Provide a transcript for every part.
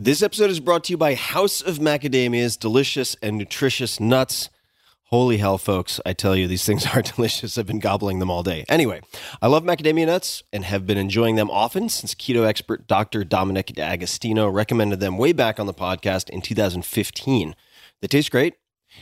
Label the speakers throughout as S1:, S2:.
S1: This episode is brought to you by House of Macadamias delicious and nutritious nuts. Holy hell, folks. I tell you, these things are delicious. I've been gobbling them all day. Anyway, I love macadamia nuts and have been enjoying them often since keto expert Dr. Dominic D'Agostino recommended them way back on the podcast in 2015. They taste great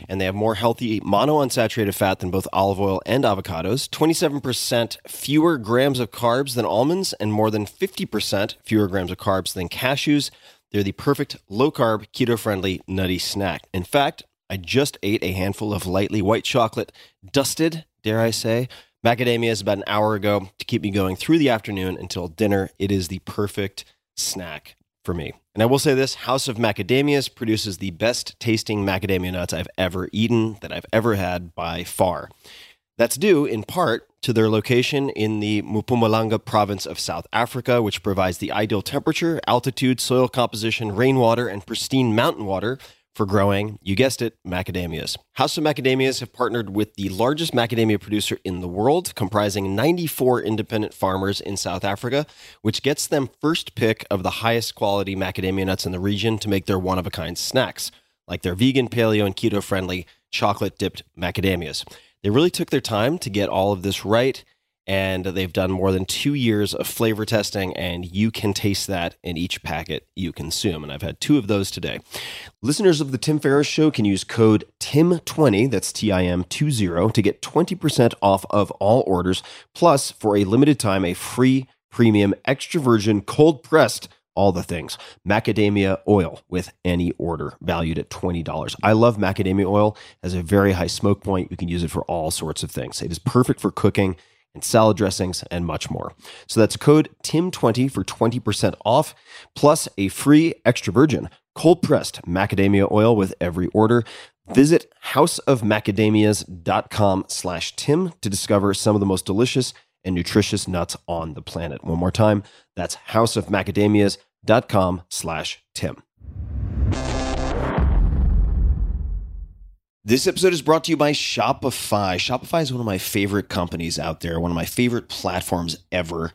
S1: and they have more healthy monounsaturated fat than both olive oil and avocados, 27% fewer grams of carbs than almonds, and more than 50% fewer grams of carbs than cashews. They're the perfect low carb, keto friendly, nutty snack. In fact, I just ate a handful of lightly white chocolate, dusted, dare I say, macadamias about an hour ago to keep me going through the afternoon until dinner. It is the perfect snack for me. And I will say this House of Macadamias produces the best tasting macadamia nuts I've ever eaten, that I've ever had by far. That's due in part to their location in the Mpumalanga province of South Africa, which provides the ideal temperature, altitude, soil composition, rainwater, and pristine mountain water for growing, you guessed it, macadamias. House of Macadamias have partnered with the largest macadamia producer in the world, comprising 94 independent farmers in South Africa, which gets them first pick of the highest quality macadamia nuts in the region to make their one of a kind snacks, like their vegan, paleo, and keto friendly chocolate dipped macadamias. They really took their time to get all of this right and they've done more than two years of flavor testing, and you can taste that in each packet you consume. And I've had two of those today. Listeners of the Tim Ferriss Show can use code TIM20, that's T I M 20, to get 20% off of all orders, plus for a limited time, a free premium extra virgin cold pressed all the things. Macadamia oil with any order, valued at $20. I love macadamia oil, has a very high smoke point. You can use it for all sorts of things. It is perfect for cooking and salad dressings, and much more. So that's code TIM20 for 20% off, plus a free extra virgin cold pressed macadamia oil with every order. Visit houseofmacadamias.com slash Tim to discover some of the most delicious and nutritious nuts on the planet. One more time, that's houseofmacadamias.com slash Tim. This episode is brought to you by Shopify. Shopify is one of my favorite companies out there, one of my favorite platforms ever.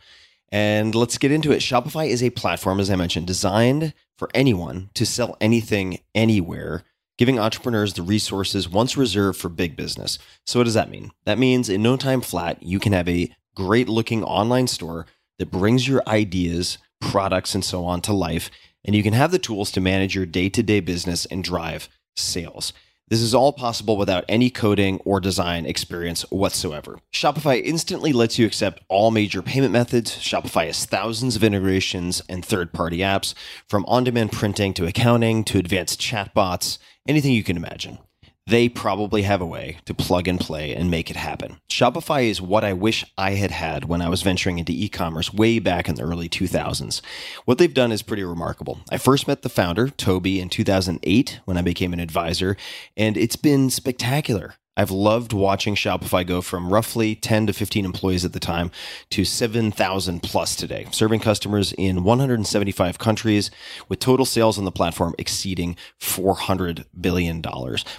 S1: And let's get into it. Shopify is a platform, as I mentioned, designed for anyone to sell anything anywhere, giving entrepreneurs the resources once reserved for big business. So, what does that mean? That means in no time flat, you can have a great looking online store that brings your ideas, products, and so on to life. And you can have the tools to manage your day to day business and drive sales. This is all possible without any coding or design experience whatsoever. Shopify instantly lets you accept all major payment methods. Shopify has thousands of integrations and third party apps, from on demand printing to accounting to advanced chatbots, anything you can imagine they probably have a way to plug and play and make it happen. Shopify is what I wish I had had when I was venturing into e commerce way back in the early 2000s. What they've done is pretty remarkable. I first met the founder, Tobi, in 2008 when I became an advisor, and it's been spectacular. I've loved watching Shopify go from roughly 10 to 15 employees at the time to 7,000 plus today, serving customers in 175 countries with total sales on the platform exceeding $400 billion.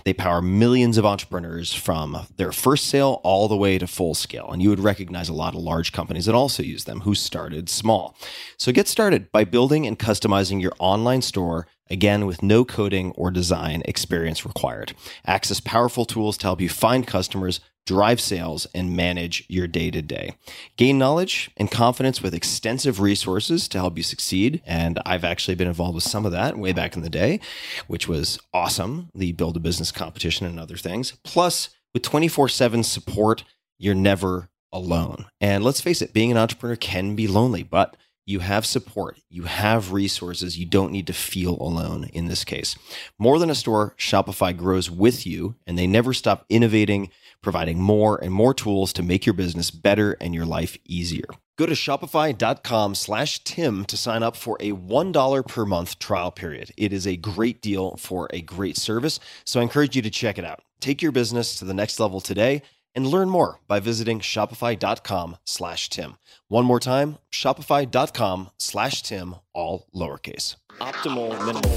S1: They power millions of entrepreneurs from their first sale all the way to full scale. And you would recognize a lot of large companies that also use them who started small. So get started by building and customizing your online store again with no coding or design experience required. Access powerful tools to help you find customers, drive sales, and manage your day to day. Gain knowledge and confidence with extensive resources to help you succeed. And I've actually been involved with some of that way back in the day, which was awesome the build a business competition and other things. Plus, with 24 7 support, you're never alone. And let's face it, being an entrepreneur can be lonely, but you have support, you have resources. You don't need to feel alone in this case. More than a store, Shopify grows with you and they never stop innovating, providing more and more tools to make your business better and your life easier. Go to shopify.com slash Tim to sign up for a $1 per month trial period. It is a great deal for a great service. So I encourage you to check it out. Take your business to the next level today and learn more by visiting shopify.com slash Tim. One more time, shopify.com slash Tim, all lowercase. Optimal minimal.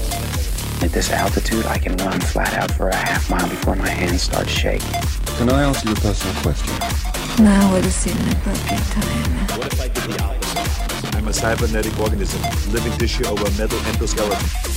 S2: At this altitude, I can run flat out for a half mile before my hands start shaking.
S3: Can I ask you a personal question?
S4: Now would seem an appropriate time.
S1: What if I did the opposite?
S5: I'm a cybernetic organism, living tissue over metal endoskeleton.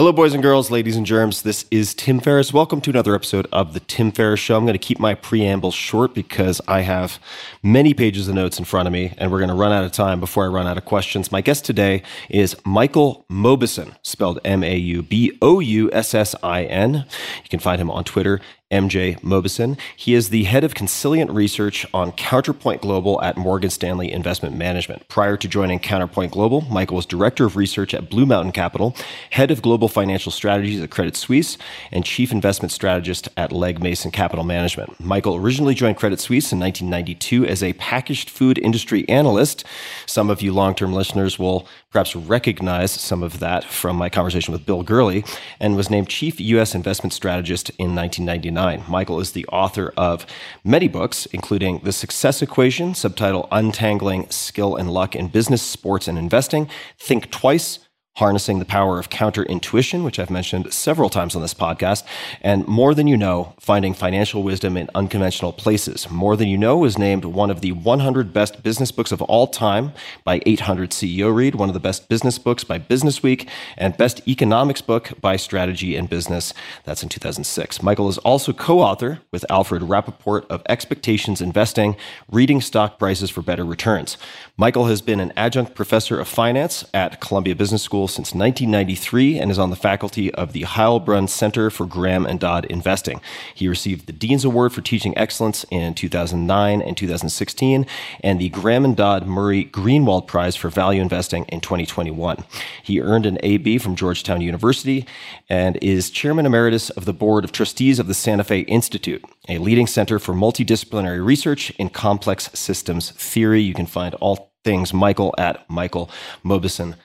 S1: Hello, boys and girls, ladies and germs. This is Tim Ferriss. Welcome to another episode of The Tim Ferriss Show. I'm going to keep my preamble short because I have many pages of notes in front of me, and we're going to run out of time before I run out of questions. My guest today is Michael Mauboussin, spelled M A U B O U S S I N. You can find him on Twitter MJ Mauboussin. He is the head of consilient research on Counterpoint Global at Morgan Stanley Investment Management. Prior to joining Counterpoint Global, Michael was director of research at Blue Mountain Capital, head of global financial strategies at Credit Suisse, and chief investment strategist at Legg Mason Capital Management. Michael originally joined Credit Suisse in 1992 as a packaged food industry analyst. Some of you long term listeners will perhaps recognize some of that from my conversation with Bill Gurley, and was named chief U.S. investment strategist in 1999. Michael is the author of many books, including The Success Equation, subtitle Untangling Skill and Luck in Business, Sports, and Investing, Think Twice, harnessing the power of counterintuition, which I've mentioned several times on this podcast, and More Than You Know, finding financial wisdom in unconventional places. More Than You Know was named one of the 100 best business books of all time by 800 CEO Read, one of the best business books by Business Week, and best economics book by Strategy and Business. That's in 2006. Michael is also co-author with Alfred Rappaport of Expectations Investing, Reading Stock Prices for Better Returns. Michael has been an adjunct professor of finance at Columbia Business School since 1993 and is on the faculty of the Heilbrunn Center for Graham and Dodd Investing. He received the Dean's Award for Teaching Excellence in 2009 and 2016 and the Graham and Dodd Murray Greenwald Prize for Value Investing in 2021. He earned an AB from Georgetown University and is chairman emeritus of the board of trustees of the Santa Fe Institute, a leading center for multidisciplinary research in complex systems theory. You can find all things Michael at michaelmauboussin.com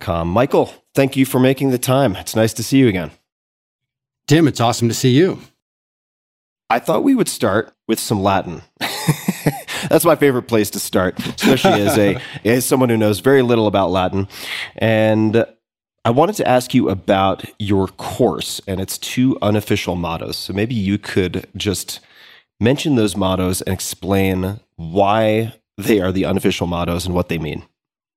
S1: com. Michael, thank you for making the time. It's nice to see you again.
S6: Tim, it's awesome to see you.
S1: I thought we would start with some Latin. That's my favorite place to start, especially as a as someone who knows very little about Latin. And I wanted to ask you about your course and its two unofficial mottos. So maybe you could just mention those mottos and explain why they are the unofficial mottos and what they mean.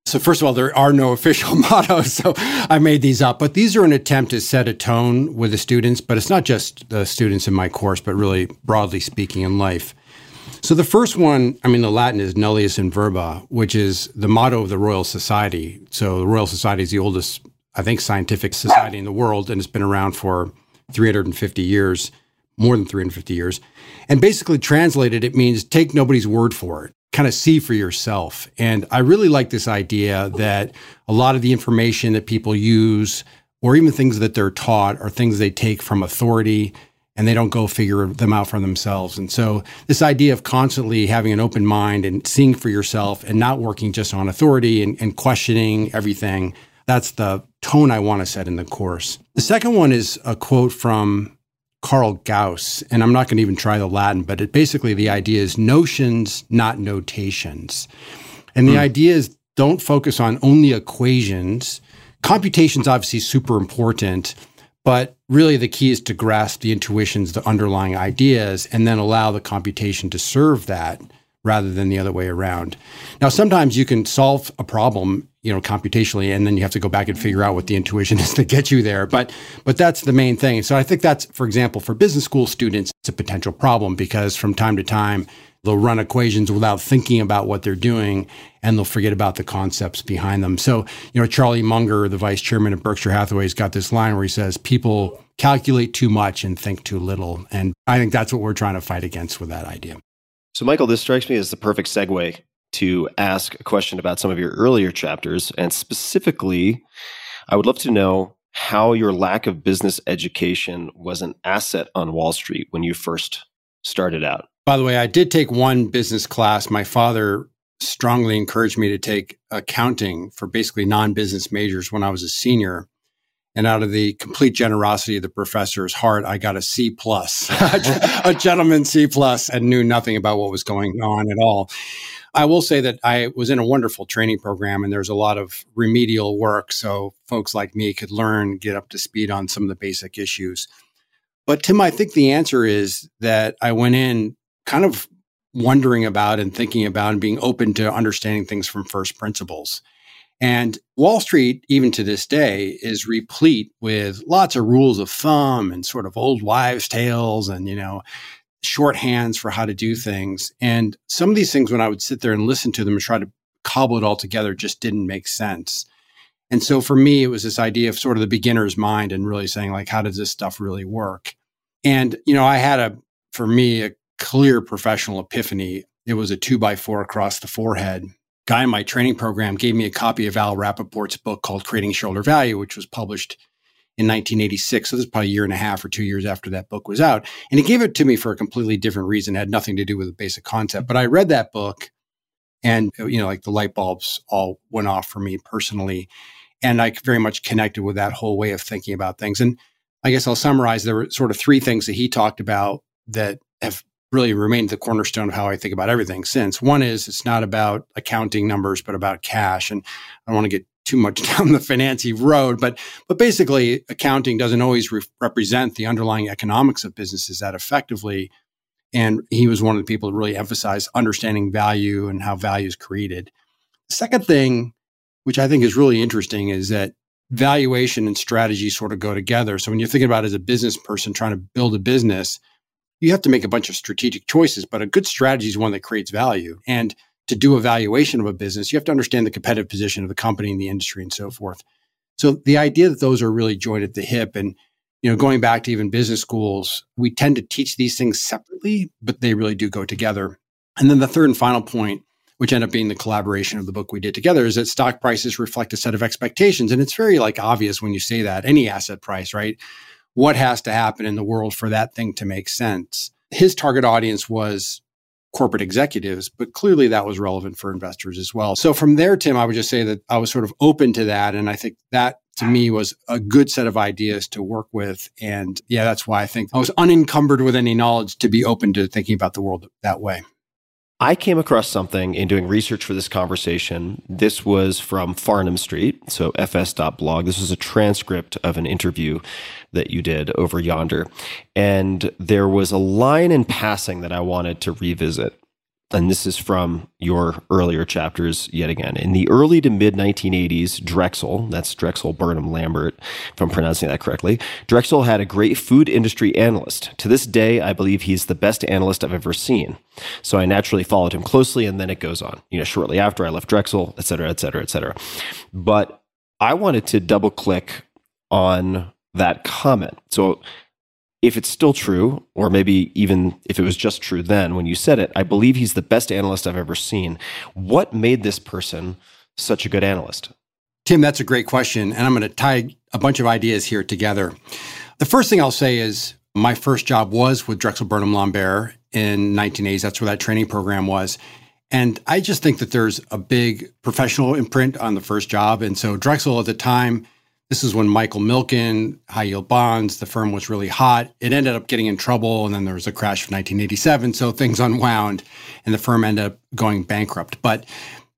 S6: So first of all, there are no official mottos, so I made these up. But these are an attempt to set a tone with the students. But it's not just the students in my course, but really broadly speaking in life. So the first one, I mean, the Latin is Nullius in Verba, which is the motto of the Royal Society. So the Royal Society is the oldest, I think, scientific society in the world, and it's been around for 350 years, more than 350 years. And basically translated, it means take nobody's word for it kind of see for yourself. And I really like this idea that a lot of the information that people use, or even things that they're taught, are things they take from authority and they don't go figure them out for themselves. And so, this idea of constantly having an open mind and seeing for yourself and not working just on authority and, and questioning everything that's the tone I want to set in the course. The second one is a quote from Karl Gauss, and I'm not going to even try the Latin, but it basically the idea is notions, not notations. And the mm. idea is don't focus on only equations. Computation's obviously super important, but really the key is to grasp the intuitions, the underlying ideas, and then allow the computation to serve that rather than the other way around. Now, sometimes you can solve a problem, you know, computationally, and then you have to go back and figure out what the intuition is to get you there. But but that's the main thing. So I think that's, for example, for business school students, it's a potential problem because from time to time they'll run equations without thinking about what they're doing, and they'll forget about the concepts behind them. So you know, Charlie Munger, the vice chairman of Berkshire Hathaway, has got this line where he says, "People." Calculate too much and think too little. And I think that's what we're trying to fight against with that idea.
S1: So, Michael, this strikes me as the perfect segue to ask a question about some of your earlier chapters. And specifically, I would love to know how your lack of business education was an asset on Wall Street when you first started out.
S6: By the way, I did take one business class. My father strongly encouraged me to take accounting for basically non business majors when I was a senior. And out of the complete generosity of the professor's heart, I got a C plus, a gentleman C plus, and knew nothing about what was going on at all. I will say that I was in a wonderful training program and there's a lot of remedial work. So folks like me could learn, get up to speed on some of the basic issues. But Tim, I think the answer is that I went in kind of wondering about and thinking about and being open to understanding things from first principles. And Wall Street, even to this day, is replete with lots of rules of thumb and sort of old wives' tales and, you know, shorthands for how to do things. And some of these things, when I would sit there and listen to them and try to cobble it all together, just didn't make sense. And so for me, it was this idea of sort of the beginner's mind and really saying, like, how does this stuff really work? And, you know, I had a, for me, a clear professional epiphany. It was a two by four across the forehead. Guy in my training program gave me a copy of Al Rappaport's book called Creating Shareholder Value, which was published in 1986. So this is probably a year and a half or two years after that book was out. And he gave it to me for a completely different reason, it had nothing to do with the basic concept. But I read that book and, you know, like the light bulbs all went off for me personally. And I very much connected with that whole way of thinking about things. And I guess I'll summarize there were sort of three things that he talked about that have really remained the cornerstone of how I think about everything since. One is it's not about accounting numbers, but about cash. And I don't want to get too much down the fancy road, but but basically, accounting doesn't always re- represent the underlying economics of businesses that effectively. And he was one of the people to really emphasize understanding value and how value is created. Second thing, which I think is really interesting, is that valuation and strategy sort of go together. So when you're thinking about as a business person trying to build a business, you have to make a bunch of strategic choices, but a good strategy is one that creates value. And to do a valuation of a business, you have to understand the competitive position of the company and the industry and so forth. So the idea that those are really joined at the hip and you know going back to even business schools, we tend to teach these things separately, but they really do go together. And then the third and final point, which ended up being the collaboration of the book we did together, is that stock prices reflect a set of expectations. And it's very like obvious when you say that, any asset price, right? What has to happen in the world for that thing to make sense? His target audience was corporate executives, but clearly that was relevant for investors as well. So from there, Tim, I would just say that I was sort of open to that. And I think that to me was a good set of ideas to work with. And yeah, that's why I think I was unencumbered with any knowledge to be open to thinking about the world that way.
S1: I came across something in doing research for this conversation. This was from Farnam Street, so fs.blog. This was a transcript of an interview that you did over yonder. And there was a line in passing that I wanted to revisit and this is from your earlier chapters yet again. In the early to mid 1980s, Drexel, that's Drexel Burnham Lambert, if I'm pronouncing that correctly, Drexel had a great food industry analyst. To this day, I believe he's the best analyst I've ever seen. So I naturally followed him closely, and then it goes on. You know, shortly after I left Drexel, et cetera, et cetera, et cetera. But I wanted to double click on that comment. So if it's still true, or maybe even if it was just true then when you said it, I believe he's the best analyst I've ever seen. What made this person such a good analyst?
S6: Tim, that's a great question. And I'm going to tie a bunch of ideas here together. The first thing I'll say is my first job was with Drexel Burnham Lambert in 1980s. That's where that training program was. And I just think that there's a big professional imprint on the first job. And so Drexel at the time, this is when Michael Milken, high yield bonds, the firm was really hot. It ended up getting in trouble, and then there was a crash of 1987. So things unwound, and the firm ended up going bankrupt. But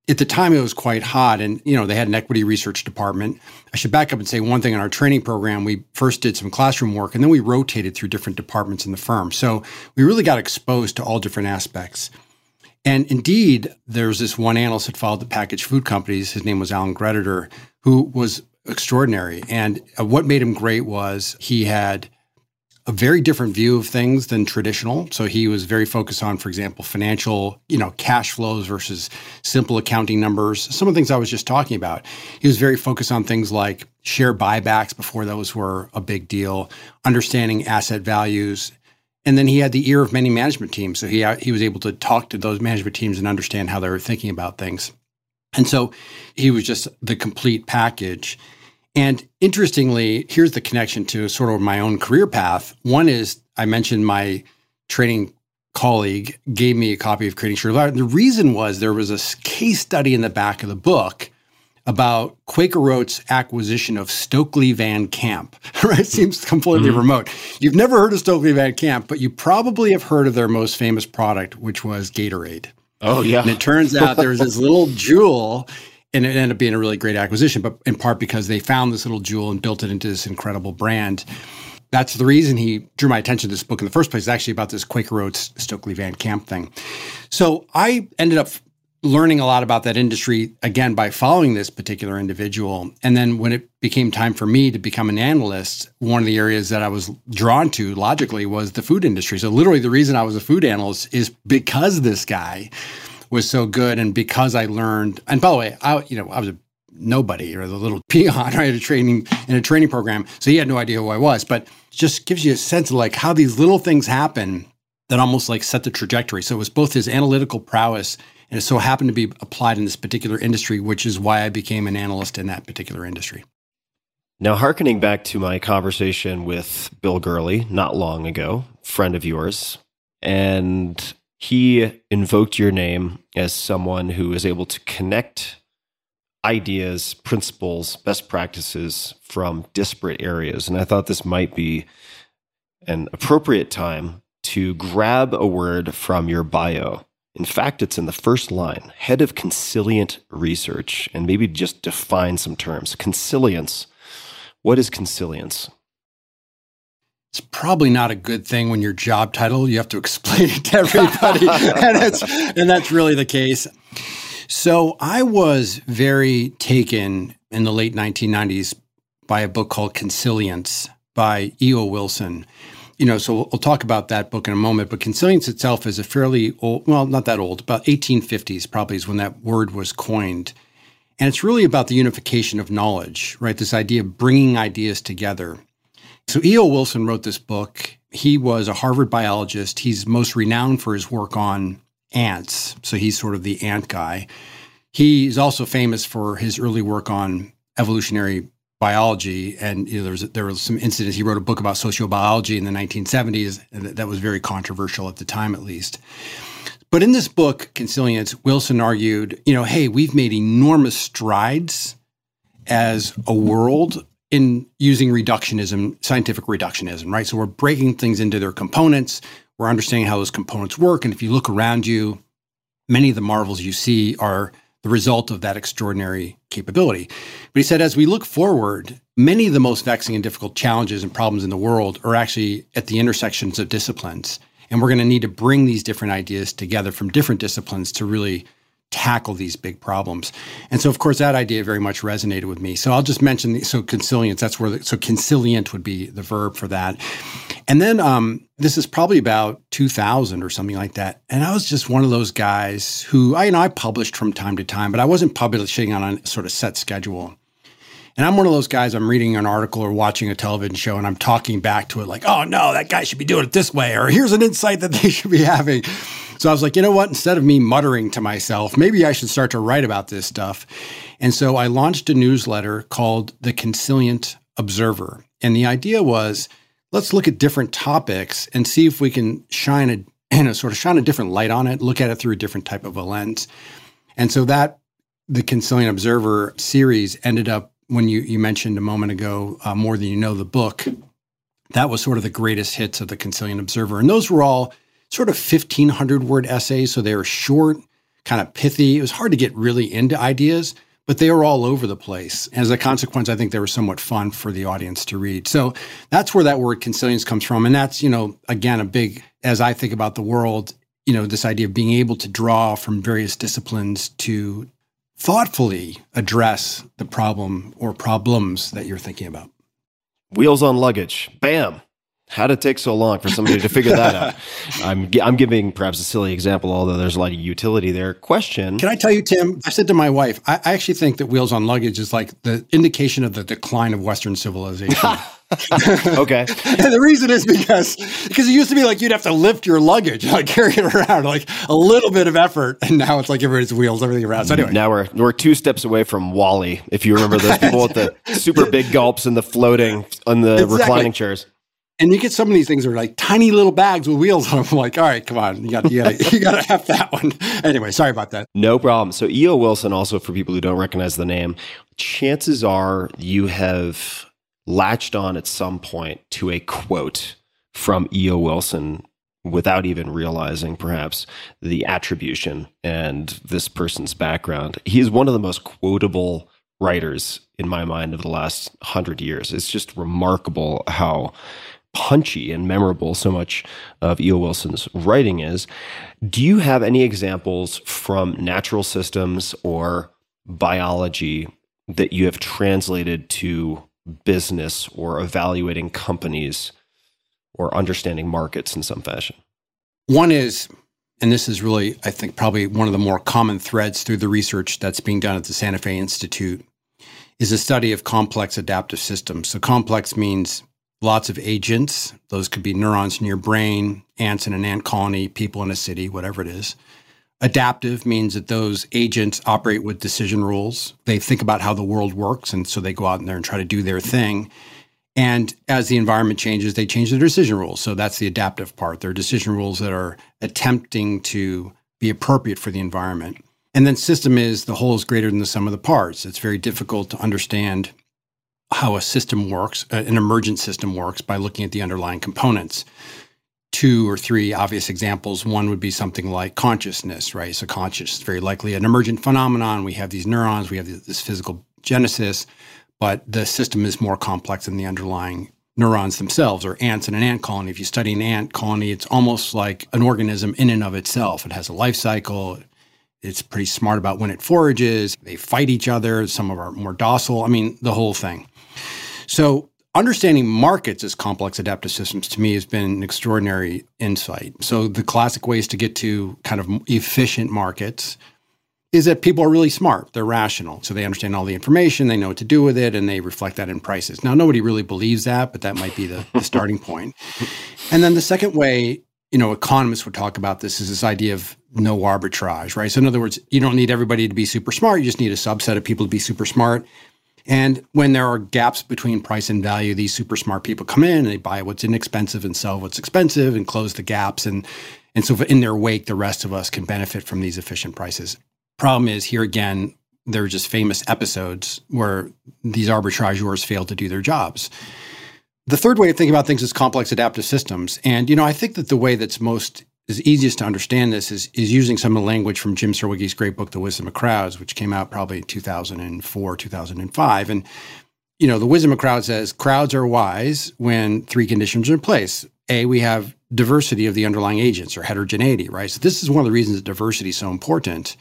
S6: at the time, it was quite hot, and you know they had an equity research department. I should back up and say one thing in our training program. We first did some classroom work, and then we rotated through different departments in the firm. So we really got exposed to all different aspects. And indeed, there's this one analyst that followed the packaged food companies. His name was Alan Greditor, who was extraordinary. And uh, what made him great was he had a very different view of things than traditional. So he was very focused on, for example, financial, you know, cash flows versus simple accounting numbers. Some of the things I was just talking about. He was very focused on things like share buybacks before those were a big deal, understanding asset values. And then he had the ear of many management teams. So he, he was able to talk to those management teams and understand how they were thinking about things. And so he was just the complete package. And interestingly, here's the connection to sort of my own career path. One is I mentioned my training colleague gave me a copy of Creating Shared Art. The reason was there was a case study in the back of the book about Quaker Oats' acquisition of Stokely Van Camp. right? Hmm. Seems completely hmm. remote. You've never heard of Stokely Van Camp, but you probably have heard of their most famous product, which was Gatorade.
S1: Oh yeah.
S6: And it turns out there's this little jewel, and it ended up being a really great acquisition, but in part because they found this little jewel and built it into this incredible brand. That's the reason he drew my attention to this book in the first place, It's actually about this Quaker Oats Stokely Van Camp thing. So I ended up learning a lot about that industry again by following this particular individual. And then when it became time for me to become an analyst, one of the areas that I was drawn to logically was the food industry. So literally the reason I was a food analyst is because this guy was so good and because I learned and by the way, I you know, I was a nobody or the little peon right a training in a training program. So he had no idea who I was, but just gives you a sense of like how these little things happen that almost like set the trajectory. So it was both his analytical prowess and it so happened to be applied in this particular industry, which is why I became an analyst in that particular industry.
S1: Now, hearkening back to my conversation with Bill Gurley not long ago, friend of yours, and he invoked your name as someone who is able to connect ideas, principles, best practices from disparate areas. And I thought this might be an appropriate time to grab a word from your bio. In fact, it's in the first line head of consilient research, and maybe just define some terms. Consilience. What is consilience?
S6: It's probably not a good thing when your job title you have to explain it to everybody, and that's and that's really the case. So I was very taken in the late 1990s by a book called Consilience by E.O. Wilson. You know, so we'll, we'll talk about that book in a moment. But Consilience itself is a fairly old, well, not that old, about 1850s probably is when that word was coined. And it's really about the unification of knowledge, right? This idea of bringing ideas together. So E.O. Wilson wrote this book. He was a Harvard biologist. He's most renowned for his work on ants. So he's sort of the ant guy. He's also famous for his early work on evolutionary biology. And you know, there was there was some incidents. He wrote a book about sociobiology in the 1970s, and that was very controversial at the time, at least. But in this book, Consilience, Wilson argued, you know, hey, we've made enormous strides as a world in using reductionism, scientific reductionism, right? So we're breaking things into their components. We're understanding how those components work. And if you look around you, many of the marvels you see are the result of that extraordinary capability. But he said, as we look forward, many of the most vexing and difficult challenges and problems in the world are actually at the intersections of disciplines. And we're going to need to bring these different ideas together from different disciplines to really tackle these big problems. And so, of course, that idea very much resonated with me. So I'll just mention the, so consilience. That's where the, so consilient would be the verb for that. And then um, this is probably about 2000 or something like that. And I was just one of those guys who I you know I published from time to time, but I wasn't publishing on a sort of set schedule. And I'm one of those guys, I'm reading an article or watching a television show and I'm talking back to it like, oh no, that guy should be doing it this way, or here's an insight that they should be having. So I was like, you know what? Instead of me muttering to myself, maybe I should start to write about this stuff. And so I launched a newsletter called The Consilient Observer. And the idea was let's look at different topics and see if we can shine a, you know, sort of shine a different light on it, look at it through a different type of a lens. And so that the Consilient Observer series ended up when you, you mentioned a moment ago, uh, More Than You Know, the book, that was sort of the greatest hits of the Consilient Observer. And those were all sort of 1,500 word essays. So they were short, kind of pithy. It was hard to get really into ideas, but they were all over the place. As a consequence, I think they were somewhat fun for the audience to read. So that's where that word consilience comes from. And that's, you know, again, a big, as I think about the world, you know, this idea of being able to draw from various disciplines to thoughtfully address the problem or problems that you're thinking about.
S1: Wheels on luggage. Bam. How did it take so long for somebody to figure that out? I'm I'm giving perhaps a silly example, although there's a lot of utility there. Question:
S6: Can I tell you, Tim? I said to my wife, I, I actually think that wheels on luggage is like the indication of the decline of Western civilization.
S1: okay,
S6: and the reason is because because it used to be like you'd have to lift your luggage, like carry it around, like a little bit of effort, and now it's like everybody's wheels, everything around. So anyway,
S1: now we're we're two steps away from WALL-E. If you remember those people with the super big gulps and the floating on the
S6: Exactly.
S1: reclining chairs.
S6: And you get some of these things that are like tiny little bags with wheels on them. I'm like, all right, come on, you got you got you got to have that one. Anyway, sorry about that.
S1: No problem. So E.O. Wilson, also for people who don't recognize the name, chances are you have latched on at some point to a quote from E.O. Wilson without even realizing perhaps the attribution and this person's background. He is one of the most quotable writers in my mind of the last hundred years. It's just remarkable how punchy and memorable so much of E.O. Wilson's writing is. Do you have any examples from natural systems or biology that you have translated to business or evaluating companies or understanding markets in some fashion?
S6: One is, and this is really, I think, probably one of the more common threads through the research that's being done at the Santa Fe Institute, is a study of complex adaptive systems. So, complex means lots of agents. Those could be neurons in your brain, ants in an ant colony, people in a city, whatever it is. Adaptive means that those agents operate with decision rules. They think about how the world works, and so they go out in there and try to do their thing. And as the environment changes, they change their decision rules. So that's the adaptive part. They're decision rules that are attempting to be appropriate for the environment. And then system is the whole is greater than the sum of the parts. It's very difficult to understand how a system works, uh, an emergent system works, by looking at the underlying components. Two or three obvious examples. One would be something like consciousness, right? So, conscious is very likely an emergent phenomenon. We have these neurons, we have this physical genesis, but the system is more complex than the underlying neurons themselves or ants in an ant colony. If you study an ant colony, it's almost like an organism in and of itself. It has a life cycle, it's pretty smart about when it forages. They fight each other. Some of are more docile. I mean, the whole thing. So, understanding markets as complex adaptive systems to me has been an extraordinary insight. So, the classic ways to get to kind of efficient markets is that people are really smart. They're rational. So, they understand all the information, they know what to do with it, and they reflect that in prices. Now, nobody really believes that, but that might be the, the starting point. And then the second way, you know, economists would talk about this is this idea of no arbitrage, right? So, in other words, you don't need everybody to be super smart. You just need a subset of people to be super smart. And when there are gaps between price and value, these super smart people come in and they buy what's inexpensive and sell what's expensive and close the gaps. And, and so in their wake, the rest of us can benefit from these efficient prices. Problem is, here again, there are just famous episodes where these arbitrageurs fail to do their jobs. The third way of thinking about things is complex adaptive systems. And, you know, I think that the way that's most is easiest to understand this is, is using some of the language from Jim Surowiecki's great book, The Wisdom of Crowds, which came out probably in 2004, 2005. And, you know, The Wisdom of Crowds says crowds are wise when three conditions are in place. A, we have diversity of the underlying agents or heterogeneity, right? So this is one of the reasons that diversity is so important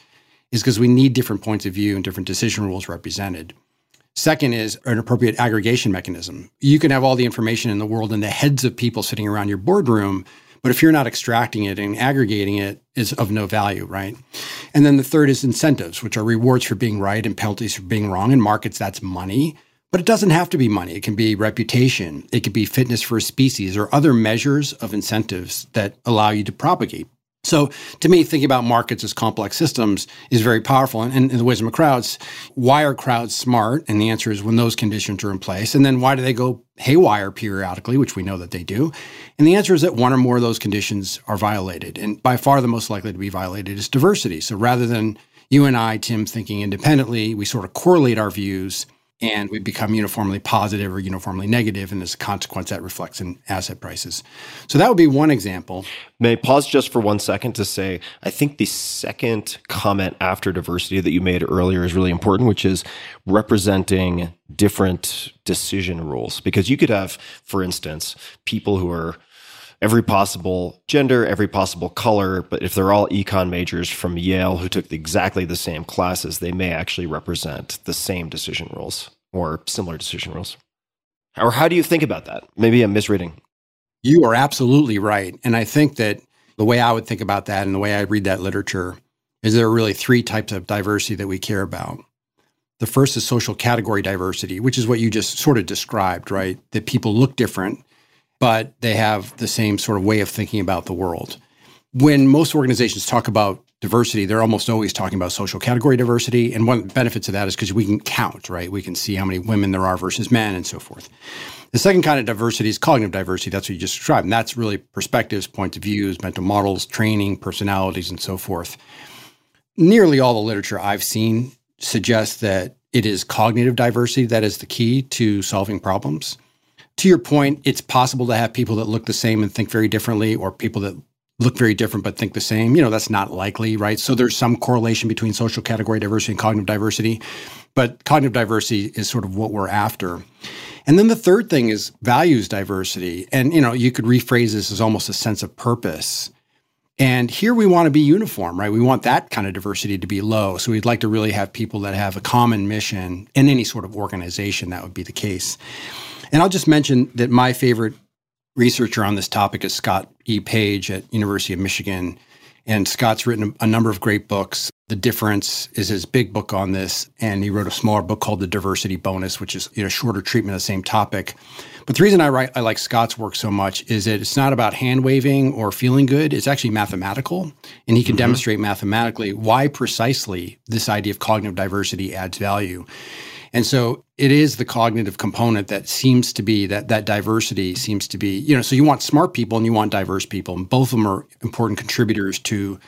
S6: is because we need different points of view and different decision rules represented. Second is an appropriate aggregation mechanism. You can have all the information in the world in the heads of people sitting around your boardroom, but if you're not extracting it and aggregating it, is of no value, right? And then the third is incentives, which are rewards for being right and penalties for being wrong. In markets, that's money. But it doesn't have to be money. It can be reputation. It could be fitness for a species or other measures of incentives that allow you to propagate. So to me, thinking about markets as complex systems is very powerful. And, and, the wisdom of crowds, why are crowds smart? And the answer is when those conditions are in place. And then why do they go haywire periodically, which we know that they do? And the answer is that one or more of those conditions are violated. And by far the most likely to be violated is diversity. So rather than you and I, Tim, thinking independently, we sort of correlate our views and we become uniformly positive or uniformly negative, and as a consequence, that reflects in asset prices. So that would be one example.
S1: May I pause just for one second to say I think the second comment after diversity that you made earlier is really important, which is representing different decision rules. Because you could have, for instance, people who are every possible gender, every possible color. But if they're all econ majors from Yale who took exactly the same classes, they may actually represent the same decision rules or similar decision rules. Or how do you think about that? Maybe I'm misreading.
S6: You are absolutely right. And I think that the way I would think about that and the way I read that literature is there are really three types of diversity that we care about. The first is social category diversity, which is what you just sort of described, right? That people look different but they have the same sort of way of thinking about the world. When most organizations talk about diversity, they're almost always talking about social category diversity. And one of the benefits of that is because we can count, right? We can see how many women there are versus men and so forth. The second kind of diversity is cognitive diversity. That's what you just described. And that's really perspectives, points of views, mental models, training, personalities, and so forth. Nearly all the literature I've seen suggests that it is cognitive diversity that is the key to solving problems. To your point, it's possible to have people that look the same and think very differently, or people that look very different but think the same. You know, that's not likely, right? So there's some correlation between social category diversity and cognitive diversity, but cognitive diversity is sort of what we're after. And then the third thing is values diversity. And you know, you could rephrase this as almost a sense of purpose. And here we want to be uniform, right? We want that kind of diversity to be low. So we'd like to really have people that have a common mission in any sort of organization that would be the case. And I'll just mention that my favorite researcher on this topic is Scott E. Page at University of Michigan. And Scott's written a, number of great books. The Difference is his big book on this, and he wrote a smaller book called The Diversity Bonus, which is you know shorter treatment of the same topic. But the reason I write I like Scott's work so much is that it's not about hand waving or feeling good. It's actually mathematical, and he can mm-hmm. demonstrate mathematically why precisely this idea of cognitive diversity adds value. And so it is the cognitive component that seems to be that that diversity seems to be, you know, so you want smart people and you want diverse people, and both of them are important contributors to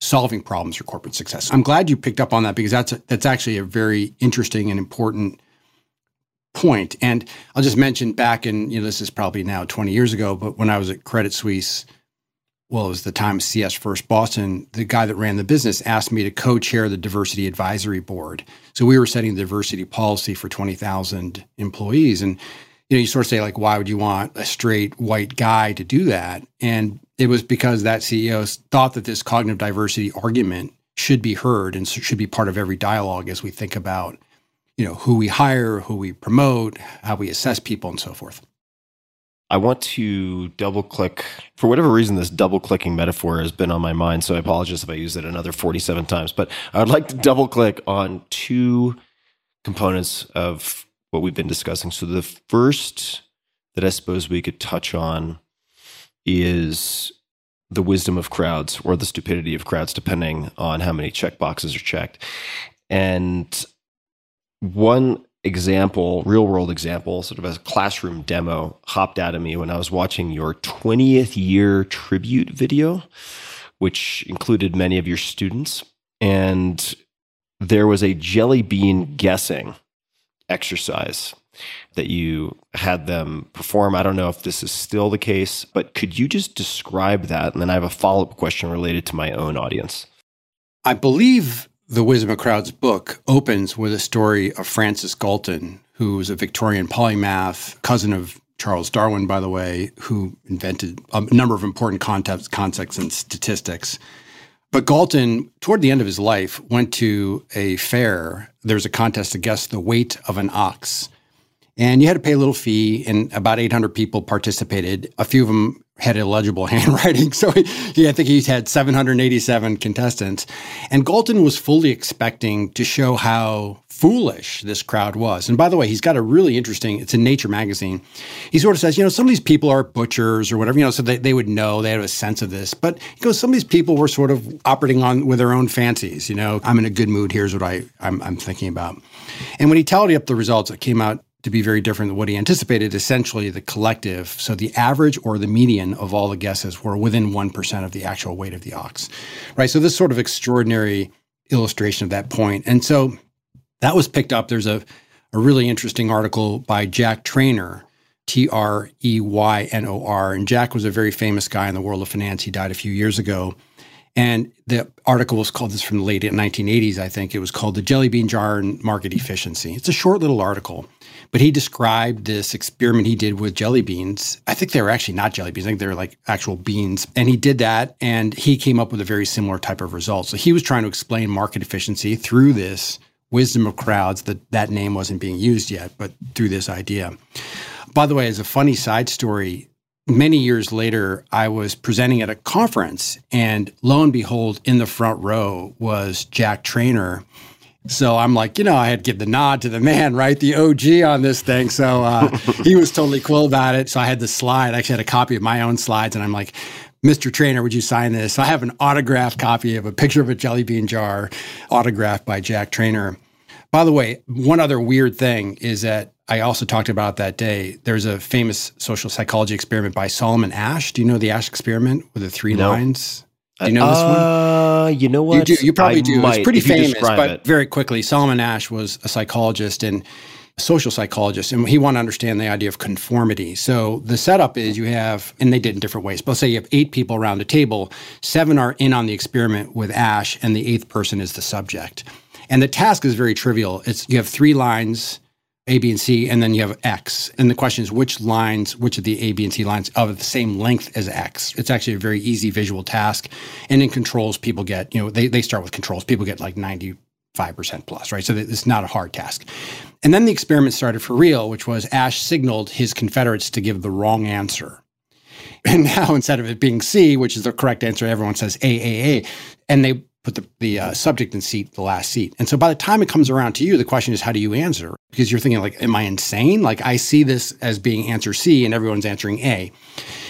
S6: solving problems for corporate success. I'm glad you picked up on that because that's a, that's actually a very interesting and important point. And I'll just mention back in, you know, this is probably now 20 years ago, but when I was at Credit Suisse, well, it was the time CS First Boston, the guy that ran the business asked me to co chair the diversity advisory board. So we were setting the diversity policy for 20,000 employees. And, you know, you sort of say, like, why would you want a straight white guy to do that? And it was because that CEO thought that this cognitive diversity argument should be heard and should be part of every dialogue as we think about, you know, who we hire, who we promote, how we assess people, and so forth.
S1: I want to double click. For whatever reason, this double clicking metaphor has been on my mind. So I apologize if I use it another 47 times. But I would like to double click on two components of what we've been discussing. So the first that I suppose we could touch on is the wisdom of crowds or the stupidity of crowds, depending on how many check boxes are checked. And one example, real world example, sort of a classroom demo, hopped out of me when I was watching your 20th year tribute video, which included many of your students. And there was a jelly bean guessing exercise that you had them perform. I don't know if this is still the case, but could you just describe that? And then I have a follow up question related to my own audience.
S6: I believe the Wisdom of Crowds book opens with a story of Francis Galton, who was a Victorian polymath, cousin of Charles Darwin, by the way, who invented a number of important concepts, concepts and statistics. But Galton, toward the end of his life, went to a fair. There was a contest to guess the weight of an ox. And you had to pay a little fee, and about 800 people participated. A few of them had illegible handwriting. So he, he, I think he's had 787 contestants. And Galton was fully expecting to show how foolish this crowd was. And by the way, he's got a really interesting, it's in Nature magazine. He sort of says, you know, some of these people are butchers or whatever, you know, so they, they would know, they have a sense of this. But he goes, some of these people were sort of operating on with their own fancies, you know, I'm in a good mood, here's what I, I'm, I'm thinking about. And when he tallied up the results, it came out to be very different than what he anticipated. Essentially, the collective, so the average or the median of all the guesses were within 1% of the actual weight of the ox, right? So, this sort of extraordinary illustration of that point. And so that was picked up. There's a, a really interesting article by Jack Treynor, T R E Y N O R. And Jack was a very famous guy in the world of finance. He died a few years ago. And the article was called this from the late 1980s, I think. It was called The Jelly Bean Jar and Market Efficiency. It's a short little article. But he described this experiment he did with jelly beans. I think they were actually not jelly beans. I think they were like actual beans. And he did that and he came up with a very similar type of result. So he was trying to explain market efficiency through this wisdom of crowds that that name wasn't being used yet, but through this idea. By the way, as a funny side story, many years later, I was presenting at a conference, and lo and behold, in the front row was Jack Treynor so I'm like, you know, I had to give the nod to the man, right? The OG on this thing. So uh, he was totally cool about it. So I had the slide. I actually had a copy of my own slides. And I'm like, Mr. Treynor, would you sign this? So I have an autographed copy of a picture of a jelly bean jar, autographed by Jack Treynor. By the way, one other weird thing is that I also talked about that day. There's a famous social psychology experiment by Solomon Asch. Do you know the Asch experiment with the three
S1: No.
S6: lines? Do you know this one?
S1: Uh, you know
S6: You
S1: what?
S6: do. You probably
S1: I
S6: do.
S1: might,
S6: it's pretty famous, but
S1: it.
S6: very quickly, Solomon Asch was a psychologist and a social psychologist, and he wanted to understand the idea of conformity. So the setup is you have, and they did in different ways. But let's say you have eight people around a table, seven are in on the experiment with Asch, and the eighth person is the subject. And the task is very trivial. It's you have three lines. A, B, and C, and then you have X. And the question is which lines, which of the A, B, and C lines are the same length as X? It's actually a very easy visual task. And in controls, people get, you know, they, they start with controls. People get like 95% plus, right? So it's not a hard task. And then the experiment started for real, which was Asch signaled his Confederates to give the wrong answer. And now instead of it being C, which is the correct answer, everyone says A, A, A. And they put the, the uh, subject in seat, the last seat. And so by the time it comes around to you, the question is, how do you answer? Because you're thinking, like, am I insane? Like, I see this as being answer C and everyone's answering A.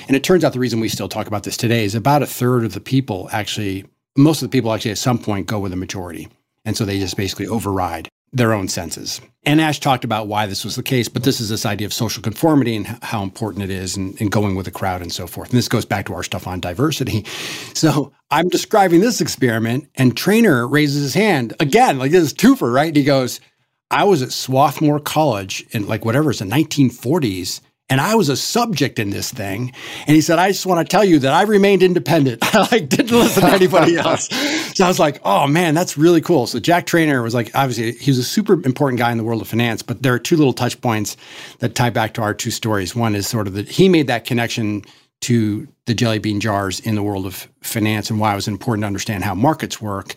S6: And it turns out the reason we still talk about this today is about a third of the people actually, most of the people actually at some point go with a majority. And so they just basically override their own senses. And Asch talked about why this was the case, but this is this idea of social conformity and how important it is and, and going with the crowd and so forth. And this goes back to our stuff on diversity. So I'm describing this experiment, and Treynor raises his hand again, like this is twofer, right? And he goes, I was at Swarthmore College in like whatever it's the 1940s, and I was a subject in this thing. And he said, I just want to tell you that I remained independent. I like didn't listen to anybody else. So I was like, oh man, that's really cool. So Jack Treynor was like, obviously, he was a super important guy in the world of finance, but there are two little touch points that tie back to our two stories. One is sort of that he made that connection to the jelly bean jars in the world of finance and why it was important to understand how markets work.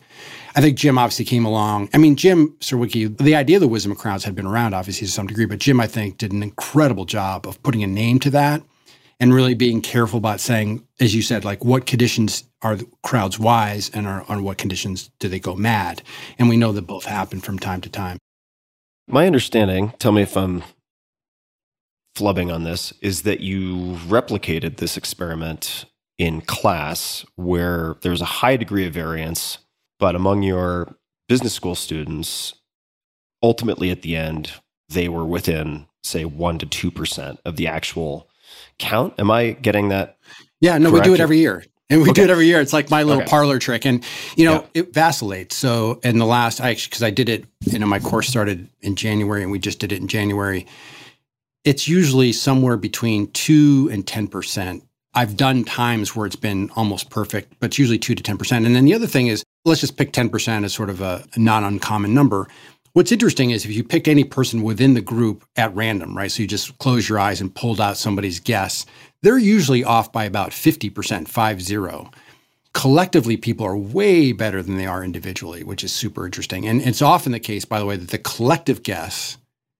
S6: I think Jim obviously came along. I mean, Jim Surowiecki, the idea of the wisdom of crowds had been around obviously to some degree, but Jim, I think, did an incredible job of putting a name to that and really being careful about saying, as you said, like what conditions are the crowds wise and are, on what conditions do they go mad? And we know that both happen from time to time.
S1: My understanding, tell me if I'm flubbing on this, is that you replicated this experiment in class where there's a high degree of variance, but among your business school students, ultimately at the end, they were within, say, 1% to 2% of the actual count. Am I getting that?
S6: Yeah, no, we do it every year. And we do it every year. It's like my little
S1: Okay.
S6: parlor trick. And, you know,
S1: Yeah.
S6: it vacillates. So, in the last, I actually, because I did it, you know, my course started in January and we just did it in January. It's usually somewhere between two and 10%. I've done times where it's been almost perfect, but it's usually two to 10%. And then the other thing is, let's just pick 10% as sort of a, not uncommon number. What's interesting is if you picked any person within the group at random, right? So you just close your eyes and pulled out somebody's guess, they're usually off by about 50%, five zero. Collectively, people are way better than they are individually, which is super interesting. And it's often the case, by the way, that the collective guess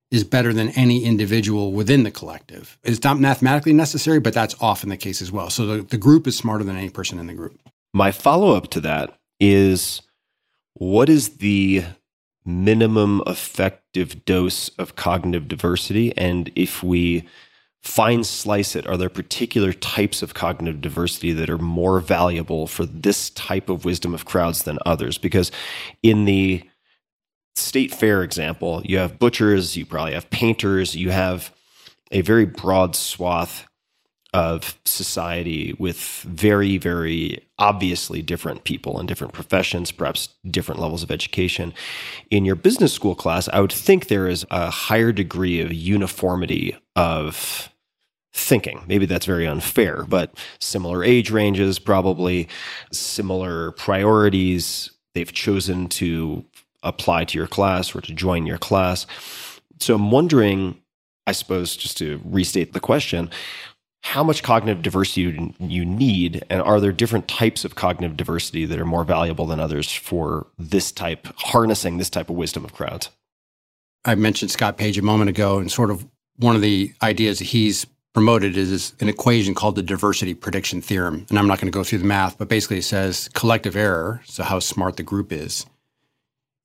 S6: is better than any individual within the collective. It's not mathematically necessary, but that's often the case as well. So the, the group is smarter than any person in the group.
S1: My follow up to that is what is the minimum effective dose of cognitive diversity? And if we fine slice it, are there particular types of cognitive diversity that are more valuable for this type of wisdom of crowds than others? Because in the state fair example, you have butchers, you probably have painters, you have a very broad swath of society with very, very obviously different people in different professions, perhaps different levels of education. In your business school class, I would think there is a higher degree of uniformity of thinking. Maybe that's very unfair, but similar age ranges, probably similar priorities they've chosen to apply to your class or to join your class. So I'm wondering, I suppose, just to restate the question, how much cognitive diversity you- need, and are there different types of cognitive diversity that are more valuable than others for this type, harnessing this type of wisdom of crowds?
S6: I mentioned Scott Page a moment ago, and sort of one of the ideas that he's promoted is an equation called the diversity prediction theorem. And I'm not going to go through the math, but basically it says collective error, so how smart the group is,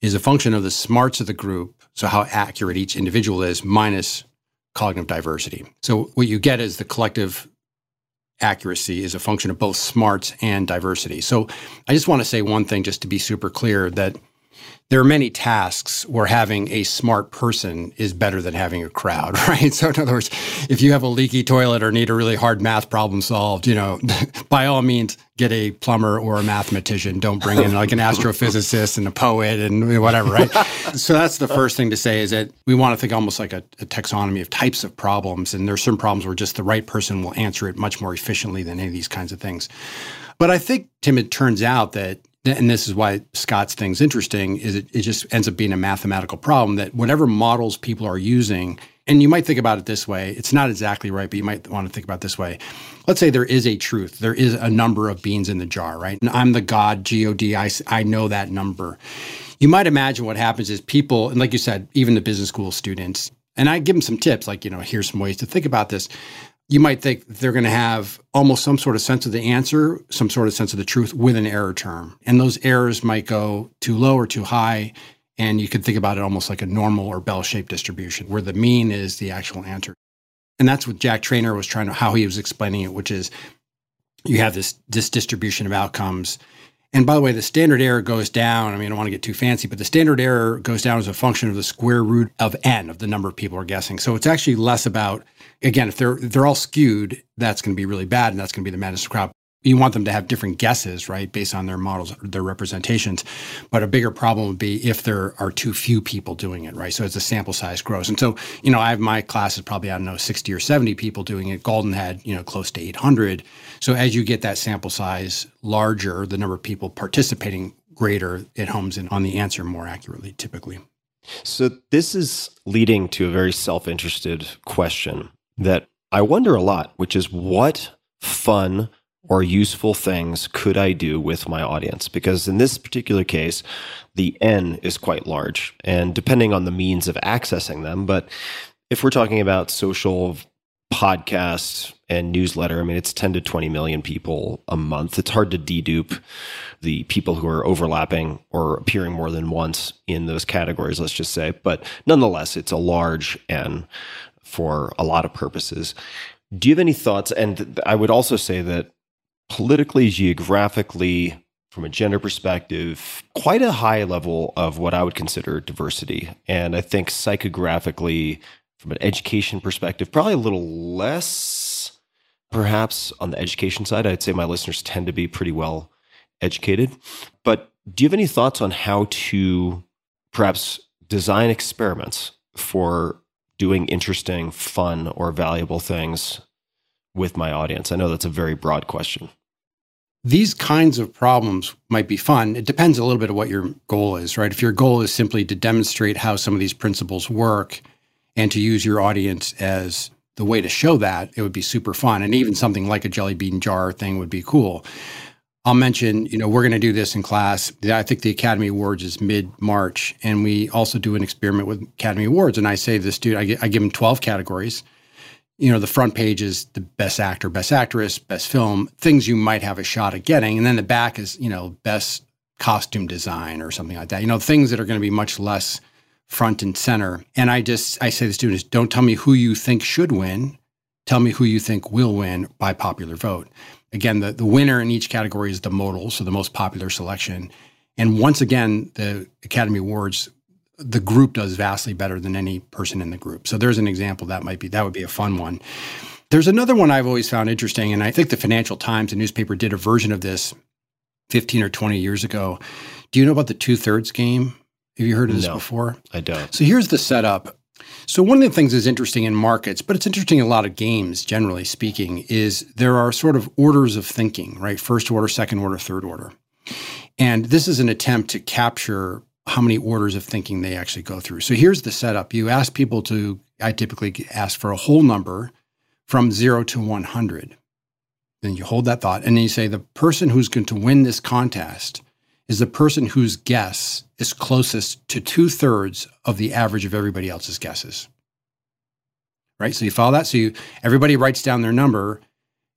S6: is a function of the smarts of the group, so how accurate each individual is, minus cognitive diversity. So what you get is the collective accuracy is a function of both smarts and diversity. So I just want to say one thing just to be super clear that there are many tasks where having a smart person is better than having a crowd, right? So in other words, if you have a leaky toilet or need a really hard math problem solved, you know, by all means get a plumber or a mathematician. Don't bring in like an astrophysicist and a poet and whatever, right? so that's the first thing to say is that we want to think almost like a, a taxonomy of types of problems. And there's some problems where just the right person will answer it much more efficiently than any of these kinds of things. But I think, Tim, it turns out that and this is why Scott's thing's interesting, is it, it just ends up being a mathematical problem that whatever models people are using, and you might think about it this way, it's not exactly right, but you might want to think about this way. Let's say there is a truth. There is a number of beans in the jar, right? And I'm the God, G-O-D, I, I know that number. You might imagine what happens is people, and like you said, even the business school students, and I give them some tips, like, you know, here's some ways to think about this you might think they're going to have almost some sort of sense of the answer, some sort of sense of the truth with an error term. And those errors might go too low or too high. And you could think about it almost like a normal or bell shaped distribution where the mean is the actual answer. And that's what Jack Treynor was trying to, how he was explaining it, which is you have this, this distribution of outcomes. And by the way, the standard error goes down. I mean, I don't want to get too fancy, but the standard error goes down as a function of the square root of n of the number of people are guessing. So it's actually less about again, if they're they're all skewed, that's going to be really bad, and that's going to be the madness of crowd. You want them to have different guesses, right, based on their models, their representations. But a bigger problem would be if there are too few people doing it, right? So as the sample size grows, and so you know, I have my class is probably I don't know sixty or seventy people doing it. Galton had you know close to eight hundred. So as you get that sample size larger, the number of people participating greater, it homes in on the answer more accurately, typically.
S1: So this is leading to a very self-interested question that I wonder a lot, which is what fun or useful things could I do with my audience? Because in this particular case, the N is quite large, and depending on the means of accessing them, but if we're talking about social podcasts and newsletter, I mean, it's 10 to 20 million people a month. It's hard to dedupe the people who are overlapping or appearing more than once in those categories, let's just say. But nonetheless, it's a large N for a lot of purposes. Do you have any thoughts? And I would also say that politically, geographically, from a gender perspective, quite a high level of what I would consider diversity. And I think psychographically, from an education perspective, probably a little less, perhaps on the education side. I'd say my listeners tend to be pretty well educated. But do you have any thoughts on how to perhaps design experiments for doing interesting, fun, or valuable things with my audience? I know that's a very broad question.
S6: These kinds of problems might be fun. It depends a little bit of what your goal is, right? If your goal is simply to demonstrate how some of these principles work and to use your audience as the way to show that, it would be super fun. And even something like a jelly bean jar thing would be cool. I'll mention, you know, we're going to do this in class. I think the Academy Awards is mid March, and we also do an experiment with Academy Awards. And I say to the student, I, give them 12 categories. You know, the front page is the best actor, best actress, best film, things you might have a shot at getting. And then the back is, you know, best costume design or something like that. You know, things that are going to be much less front and center. And I just, I say to students, don't tell me who you think should win. Tell me who you think will win by popular vote. Again, the, the winner in each category is the modal, so the most popular selection. And once again, the Academy Awards, the group does vastly better than any person in the group. So there's an example that might be that would be a fun one. There's another one I've always found interesting, and I think the Financial Times, a newspaper, did a version of this 15 or 20 years ago. Do you know about the two thirds game? Have you heard of this
S1: no,
S6: before?
S1: I don't.
S6: So here's the setup. So one of the things that's interesting in markets, but it's interesting in a lot of games, generally speaking, is there are sort of orders of thinking, right? First order, second order, third order. And this is an attempt to capture how many orders of thinking they actually go through. So here's the setup. You ask people to, I typically ask for a whole number from zero to 100. Then you hold that thought and then you say, the person who's going to win this contest is the person whose guess is closest to two thirds of the average of everybody else's guesses. Right? So you follow that? So you, everybody writes down their number,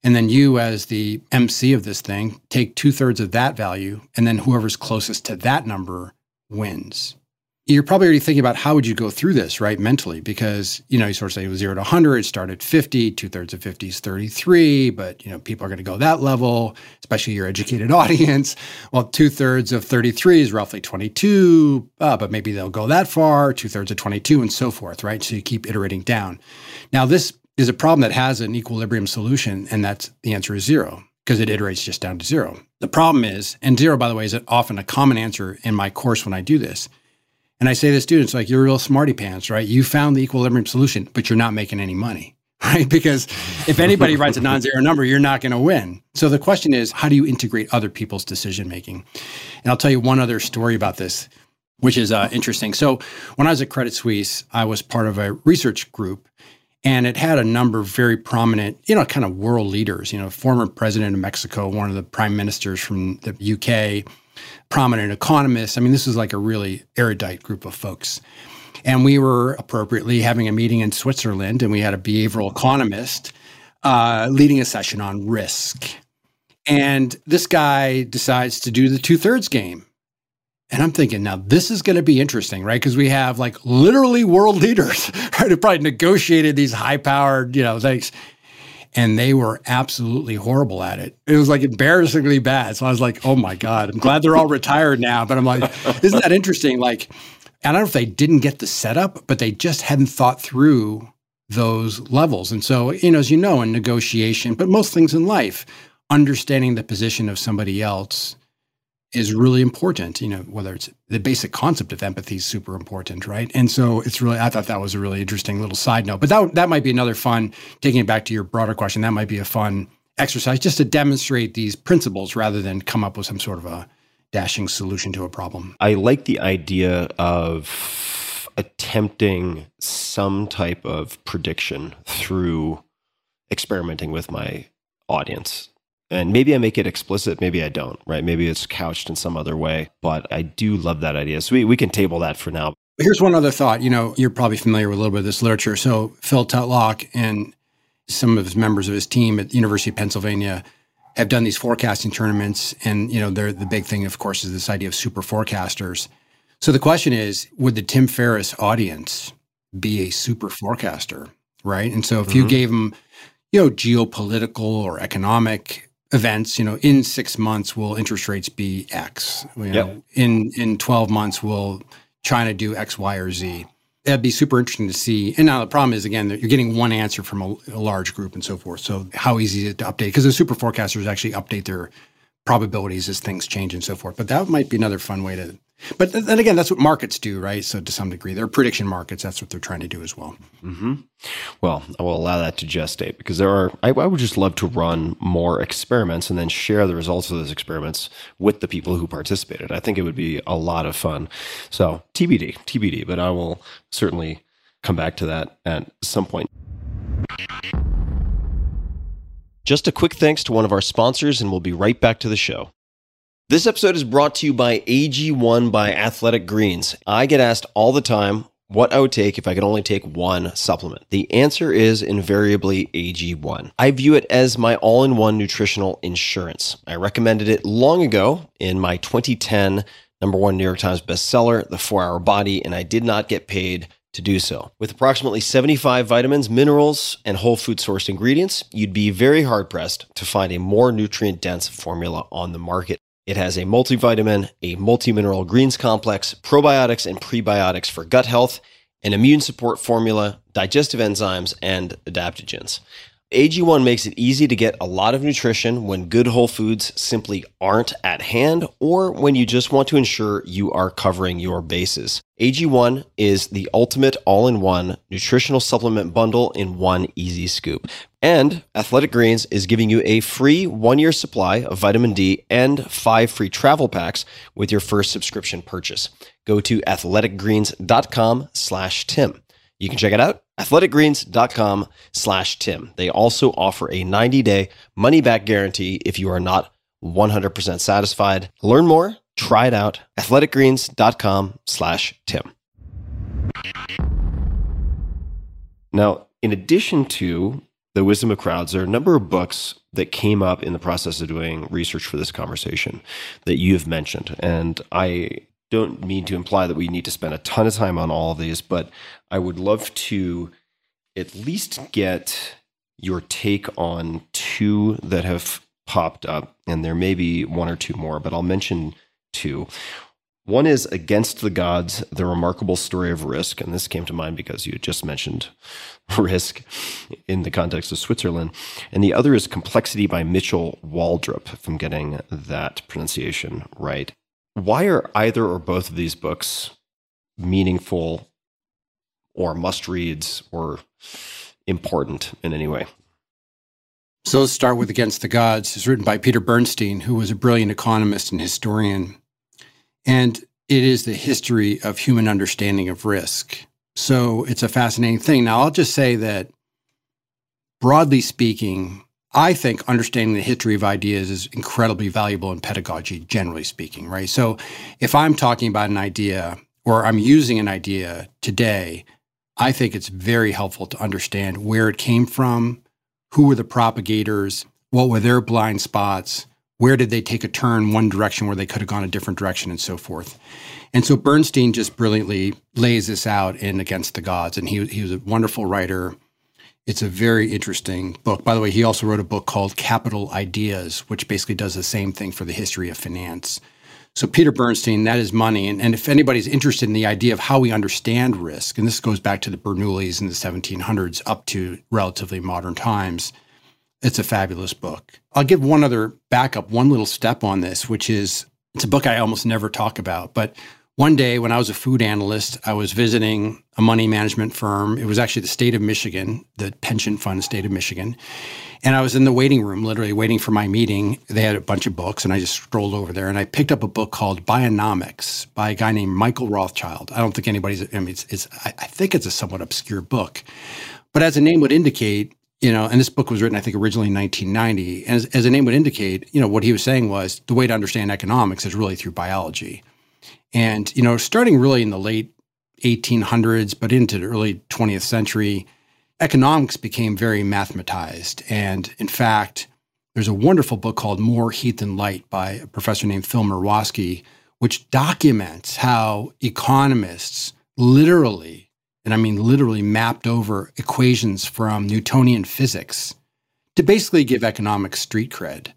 S6: and then you, as the MC of this thing, take two thirds of that value, and then whoever's closest to that number wins. you're probably already thinking about how would you go through this, right, mentally? Because, you know, you sort of say it was zero to 100, start at 50, two thirds of 50 is 33, but, you know, people are going to go that level, especially your educated audience. Well, two thirds of 33 is roughly 22, uh, but maybe they'll go that far, two thirds of 22, and so forth, right? So you keep iterating down. Now, this is a problem that has an equilibrium solution, and that's the answer is zero because it iterates just down to zero. The problem is, and zero, by the way, is often a common answer in my course when I do this and I say to students, like, you're real smarty pants, right? You found the equilibrium solution, but you're not making any money, right? Because if anybody writes a non zero number, you're not going to win. So the question is, how do you integrate other people's decision making? And I'll tell you one other story about this, which is uh, interesting. So when I was at Credit Suisse, I was part of a research group. And it had a number of very prominent, you know, kind of world leaders, you know, former president of Mexico, one of the prime ministers from the UK, prominent economists. I mean, this was like a really erudite group of folks. And we were appropriately having a meeting in Switzerland, and we had a behavioral economist uh, leading a session on risk. And this guy decides to do the two thirds game. And I'm thinking, now this is going to be interesting, right? Because we have like literally world leaders, right, who probably negotiated these high powered, you know, things and they were absolutely horrible at it. It was like embarrassingly bad. So I was like, oh my God, I'm glad they're all retired now. But I'm like, isn't that interesting? Like, I don't know if they didn't get the setup, but they just hadn't thought through those levels. And so, you know, as you know, in negotiation, but most things in life, understanding the position of somebody else is really important. You know, whether it's the basic concept of empathy is super important, right? And so it's really, I thought that was a really interesting little side note. But that that might be another fun. Taking it back to your broader question, that might be a fun exercise just to demonstrate these principles rather than come up with some sort of a dashing solution to a problem.
S1: I like the idea of attempting some type of prediction through experimenting with my audience and maybe I make it explicit, maybe I don't, right? Maybe it's couched in some other way, but I do love that idea. So we, we can table that for now.
S6: Here's one other thought. You know, you're probably familiar with a little bit of this literature. So Phil Tetlock and some of his members of his team at the University of Pennsylvania have done these forecasting tournaments. And, you know, they're the big thing, of course, is this idea of super forecasters. So the question is, would the Tim Ferriss audience be a super forecaster? Right. And so if mm-hmm. you gave them, you know, geopolitical or economic events, you know, in six months will interest rates be X? You know, yep. in in twelve months will China do X, Y, or Z? That'd be super interesting to see. And now the problem is again that you're getting one answer from a, a large group and so forth. So how easy is it to update? Because the super forecasters actually update their probabilities as things change and so forth. But that might be another fun way to but then again, that's what markets do, right? So to some degree, they're prediction markets. That's what they're trying to do as well.
S1: Mm-hmm. Well, I will allow that to gestate because there are. I, I, would just love to run more experiments and then share the results of those experiments with the people who participated. I think it would be a lot of fun. So TBD, TBD. But I will certainly come back to that at some point. Just a quick thanks to one of our sponsors, and we'll be right back to the show. This episode is brought to you by AG1 by Athletic Greens. I get asked all the time what I would take if I could only take one supplement. The answer is invariably AG1. I view it as my all in one nutritional insurance. I recommended it long ago in my 2010 number one New York Times bestseller, The 4 Hour Body, and I did not get paid to do so. With approximately 75 vitamins, minerals, and whole food sourced ingredients, you'd be very hard pressed to find a more nutrient dense formula on the market. It has a multivitamin, a multi-mineral greens complex, probiotics and prebiotics for gut health, an immune support formula, digestive enzymes, and adaptogens. AG1 makes it easy to get a lot of nutrition when good whole foods simply aren't at hand or when you just want to ensure you are covering your bases. AG1 is the ultimate all in one nutritional supplement bundle in one easy scoop. And Athletic Greens is giving you a free one year supply of vitamin D and five free travel packs with your first subscription purchase. Go to athleticgreens.com slash Tim. You can check it out, athleticgreens.com slash Tim. They also offer a 90 day money back guarantee if you are not 100% satisfied. Learn more, try it out, athleticgreens.com slash Tim. Now, in addition to the wisdom of crowds, there are a number of books that came up in the process of doing research for this conversation that you have mentioned. And I don't mean to imply that we need to spend a ton of time on all of these, but I would love to at least get your take on two that have popped up, and there may be one or two more, but I'll mention two. One is Against the Gods, the remarkable story of risk. And this came to mind because you just mentioned risk in the context of Switzerland. And the other is Complexity by Mitchell Waldrop, if I'm getting that pronunciation right. Why are either or both of these books meaningful or must reads or important in any way?
S6: So let's start with Against the Gods. It's written by Peter Bernstein, who was a brilliant economist and historian. And it is the history of human understanding of risk. So it's a fascinating thing. Now, I'll just say that broadly speaking, I think understanding the history of ideas is incredibly valuable in pedagogy, generally speaking, right? So if I'm talking about an idea or I'm using an idea today, I think it's very helpful to understand where it came from, who were the propagators, what were their blind spots, where did they take a turn one direction where they could have gone a different direction and so forth. And so Bernstein just brilliantly lays this out in Against the Gods. And he, he was a wonderful writer. It's a very interesting book. By the way, he also wrote a book called Capital Ideas, which basically does the same thing for the history of finance. So Peter Bernstein, that is money. And, and if anybody's interested in the idea of how we understand risk, and this goes back to the Bernoullis in the 1700s up to relatively modern times – it's a fabulous book. I'll give one other backup, one little step on this, which is it's a book I almost never talk about. But one day when I was a food analyst, I was visiting a money management firm. It was actually the state of Michigan, the pension fund state of Michigan. And I was in the waiting room, literally waiting for my meeting. They had a bunch of books, and I just strolled over there and I picked up a book called Bionomics by a guy named Michael Rothschild. I don't think anybody's, I mean, it's, it's I, think it's a somewhat obscure book. But as the name would indicate, you know, and this book was written, I think, originally in 1990. And as, as the name would indicate, you know, what he was saying was the way to understand economics is really through biology. And, you know, starting really in the late 1800s, but into the early 20th century, economics became very mathematized. And in fact, there's a wonderful book called More Heat Than Light by a professor named Phil Mirowski, which documents how economists literally and I mean literally mapped over equations from Newtonian physics to basically give economics street cred.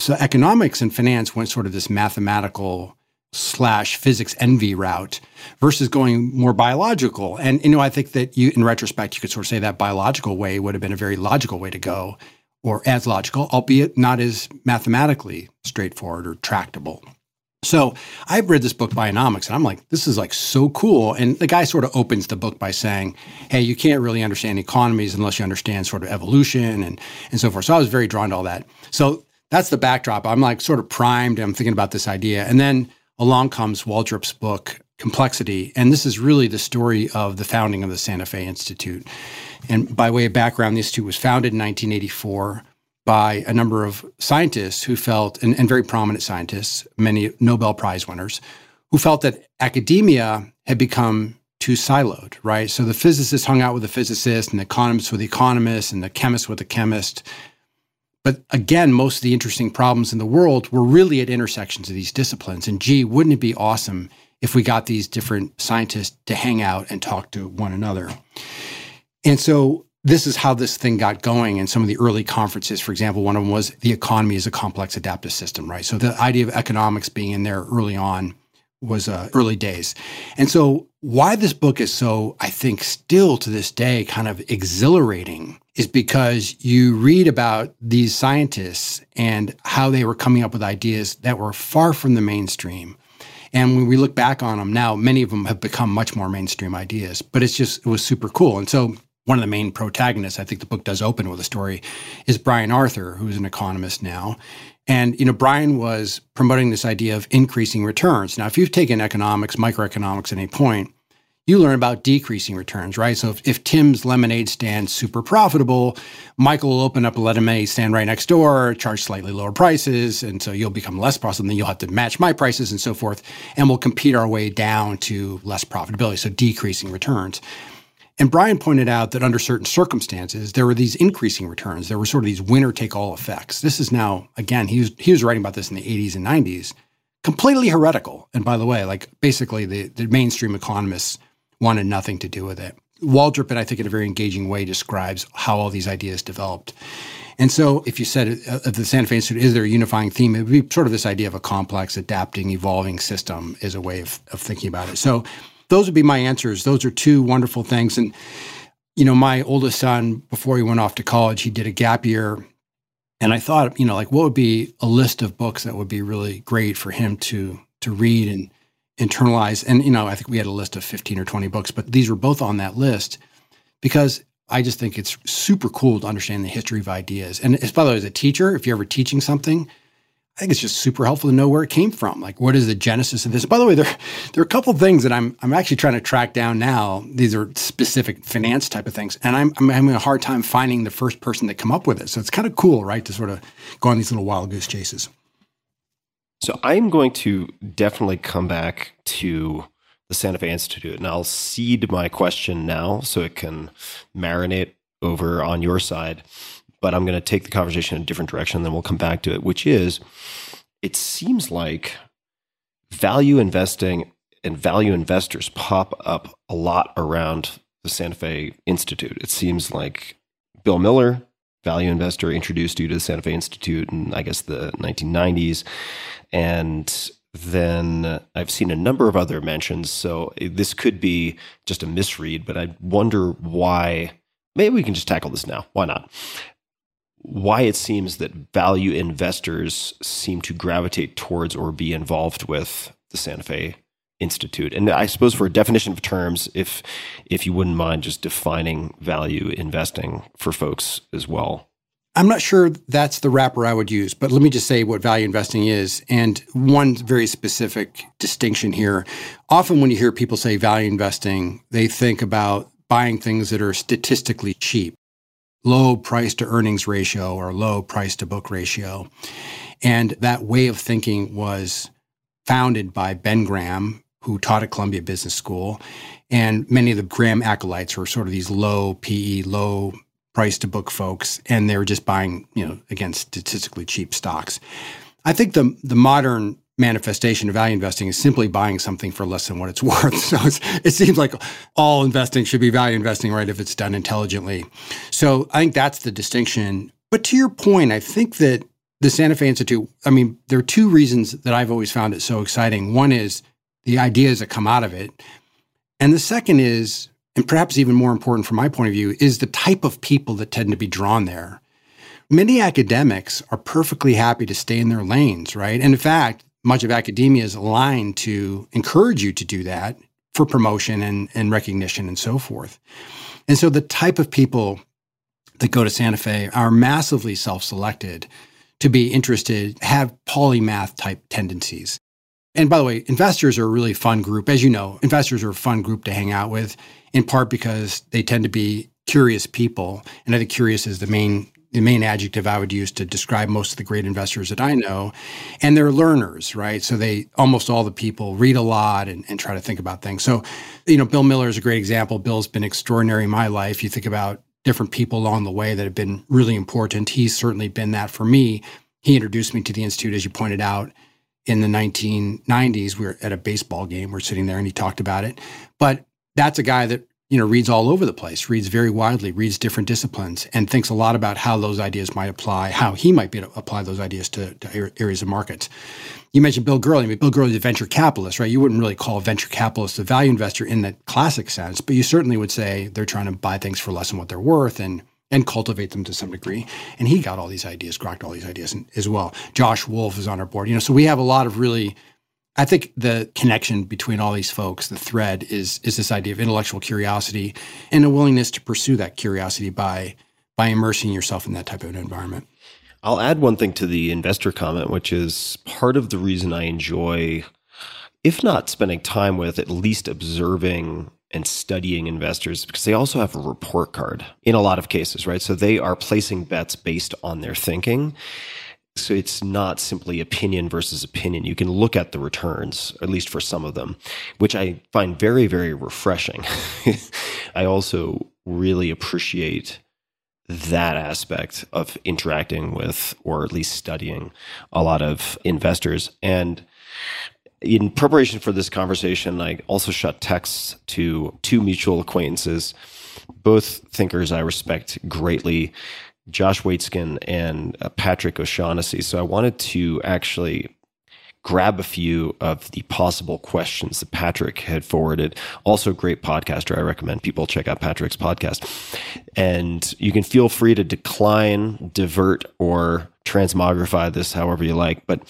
S6: So economics and finance went sort of this mathematical slash physics envy route versus going more biological. And you know, I think that you in retrospect you could sort of say that biological way would have been a very logical way to go, or as logical, albeit not as mathematically straightforward or tractable. So I've read this book, Bionomics, and I'm like, this is like so cool. And the guy sort of opens the book by saying, hey, you can't really understand economies unless you understand sort of evolution and, and so forth. So I was very drawn to all that. So that's the backdrop. I'm like sort of primed. I'm thinking about this idea. And then along comes Waldrop's book, Complexity. And this is really the story of the founding of the Santa Fe Institute. And by way of background, the Institute was founded in 1984 by a number of scientists who felt, and, and, very prominent scientists, many Nobel Prize winners, who felt that academia had become too siloed, right? So the physicists hung out with the physicists, and the economists with the economists, and the chemists with the chemist. But again, most of the interesting problems in the world were really at intersections of these disciplines. And gee, wouldn't it be awesome if we got these different scientists to hang out and talk to one another? And so this is how this thing got going in some of the early conferences. For example, one of them was the economy is a complex adaptive system, right? So the idea of economics being in there early on was uh, early days. And so why this book is so, I think, still to this day kind of exhilarating is because you read about these scientists and how they were coming up with ideas that were far from the mainstream. And when we look back on them now, many of them have become much more mainstream ideas, but it's just, it was super cool. And so one of the main protagonists, I think the book does open with a story, is Brian Arthur, who's an economist now. And, you know, Brian was promoting this idea of increasing returns. Now, if you've taken economics, microeconomics at any point, you learn about decreasing returns, right? So if, if Tim's lemonade stand's super profitable, Michael will open up a lemonade stand right next door, charge slightly lower prices. And so you'll become less profitable. And then you'll have to match my prices and so forth. And we'll compete our way down to less profitability. So decreasing returns. And Brian pointed out that under certain circumstances, there were these increasing returns. There were sort of these winner take all effects. This is now, again, he was, he was writing about this in the 80s and 90s. completely heretical. And by the way, like basically the, the mainstream economists wanted nothing to do with it. Waldrop, I think, in a very engaging way, describes how all these ideas developed. And so, if you said uh, of the Santa Fe Institute, is there a unifying theme? It would be sort of this idea of a complex, adapting, evolving system is a way of, of thinking about it. So, those would be my answers. Those are two wonderful things. And, you know, my oldest son, before he went off to college, he did a gap year. And I thought, you know, like what would be a list of books that would be really great for him to to read and internalize? And, you know, I think we had a list of 15 or 20 books, but these were both on that list because I just think it's super cool to understand the history of ideas. And as by the way, as a teacher, if you're ever teaching something, I think it's just super helpful to know where it came from. Like, what is the genesis of this? By the way, there, there are a couple of things that I'm I'm actually trying to track down now. These are specific finance type of things, and I'm I'm having a hard time finding the first person that come up with it. So it's kind of cool, right, to sort of go on these little wild goose chases.
S1: So I'm going to definitely come back to the Santa Fe Institute, and I'll seed my question now so it can marinate over on your side but I'm going to take the conversation in a different direction. And then we'll come back to it, which is it seems like value investing and value investors pop up a lot around the Santa Fe Institute. It seems like Bill Miller, value investor, introduced you to the Santa Fe Institute in, I guess, the 1990s. And then I've seen a number of other mentions. So this could be just a misread, but I wonder why. Maybe we can just tackle this now. Why not? Why it seems that value investors seem to gravitate towards or be involved with the Santa Fe Institute. And I suppose for a definition of terms, if if you wouldn't mind just defining value investing for folks as well.
S6: I'm not sure that's the wrapper I would use, but let me just say what value investing is. And one very specific distinction here. Often when you hear people say value investing, they think about buying things that are statistically cheap low price to earnings ratio or low price to book ratio. And that way of thinking was founded by Ben Graham, who taught at Columbia Business School. And many of the Graham acolytes were sort of these low PE, low price to book folks. And they were just buying, you know, again, statistically cheap stocks. I think the, the modern manifestation of value investing is simply buying something for less than what it's worth. So it's, it seems like all investing should be value investing, right? If it's done intelligently. So I think that's the distinction. But to your point, I think that the Santa Fe Institute, I mean, there are two reasons that I've always found it so exciting. One is the ideas that come out of it. And the second is, and perhaps even more important from my point of view, is the type of people that tend to be drawn there. Many academics are perfectly happy to stay in their lanes, right? And in fact, much of academia is aligned to encourage you to do that for promotion and, and recognition and so forth. And so the type of people that go to Santa Fe are massively self selected to be interested, have polymath type tendencies. And by the way, investors are a really fun group. As you know, investors are a fun group to hang out with, in part because they tend to be curious people. And I think curious is the main the main adjective I would use to describe most of the great investors that I know. And they're learners, right? So they almost all the people read a lot and, and try to think about things. So, you know, Bill Miller is a great example. Bill's been extraordinary in my life. You think about different people along the way that have been really important. He's certainly been that for me. He introduced me to the Institute, as you pointed out, in the 1990s. We were at a baseball game. We're sitting there and he talked about it. But that's a guy that you know, reads all over the place, reads very widely, reads different disciplines, and thinks a lot about how those ideas might apply, how he might be able to apply those ideas to, to areas of markets. You mentioned Bill Gurley. I mean, Bill Gurley is a venture capitalist, right? You wouldn't really call a venture capitalist a value investor in that classic sense, but you certainly would say they're trying to buy things for less than what they're worth and and cultivate them to some degree. And he got all these ideas, grokked all these ideas as well. Josh Wolfe is on our board. You know, so we have a lot of really I think the connection between all these folks, the thread is is this idea of intellectual curiosity and a willingness to pursue that curiosity by by immersing yourself in that type of an environment.
S1: I'll add one thing to the investor comment, which is part of the reason I enjoy, if not spending time with, at least observing and studying investors because they also have a report card in a lot of cases, right? So they are placing bets based on their thinking. So it's not simply opinion versus opinion. You can look at the returns, at least for some of them, which I find very, very refreshing. I also really appreciate that aspect of interacting with, or at least studying, a lot of investors. And In preparation for this conversation, I also shot texts to two mutual acquaintances, both thinkers I respect greatly, Josh Waitzkin and uh, Patrick O'Shaughnessy. So I wanted to actually grab a few of the possible questions that Patrick had forwarded. Also, great podcaster. I recommend people check out Patrick's podcast. And you can feel free to decline, divert, or transmogrify this however you like. But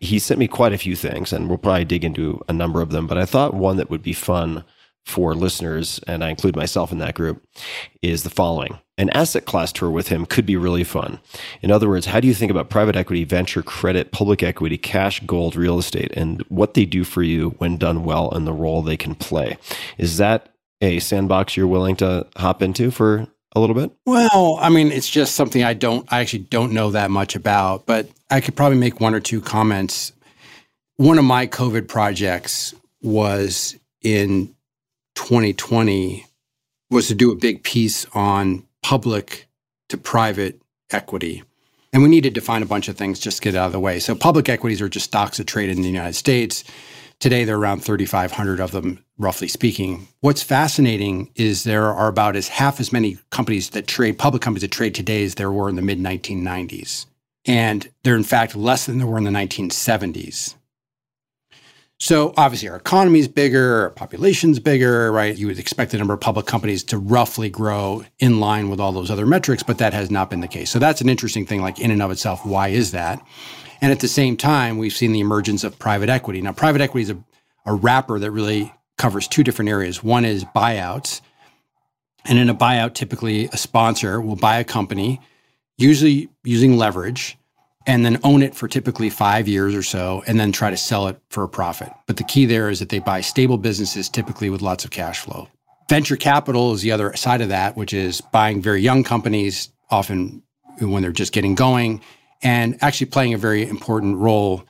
S1: he sent me quite a few things, and we'll probably dig into a number of them. But I thought one that would be fun for listeners, and I include myself in that group, is the following. An asset class tour with him could be really fun. In other words, how do you think about private equity, venture credit, public equity, cash, gold, real estate, and what they do for you when done well and the role they can play? Is that a sandbox you're willing to hop into for a little bit?
S6: Well, I mean, it's just something I don't, I actually don't know that much about, but I could probably make one or two comments. One of my COVID projects was in 2020 was to do a big piece on public to private equity. And we need to define a bunch of things just to get out of the way. So public equities are just stocks that trade in the United States. Today, there are around 3,500 of them, roughly speaking. What's fascinating is there are about as half as many companies that trade, public companies that trade today as there were in the mid 1990s. And they're in fact less than there were in the 1970s. So obviously our economy is bigger, our population's bigger, right? You would expect the number of public companies to roughly grow in line with all those other metrics, but that has not been the case. So that's an interesting thing, like in and of itself. Why is that? And at the same time, we've seen the emergence of private equity. Now, private equity is a, a wrapper that really covers two different areas. One is buyouts. And in a buyout, typically a sponsor will buy a company, usually using leverage, and then own it for typically five years or so, and then try to sell it for a profit. But the key there is that they buy stable businesses, typically with lots of cash flow. Venture capital is the other side of that, which is buying very young companies, often when they're just getting going, and actually playing a very important role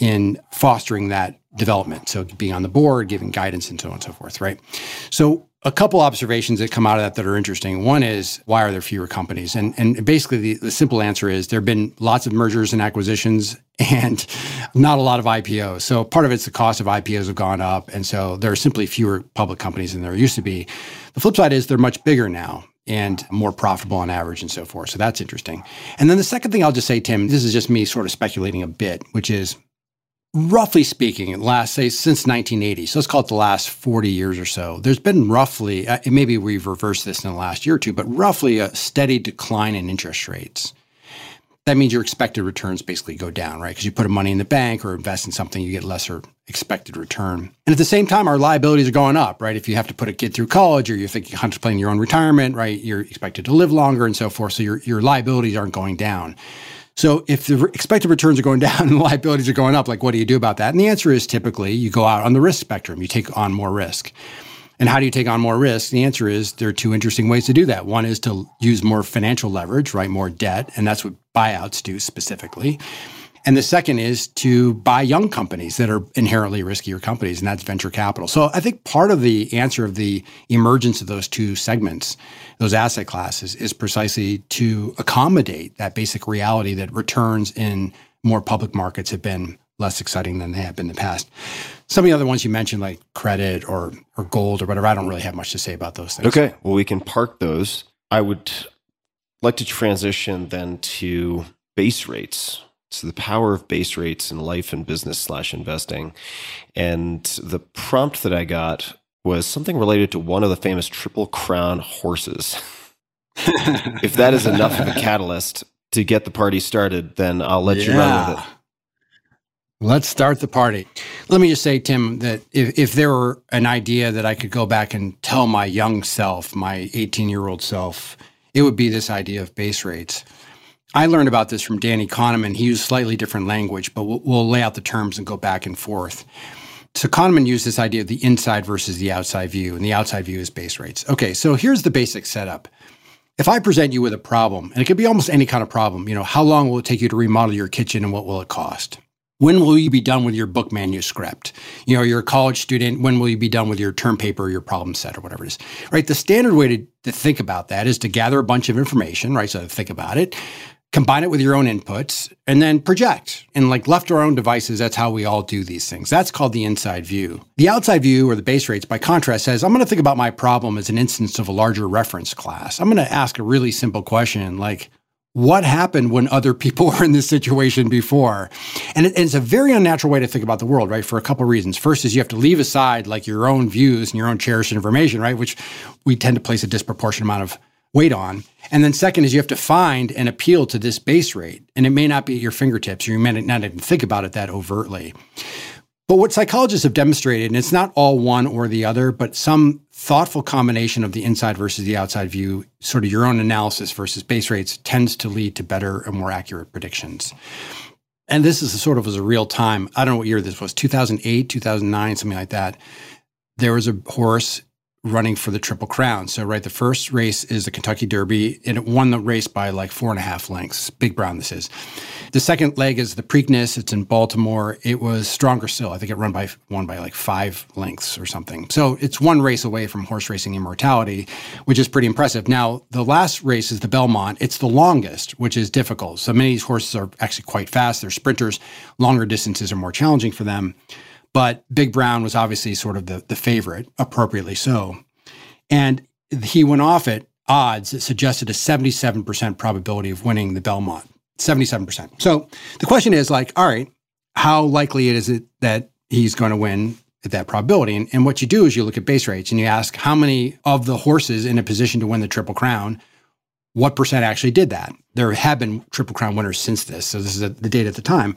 S6: in fostering that development. So being on the board, giving guidance, and so on and so forth, right? So a couple observations that come out of that that are interesting. One is why are there fewer companies? And and basically the, the simple answer is there have been lots of mergers and acquisitions and not a lot of IPOs. So part of it's the cost of IPOs have gone up, and so there are simply fewer public companies than there used to be. The flip side is they're much bigger now and more profitable on average and so forth. So that's interesting. And then the second thing I'll just say, Tim, this is just me sort of speculating a bit, which is roughly speaking, last say since 1980, so let's call it the last 40 years or so, there's been roughly, uh, maybe we've reversed this in the last year or two, but roughly a steady decline in interest rates. That means your expected returns basically go down, right? Because you put money in the bank or invest in something, you get lesser expected return. And at the same time, our liabilities are going up, right? If you have to put a kid through college or you're thinking contemplating your own retirement, right? You're expected to live longer and so forth. So your, your liabilities aren't going down. So if the expected returns are going down and the liabilities are going up, like what do you do about that? And the answer is typically you go out on the risk spectrum, you take on more risk. And how do you take on more risk? The answer is there are two interesting ways to do that. One is to use more financial leverage, right? More debt. And that's what buyouts do specifically. And the second is to buy young companies that are inherently riskier companies, and that's venture capital. So I think part of the answer of the emergence of those two segments, those asset classes, is precisely to accommodate that basic reality that returns in more public markets have been less exciting than they have been in the past. Some of the other ones you mentioned, like credit or or gold or whatever, I don't really have much to say about those things.
S1: Okay. Well, we can park those. I would like to transition then to base rates so the power of base rates in life and business slash investing. And the prompt that I got was something related to one of the famous Triple Crown horses. if that is enough of a catalyst to get the party started, then I'll let yeah. you run with it.
S6: Let's start the party. Let me just say, Tim, that if, if there were an idea that I could go back and tell my young self, my 18 year old self, it would be this idea of base rates. I learned about this from Danny Kahneman. He used slightly different language, but we'll, we'll lay out the terms and go back and forth. So Kahneman used this idea of the inside versus the outside view, and the outside view is base rates. Okay, so here's the basic setup. If I present you with a problem, and it could be almost any kind of problem, you know, how long will it take you to remodel your kitchen and what will it cost? When will you be done with your book manuscript? You know, you're a college student. When will you be done with your term paper or your problem set or whatever it is? Right. The standard way to, to think about that is to gather a bunch of information, right? So think about it combine it with your own inputs, and then project. And like left to our own devices, that's how we all do these things. That's called the inside view. The outside view or the base rates, by contrast, says I'm going to think about my problem as an instance of a larger reference class. I'm going to ask a really simple question like, what happened when other people were in this situation before? And, it, and it's a very unnatural way to think about the world, right? For a couple of reasons. First is you have to leave aside like your own views and your own cherished information, right? Which we tend to place a disproportionate amount of weight on. And then second is you have to find and appeal to this base rate. And it may not be at your fingertips, or you may not even think about it that overtly. But what psychologists have demonstrated, and it's not all one or the other, but some thoughtful combination of the inside versus the outside view, sort of your own analysis versus base rates, tends to lead to better and more accurate predictions. And this is sort of as a real time. I don't know what year this was, 2008, 2009, something like that. There was a horse running for the Triple Crown. So, right, the first race is the Kentucky Derby, and it won the race by like four and a half lengths. Big Brown, this is. The second leg is the Preakness. It's in Baltimore. It was stronger still. I think it run by won by like five lengths or something. So it's one race away from horse racing immortality, which is pretty impressive. Now, the last race is the Belmont. It's the longest, which is difficult. So many of these horses are actually quite fast. They're sprinters. Longer distances are more challenging for them. But Big Brown was obviously sort of the, the favorite, appropriately so. And he went off at odds that suggested a 77% probability of winning the Belmont. 77%. So the question is like, all right, how likely is it that he's going to win at that probability? And, and what you do is you look at base rates and you ask how many of the horses in a position to win the Triple Crown, what percent actually did that? There have been Triple Crown winners since this. So this is the data at the time.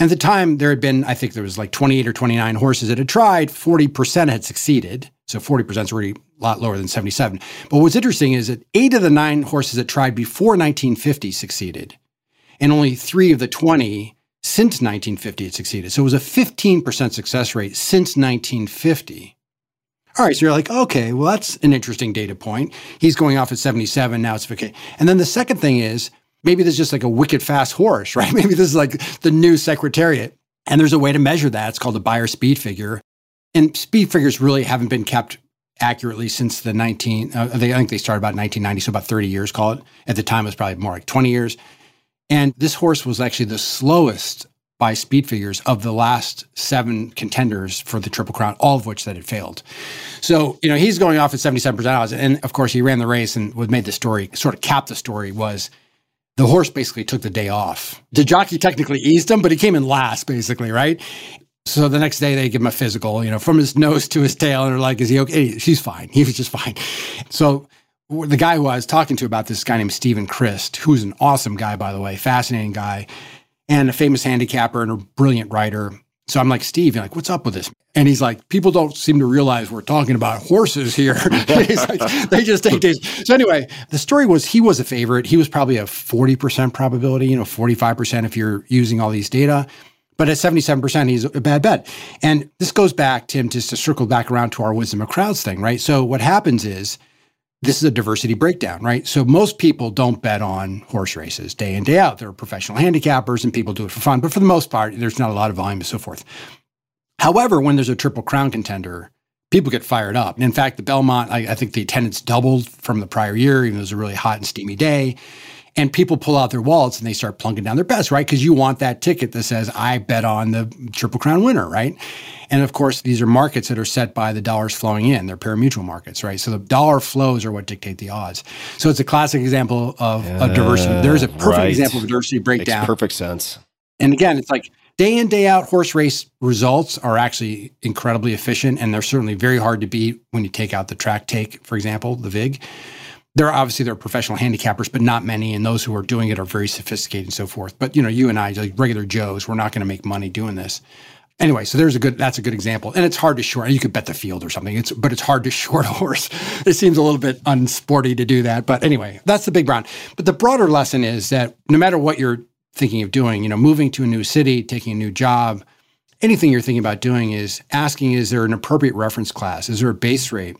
S6: And at the time, there had been, I think there was like 28 or 29 horses that had tried, 40% had succeeded. So 40% is already a lot lower than 77. But what's interesting is that eight of the nine horses that tried before 1950 succeeded, and only three of the 20 since 1950 had succeeded. So it was a 15% success rate since 1950. All right, so you're like, okay, well, that's an interesting data point. He's going off at 77, now it's okay. And then the second thing is maybe there's just like a wicked fast horse, right? Maybe this is like the new secretariat. And there's a way to measure that. It's called the Beyer speed figure. And speed figures really haven't been kept accurately since the 19, uh, they, I think they started about 1990, so about 30 years, call it. At the time, it was probably more like 20 years. And this horse was actually the slowest by speed figures of the last seven contenders for the Triple Crown, all of which that had failed. So, you know, he's going off at 77% odds. And of course, he ran the race and what made the story sort of cap the story was the horse basically took the day off. The jockey technically eased him, but he came in last, basically, right? So the next day they give him a physical, you know, from his nose to his tail, and they're like, "Is he okay?" She's fine. He was just fine. So the guy who I was talking to about this guy named Steven Crist, who's an awesome guy, by the way, fascinating guy, and a famous handicapper and a brilliant writer. So I'm like, Steve, you're like, what's up with this? And he's like, people don't seem to realize we're talking about horses here. like, they just take days. So anyway, the story was he was a favorite. He was probably a 40% probability, you know, 45% if you're using all these data. But at 77%, he's a bad bet. And this goes back, Tim, just to circle back around to our wisdom of crowds thing, right? So what happens is this is a diversity breakdown, right? So most people don't bet on horse races day in, day out. There are professional handicappers and people do it for fun. But for the most part, there's not a lot of volume and so forth. However, when there's a triple crown contender, people get fired up. And in fact, the Belmont, I, I think the attendance doubled from the prior year, even though it was a really hot and steamy day. And people pull out their wallets and they start plunking down their bets, right? Because you want that ticket that says, I bet on the Triple Crown winner, right? And of course, these are markets that are set by the dollars flowing in. They're parimutuel markets, right? So the dollar flows are what dictate the odds. So it's a classic example of a diversity. There's a perfect
S1: right.
S6: example of diversity breakdown.
S1: Makes perfect sense.
S6: And again, it's like day in, day out horse race results are actually incredibly efficient. And they're certainly very hard to beat when you take out the track take, for example, the VIG. There are obviously there are professional handicappers, but not many, and those who are doing it are very sophisticated and so forth. But you know, you and I, like regular Joes, we're not going to make money doing this. Anyway, so there's a good that's a good example, and it's hard to short. You could bet the field or something. It's but it's hard to short a horse. It seems a little bit unsporty to do that, but anyway, that's the big brown. But the broader lesson is that no matter what you're thinking of doing, you know, moving to a new city, taking a new job, anything you're thinking about doing is asking: Is there an appropriate reference class? Is there a base rate?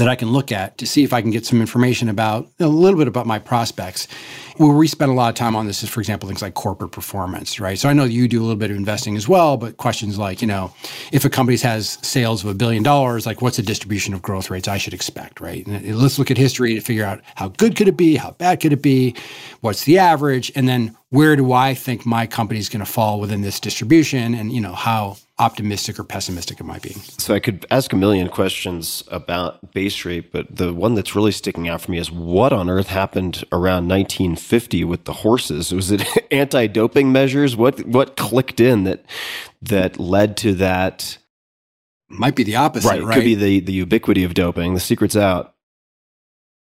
S6: That I can look at to see if I can get some information about a little bit about my prospects. Where we spend a lot of time on this is, for example, things like corporate performance, right? So I know you do a little bit of investing as well, but questions like, you know, if a company has sales of a billion dollars, like what's the distribution of growth rates I should expect, right? And let's look at history to figure out how good could it be, how bad could it be, what's the average, and then where do I think my company is going to fall within this distribution, and you know how optimistic or pessimistic it might be.
S1: So I could ask a million questions about base rate, but the one that's really sticking out for me is what on earth happened around 1950 with the horses? Was it anti-doping measures? What what clicked in that that led to that?
S6: Might be the opposite, right?
S1: right? Could be the the ubiquity of doping. The secret's out.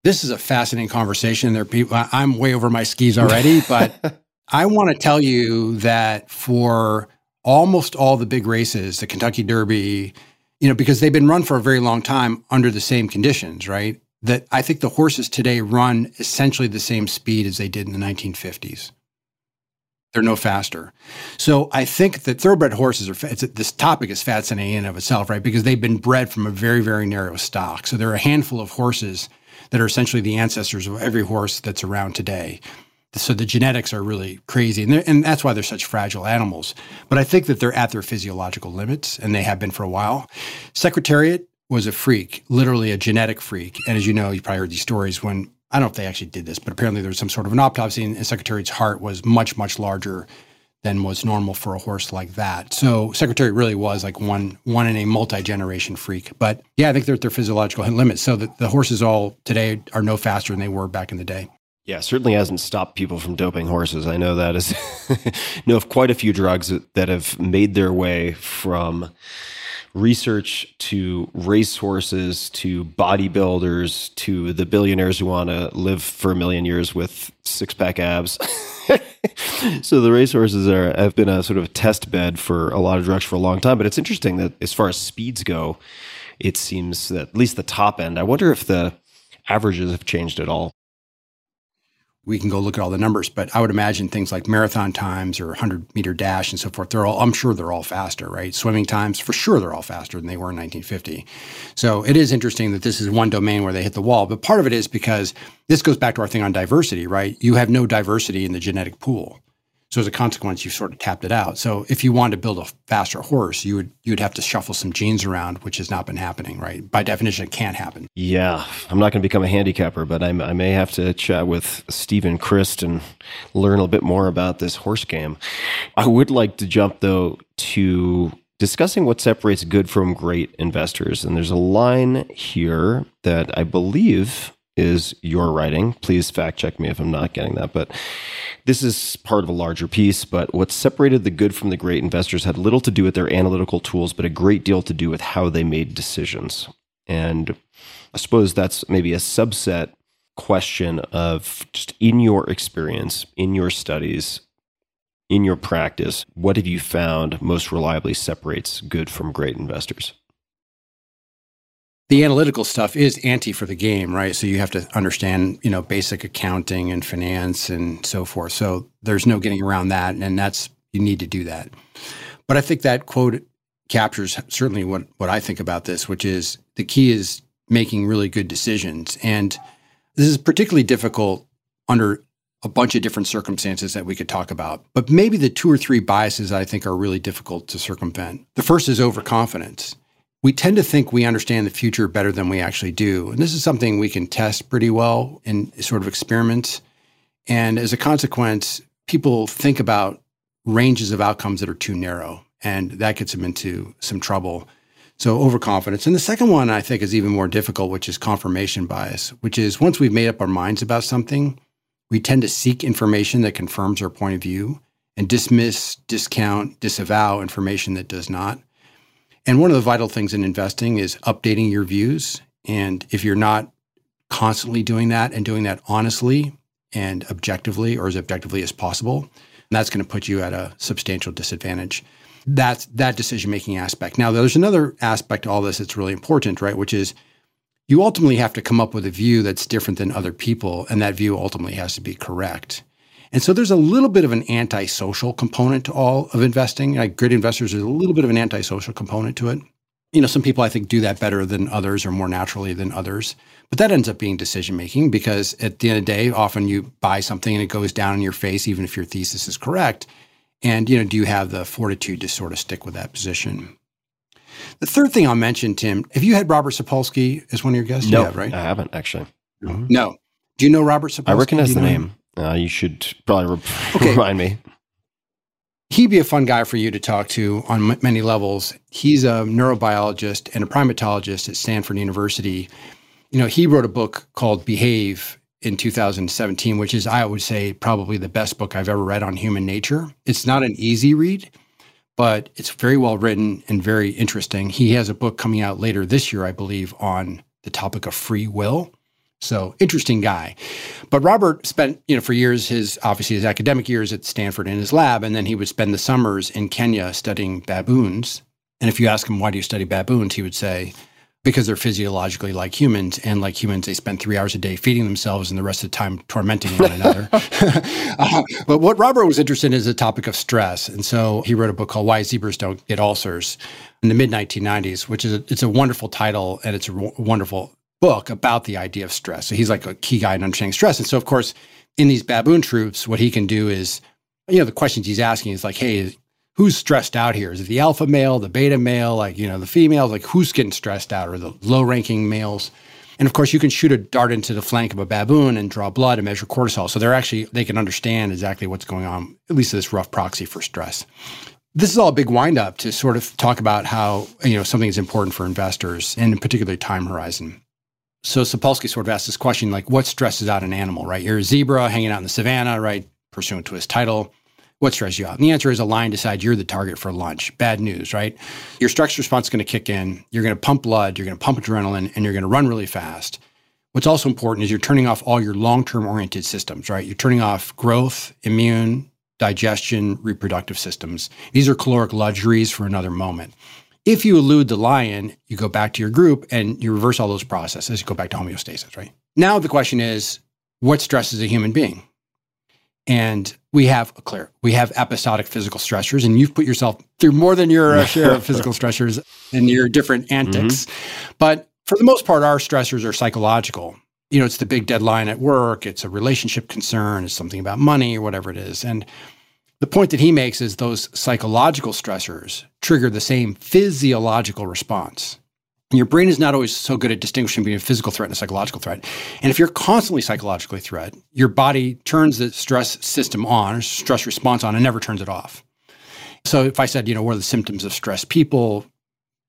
S6: This is a fascinating conversation. There, people. I'm way over my skis already, but I want to tell you that for almost all the big races, the Kentucky Derby, you know, because they've been run for a very long time under the same conditions, right? That I think the horses today run essentially the same speed as they did in the 1950s. They're no faster. So I think that thoroughbred horses are, this topic is fascinating in and of itself, right? Because they've been bred from a very, very narrow stock. So there are a handful of horses that are essentially the ancestors of every horse that's around today so the genetics are really crazy and, and that's why they're such fragile animals but i think that they're at their physiological limits and they have been for a while secretariat was a freak literally a genetic freak and as you know you probably heard these stories when i don't know if they actually did this but apparently there was some sort of an autopsy and secretariat's heart was much much larger than was normal for a horse like that. So Secretariat really was like one one in a multi generation freak. But yeah, I think they're at their physiological limits. So the, the horses all today are no faster than they were back in the day.
S1: Yeah, certainly hasn't stopped people from doping horses. I know that is know of quite a few drugs that have made their way from research to race horses to bodybuilders to the billionaires who want to live for a million years with six pack abs. so the racehorses are have been a sort of test bed for a lot of drugs for a long time. But it's interesting that as far as speeds go, it seems that at least the top end. I wonder if the averages have changed at all
S6: we can go look at all the numbers, but I would imagine things like marathon times or 100 meter dash and so forth, they're all, I'm sure they're all faster, right? Swimming times, for sure, they're all faster than they were in 1950. So it is interesting that this is one domain where they hit the wall, but part of it is because this goes back to our thing on diversity, right? You have no diversity in the genetic pool. So as a consequence, you've sort of tapped it out. So if you wanted to build a faster horse, you would you would have to shuffle some genes around, which has not been happening, right? By definition, it can't happen.
S1: Yeah, I'm not going to become a handicapper, but I, I may have to chat with Steven Crist and learn a bit more about this horse game. I would like to jump though to discussing what separates good from great investors, and there's a line here that I believe is your writing. Please fact check me if I'm not getting that. But this is part of a larger piece. But what separated the good from the great investors had little to do with their analytical tools, but a great deal to do with how they made decisions. And I suppose that's maybe a subset question of just in your experience, in your studies, in your practice, what have you found most reliably separates good from great investors?
S6: The analytical stuff is ante for the game, right? So you have to understand, you know, basic accounting and finance and so forth. So there's no getting around that, and that's you need to do that. But I think that quote captures certainly what what I think about this, which is the key is making really good decisions, and this is particularly difficult under a bunch of different circumstances that we could talk about. But maybe the two or three biases I think are really difficult to circumvent. The first is overconfidence we tend to think we understand the future better than we actually do. And this is something we can test pretty well in sort of experiments. And as a consequence, people think about ranges of outcomes that are too narrow, and that gets them into some trouble. So, overconfidence. And the second one I think is even more difficult, which is confirmation bias, which is once we've made up our minds about something, we tend to seek information that confirms our point of view and dismiss, discount, disavow information that does not. And one of the vital things in investing is updating your views. And if you're not constantly doing that and doing that honestly and objectively or as objectively as possible, that's going to put you at a substantial disadvantage. That's that decision making aspect. Now, there's another aspect to all this that's really important, right? Which is you ultimately have to come up with a view that's different than other people, and that view ultimately has to be correct. And so there's a little bit of an antisocial component to all of investing. Like good investors, there's a little bit of an antisocial component to it. You know, some people I think do that better than others or more naturally than others. But that ends up being decision making because at the end of the day, often you buy something and it goes down in your face, even if your thesis is correct. And, you know, do you have the fortitude to sort of stick with that position? The third thing I'll mention, Tim, have you had Robert Sapolsky as one of your guests?
S1: No,
S6: you have, right?
S1: I haven't actually.
S6: No. Mm-hmm. Do you know Robert Sapolsky?
S1: I recognize the
S6: him?
S1: Uh, you should probably re-
S6: Okay.
S1: remind me.
S6: he'd be a fun guy for you to talk to on m- many levels. He's a neurobiologist and a primatologist at Stanford University. You know, he wrote a book called Behave in 2017, which is, I would say, probably the best book I've ever read on human nature. It's not an easy read, but it's very well written and very interesting. He has a book coming out later this year, I believe, on the topic of free will. So interesting guy. But Robert spent, you know, for years his obviously his academic years at Stanford in his lab, and then he would spend the summers in Kenya studying baboons. And if you ask him why do you study baboons, he would say, because they're physiologically like humans, and like humans, they spend three hours a day feeding themselves, and the rest of the time tormenting one another. Uh, but what Robert was interested in is the topic of stress, and so he wrote a book called "Why Zebras Don't Get Ulcers" in the mid 1990s, which is a, it's a wonderful title and it's a wonderful book about the idea of stress. So he's like a key guy in understanding stress. And so, of course, in these baboon troops, what he can do is, you know, the questions he's asking is like, hey, who's stressed out here? Is it the alpha male, the beta male, like, you know, the females? Like, who's getting stressed out or the low ranking males? And of course, you can shoot a dart into the flank of a baboon and draw blood and measure cortisol. So they're actually, they can understand exactly what's going on, at least this rough proxy for stress. This is all a big windup to sort of talk about how, you know, something is important for investors and in particular time horizon. So Sapolsky sort of asked this question, like, what stresses out an animal, right? You're a zebra hanging out in the savannah, right? Pursuant to his title. What stresses you out? And the answer is a lion decides you're the target for lunch. Bad news, right? Your stress response is going to kick in. You're going to pump blood, you're going to pump adrenaline, and you're going to run really fast. What's also important is you're turning off all your long term oriented systems, right? You're turning off growth, immune, digestion, reproductive systems. These are caloric luxuries for another moment. If you elude the lion, you go back to your group and you reverse all those processes. You go back to homeostasis, right? Now the question is, what stresses a human being? And we have a clear, we have episodic physical stressors, and you've put yourself through more than your uh, share of physical stressors in your different antics. But for the most part, our stressors are psychological. You know, it's the big deadline at work, it's a relationship concern, it's something about money or whatever it is. And the point that he makes is those psychological stressors trigger the same physiological response. And your brain is not always so good at distinguishing between a physical threat and a psychological threat. And if you're constantly psychologically threat, your body turns the stress system on, stress response on, and never turns it off. So if I said, you know, what are the symptoms of stressed people?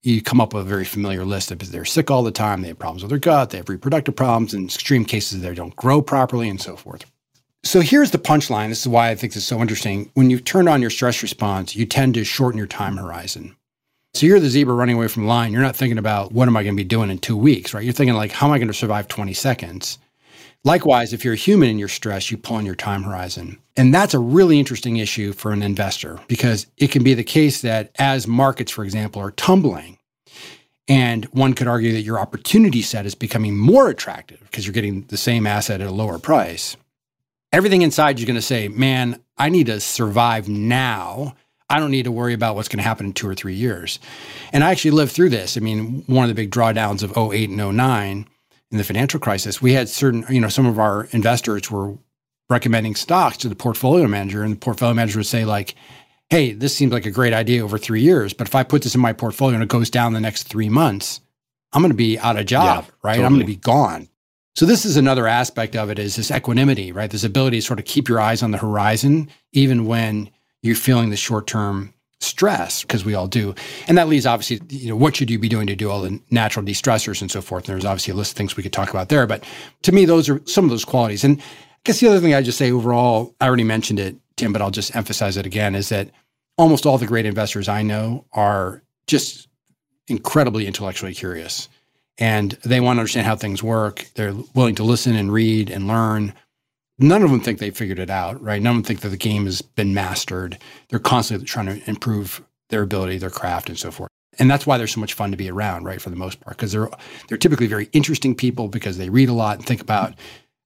S6: You come up with a very familiar list of they're sick all the time, they have problems with their gut, they have reproductive problems, in extreme cases they don't grow properly, and so forth. So here's the punchline. This is why I think this is so interesting. When you turn on your stress response, you tend to shorten your time horizon. So you're the zebra running away from the lion. You're not thinking about what am I going to be doing in two weeks, right? You're thinking like, how am I going to survive 20 seconds? Likewise, if you're a human in your stress, you pull on your time horizon. And that's a really interesting issue for an investor because it can be the case that as markets, for example, are tumbling, and one could argue that your opportunity set is becoming more attractive because you're getting the same asset at a lower price. Everything inside you're going to say, man, I need to survive now. I don't need to worry about what's going to happen in two or three years. And I actually lived through this. I mean, one of the big drawdowns of 08 and 09 in the financial crisis, we had certain, you know, some of our investors were recommending stocks to the portfolio manager, and the portfolio manager would say, like, hey, this seems like a great idea over three years, but if I put this in my portfolio and it goes down the next three months, I'm going to be out of job,
S1: Yeah,
S6: right? I'm going to be gone. So this is another aspect of it is this equanimity, right? This ability to sort of keep your eyes on the horizon, even when you're feeling the short-term stress, because we all do. And that leads obviously, you know, what should you be doing to do all the natural de-stressors and so forth? And there's obviously a list of things we could talk about there. But to me, those are some of those qualities. And I guess the other thing I just say overall, I already mentioned it, Tim, but I'll just emphasize it again, is that almost all the great investors I know are just incredibly intellectually curious and they want to understand how things work. They're willing to listen and read and learn. None of them think they figured it out, right? None of them think that the game has been mastered. They're constantly trying to improve their ability, their craft, and so forth. And that's why they're so much fun to be around, right? For the most part, because they're they're typically very interesting people because they read a lot and think about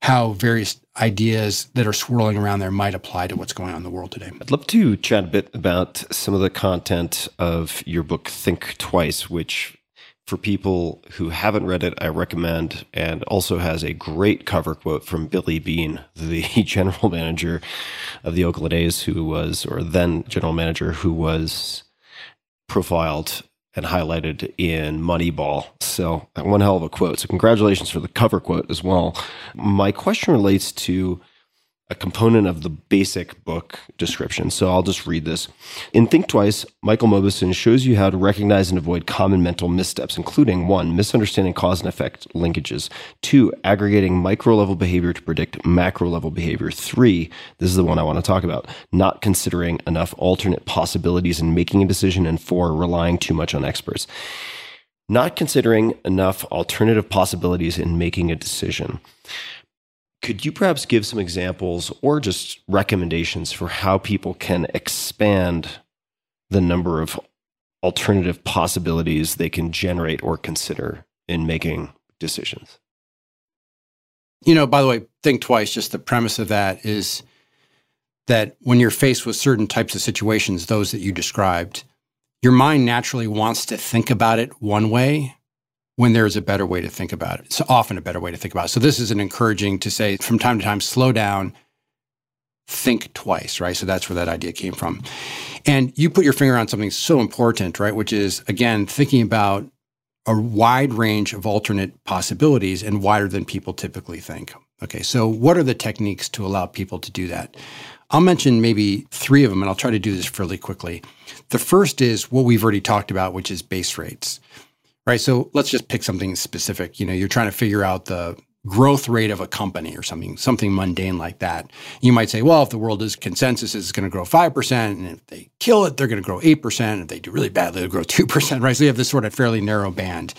S6: how various ideas that are swirling around there might apply to what's going on in the world today.
S1: I'd love to chat a bit about some of the content of your book, Think Twice, which For people who haven't read it, I recommend, and also has a great cover quote from Billy Beane, the general manager of the Oakland A's, who was, or then general manager, who was profiled and highlighted in Moneyball. So, uh, one hell of a quote. So, congratulations for the cover quote as well. My question relates to a component of the basic book description. So I'll just read this. In Think Twice, Michael Mauboussin shows you how to recognize and avoid common mental missteps, including one, misunderstanding cause and effect linkages, two, aggregating micro level behavior to predict macro level behavior, three, this is the one I want to talk about, not considering enough alternate possibilities in making a decision, and four, relying too much on experts. Not considering enough alternative possibilities in making a decision. Could you perhaps give some examples or just recommendations for how people can expand the number of alternative possibilities they can generate or consider in making decisions?
S6: You know, by the way, think twice. Just the premise of that is that when you're faced with certain types of situations, those that you described, your mind naturally wants to think about it one way when there is a better way to think about it. It's often a better way to think about it. So this is an encouraging to say from time to time, slow down, think twice, right? So that's where that idea came from. And you put your finger on something so important, right? Which is again thinking about a wide range of alternate possibilities and wider than people typically think. Okay, so what are the techniques to allow people to do that? I'll mention maybe three of them and I'll try to do this fairly quickly. The first is what we've already talked about, which is base rates right? So let's just pick something specific. You know, you're trying to figure out the growth rate of a company or something, something mundane like that. You might say, well, if the world is consensus is going to grow 5%, and if they kill it, they're going to grow 8%. If they do really badly, they'll grow 2%, right? So you have this sort of fairly narrow band.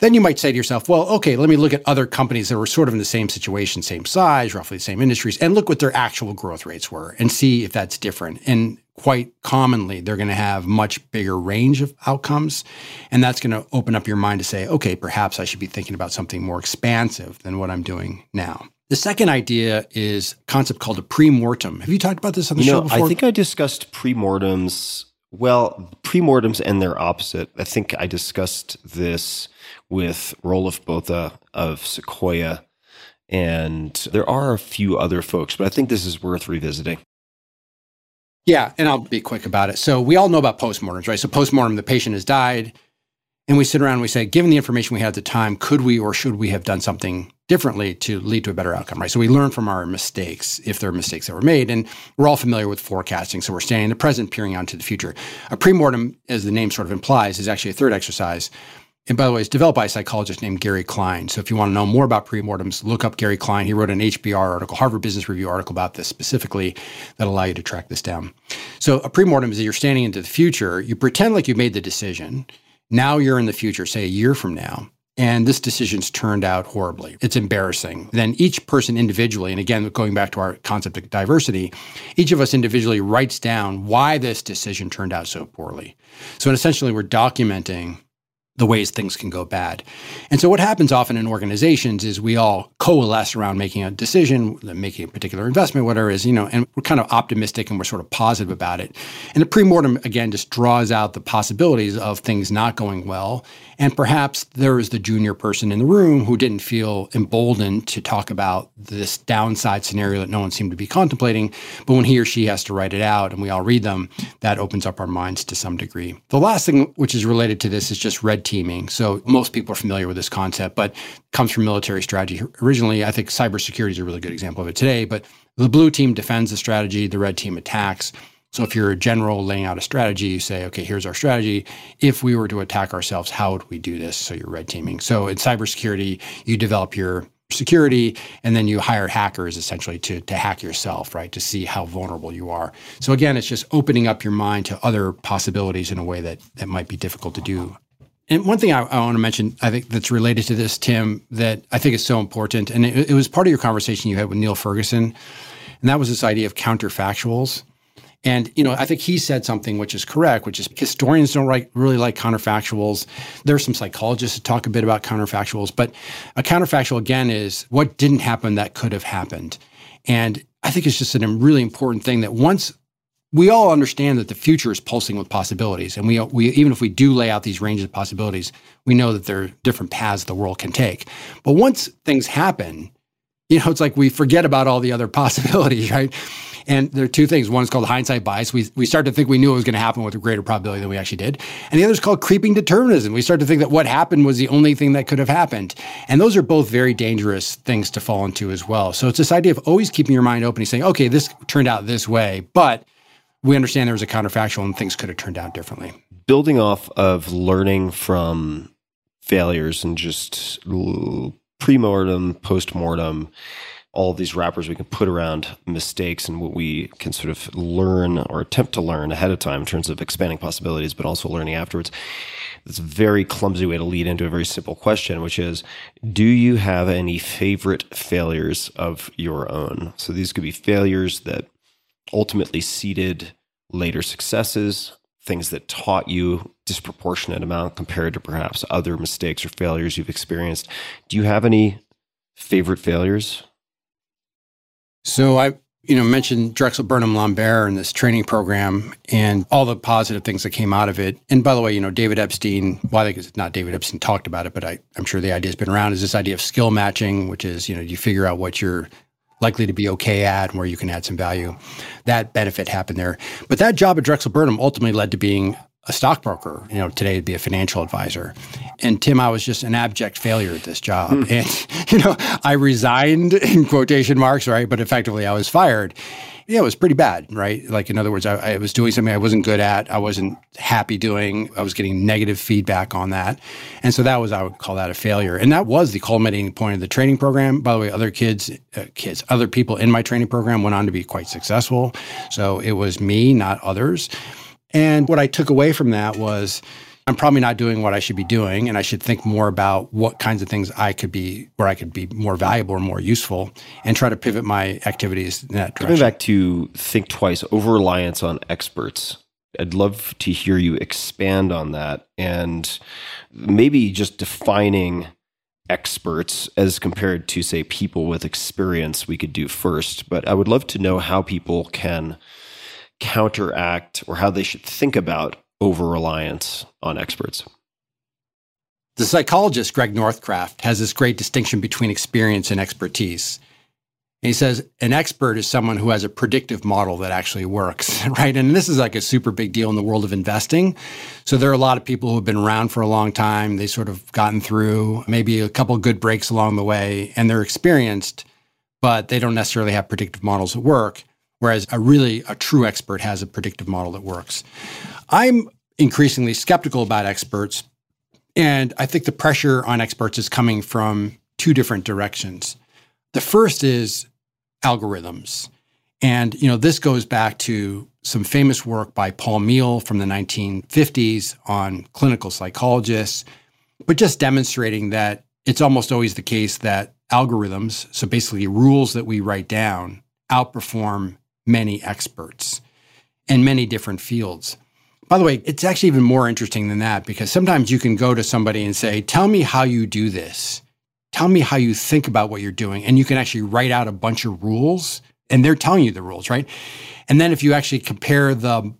S6: Then you might say to yourself, well, okay, let me look at other companies that were sort of in the same situation, same size, roughly the same industries, and look what their actual growth rates were and see if that's different. And quite commonly, they're going to have much bigger range of outcomes. And that's going to open up your mind to say, okay, perhaps I should be thinking about something more expansive than what I'm doing now. The second idea is a concept called a pre-mortem. Have you talked about this on the
S1: you
S6: show before?
S1: I think I discussed pre-mortems. Well, pre-mortems and their opposite. I think I discussed this with Roelof Botha of Sequoia. And there are a few other folks, but I think this is worth revisiting.
S6: Yeah, and I'll be quick about it. So we all know about postmortems, right? So postmortem, the patient has died, and we sit around and we say, given the information we had at the time, could we or should we have done something differently to lead to a better outcome, right? So we learn from our mistakes if there are mistakes that were made, and we're all familiar with forecasting. So we're staying in the present, peering out to the future. A premortem, as the name sort of implies, is actually a third exercise and by the way, it's developed by a psychologist named Gary Klein. So if you want to know more about premortems, look up Gary Klein. He wrote an HBR article, Harvard Business Review article about this specifically that'll allow you to track this down. So a premortem is that you're standing into the future. You pretend like you made the decision. Now you're in the future, say a year from now, and this decision's turned out horribly. It's embarrassing. Then each person individually, and again, going back to our concept of diversity, each of us individually writes down why this decision turned out so poorly. So essentially, we're documenting the ways things can go bad. And so what happens often in organizations is we all coalesce around making a decision, making a particular investment, whatever it is, you know, and we're kind of optimistic and we're sort of positive about it. And the premortem again just draws out the possibilities of things not going well. And perhaps there is the junior person in the room who didn't feel emboldened to talk about this downside scenario that no one seemed to be contemplating. But when he or she has to write it out and we all read them, that opens up our minds to some degree. The last thing which is related to this is just red teaming. So most people are familiar with this concept, but comes from military strategy. Originally, I think cybersecurity is a really good example of it today, but the blue team defends the strategy, the red team attacks. So if you're a general laying out a strategy, you say, okay, here's our strategy. If we were to attack ourselves, how would we do this? So you're red teaming. So in cybersecurity, you develop your security and then you hire hackers essentially to, to hack yourself right to see how vulnerable you are so again it's just opening up your mind to other possibilities in a way that that might be difficult to do and one thing I, I, want to mention, I think that's related to this, Tim, that I think is so important, and it, it, was part of your conversation you had with Niall Ferguson, and that was this idea of counterfactuals. And you know, I think he said something which is correct, which is historians don't write, really like counterfactuals. There are some psychologists that talk a bit about counterfactuals, but a counterfactual again is what didn't happen that could have happened. And I think it's just a really important thing that once we all understand that the future is pulsing with possibilities, and we we even if we do lay out these ranges of possibilities, we know that there are different paths the world can take. But once things happen, you know, it's like we forget about all the other possibilities, right? And there are two things. One is called hindsight bias. We, we start to think we knew it was going to happen with a greater probability than we actually did. And the other is called creeping determinism. We start to think that what happened was the only thing that could have happened. And those are both very dangerous things to fall into as well. So it's this idea of always keeping your mind open and saying, okay, this turned out this way, but we understand there was a counterfactual and things could have turned out differently.
S1: Building off of learning from failures and just pre-mortem, post-mortem, all these wrappers we can put around mistakes and what we can sort of learn or attempt to learn ahead of time in terms of expanding possibilities, but also learning afterwards. It's a very clumsy way to lead into a very simple question, which is Do you have any favorite failures of your own? So these could be failures that ultimately seeded later successes, things that taught you disproportionate amount compared to perhaps other mistakes or failures you've experienced. Do you have any favorite failures?
S6: So I, you know, mentioned Drexel Burnham Lambert and this training program and all the positive things that came out of it. And by the way, you know, David Epstein, well, I think it's not David Epstein talked about it, but I, I'm sure the idea has been around is this idea of skill matching, which is, you know, you figure out what you're likely to be okay at and where you can add some value. That benefit happened there. But that job at Drexel Burnham ultimately led to being a stockbroker. You know, today it'd be a financial advisor. And Tim, I was just an abject failure at this job.
S1: Hmm.
S6: and, you know, I resigned in quotation marks, right? But effectively I was fired. Yeah, it was pretty bad, right? Like, in other words, I, I was doing something I wasn't good at. I wasn't happy doing. I was getting negative feedback on that. And so that was, I would call that a failure. And that was the culminating point of the training program. By the way, other kids, uh, kids, other people in my training program went on to be quite successful. So it was me, not others. And what I took away from that was I'm probably not doing what I should be doing. And I should think more about what kinds of things I could be, where I could be more valuable or more useful and try to pivot my activities in that
S1: Coming back to think twice, over reliance on experts. I'd love to hear you expand on that and maybe just defining experts as compared to, say, people with experience we could do first. But I would love to know how people can counteract or how they should think about over reliance on experts.
S6: The psychologist Greg Northcraft has this great distinction between experience and expertise. He says an expert is someone who has a predictive model that actually works, right? And this is like a super big deal in the world of investing. So there are a lot of people who have been around for a long time. They sort of gotten through maybe a couple good breaks along the way, and they're experienced, but they don't necessarily have predictive models that work. Whereas a really a true expert has a predictive model that works. I'm increasingly skeptical about experts and I think the pressure on experts is coming from two different directions. The first is algorithms. And you know, this goes back to some famous work by Paul Meehl from the 1950s on clinical psychologists, but just demonstrating that it's almost always the case that algorithms, so basically rules that we write down, outperform many experts in many different fields. By the way, it's actually even more interesting than that because sometimes you can go to somebody and say, Tell me how you do this. Tell me how you think about what you're doing. And you can actually write out a bunch of rules and they're telling you the rules, right? And then if you actually compare the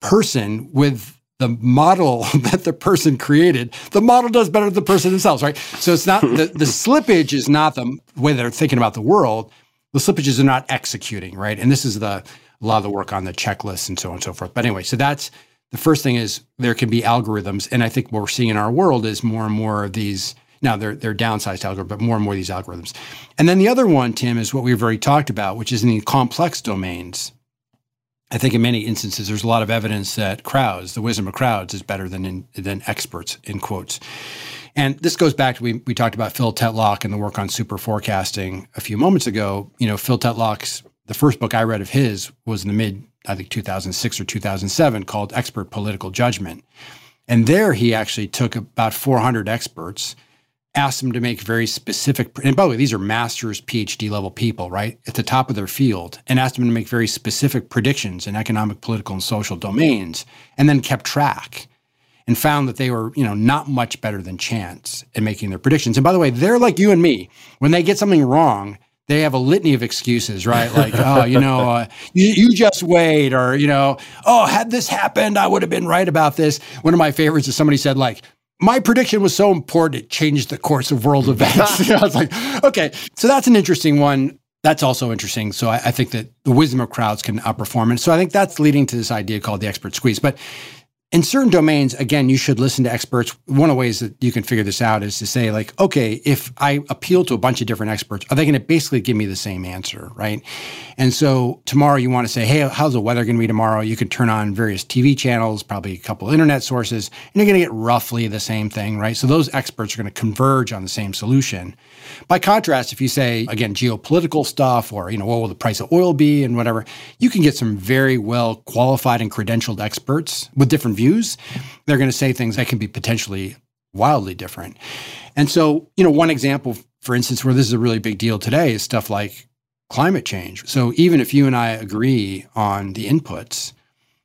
S6: person with the model that the person created, the model does better than the person themselves, right? So it's not the, the slippage is not the way they're thinking about the world. The slippages are not executing, right? And this is the a lot of the work on the checklists and so on and so forth. But anyway, so that's the first thing is there can be algorithms. And I think what we're seeing in our world is more and more of these. Now they're they're downsized algorithms, but more and more of these algorithms. And then the other one, Tim, is what we've already talked about, which is in the complex domains. I think in many instances there's a lot of evidence that crowds, the wisdom of crowds, is better than in, than experts in quotes. And this goes back to we we talked about Phil Tetlock and the work on super forecasting a few moments ago. You know, Phil Tetlock's the first book I read of his was in the mid I think 2006 or 2007 called Expert Political Judgment. And there he actually took about 400 experts, asked them to make very specific, and by the way, these are master's, PhD level people, right, at the top of their field, and asked them to make very specific predictions in economic, political, and social domains, and then kept track and found that they were, you know, not much better than chance in making their predictions. And by the way, they're like you and me. When they get something wrong, they have a litany of excuses, right? Like, oh, you know, uh, you, you just wait, or you know, oh, had this happened, I would have been right about this. One of my favorites is somebody said like. My prediction was so important, it changed the course of world events. I was like, okay, so that's an interesting one. That's also interesting. So I, I think that the wisdom of crowds can outperform. And so I think that's leading to this idea called the expert squeeze. But in certain domains, again, you should listen to experts. One of the ways that you can figure this out is to say, like, okay, if I appeal to a bunch of different experts, are they going to basically give me the same answer, right? And so tomorrow you want to say, hey, how's the weather going to be tomorrow? You can turn on various TV channels, probably a couple internet sources, and you're going to get roughly the same thing, right? So those experts are going to converge on the same solution. By contrast, if you say, again, geopolitical stuff or, you know, what will the price of oil be and whatever, you can get some very well qualified and credentialed experts with different views. They're going to say things that can be potentially wildly different. And so, you know, one example, for instance, where this is a really big deal today is stuff like climate change. So even if you and I agree on the inputs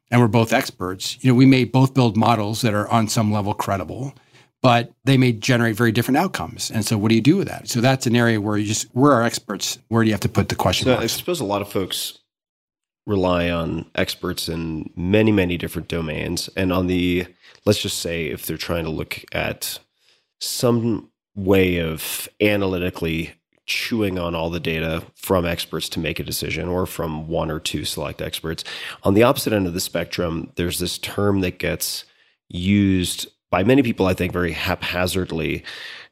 S6: and we're both experts, you know, we may both build models that are on some level credible but they may generate very different outcomes. And so, what do you do with that? So, that's an area where you just, we're our experts. Where do you have to put the question
S1: So I suppose a lot of folks rely on experts in many, many different domains. And on the, let's just say, if they're trying to look at some way of analytically chewing on all the data from experts to make a decision or from one or two select experts. On the opposite end of the spectrum, there's this term that gets used by many people, I think, very haphazardly,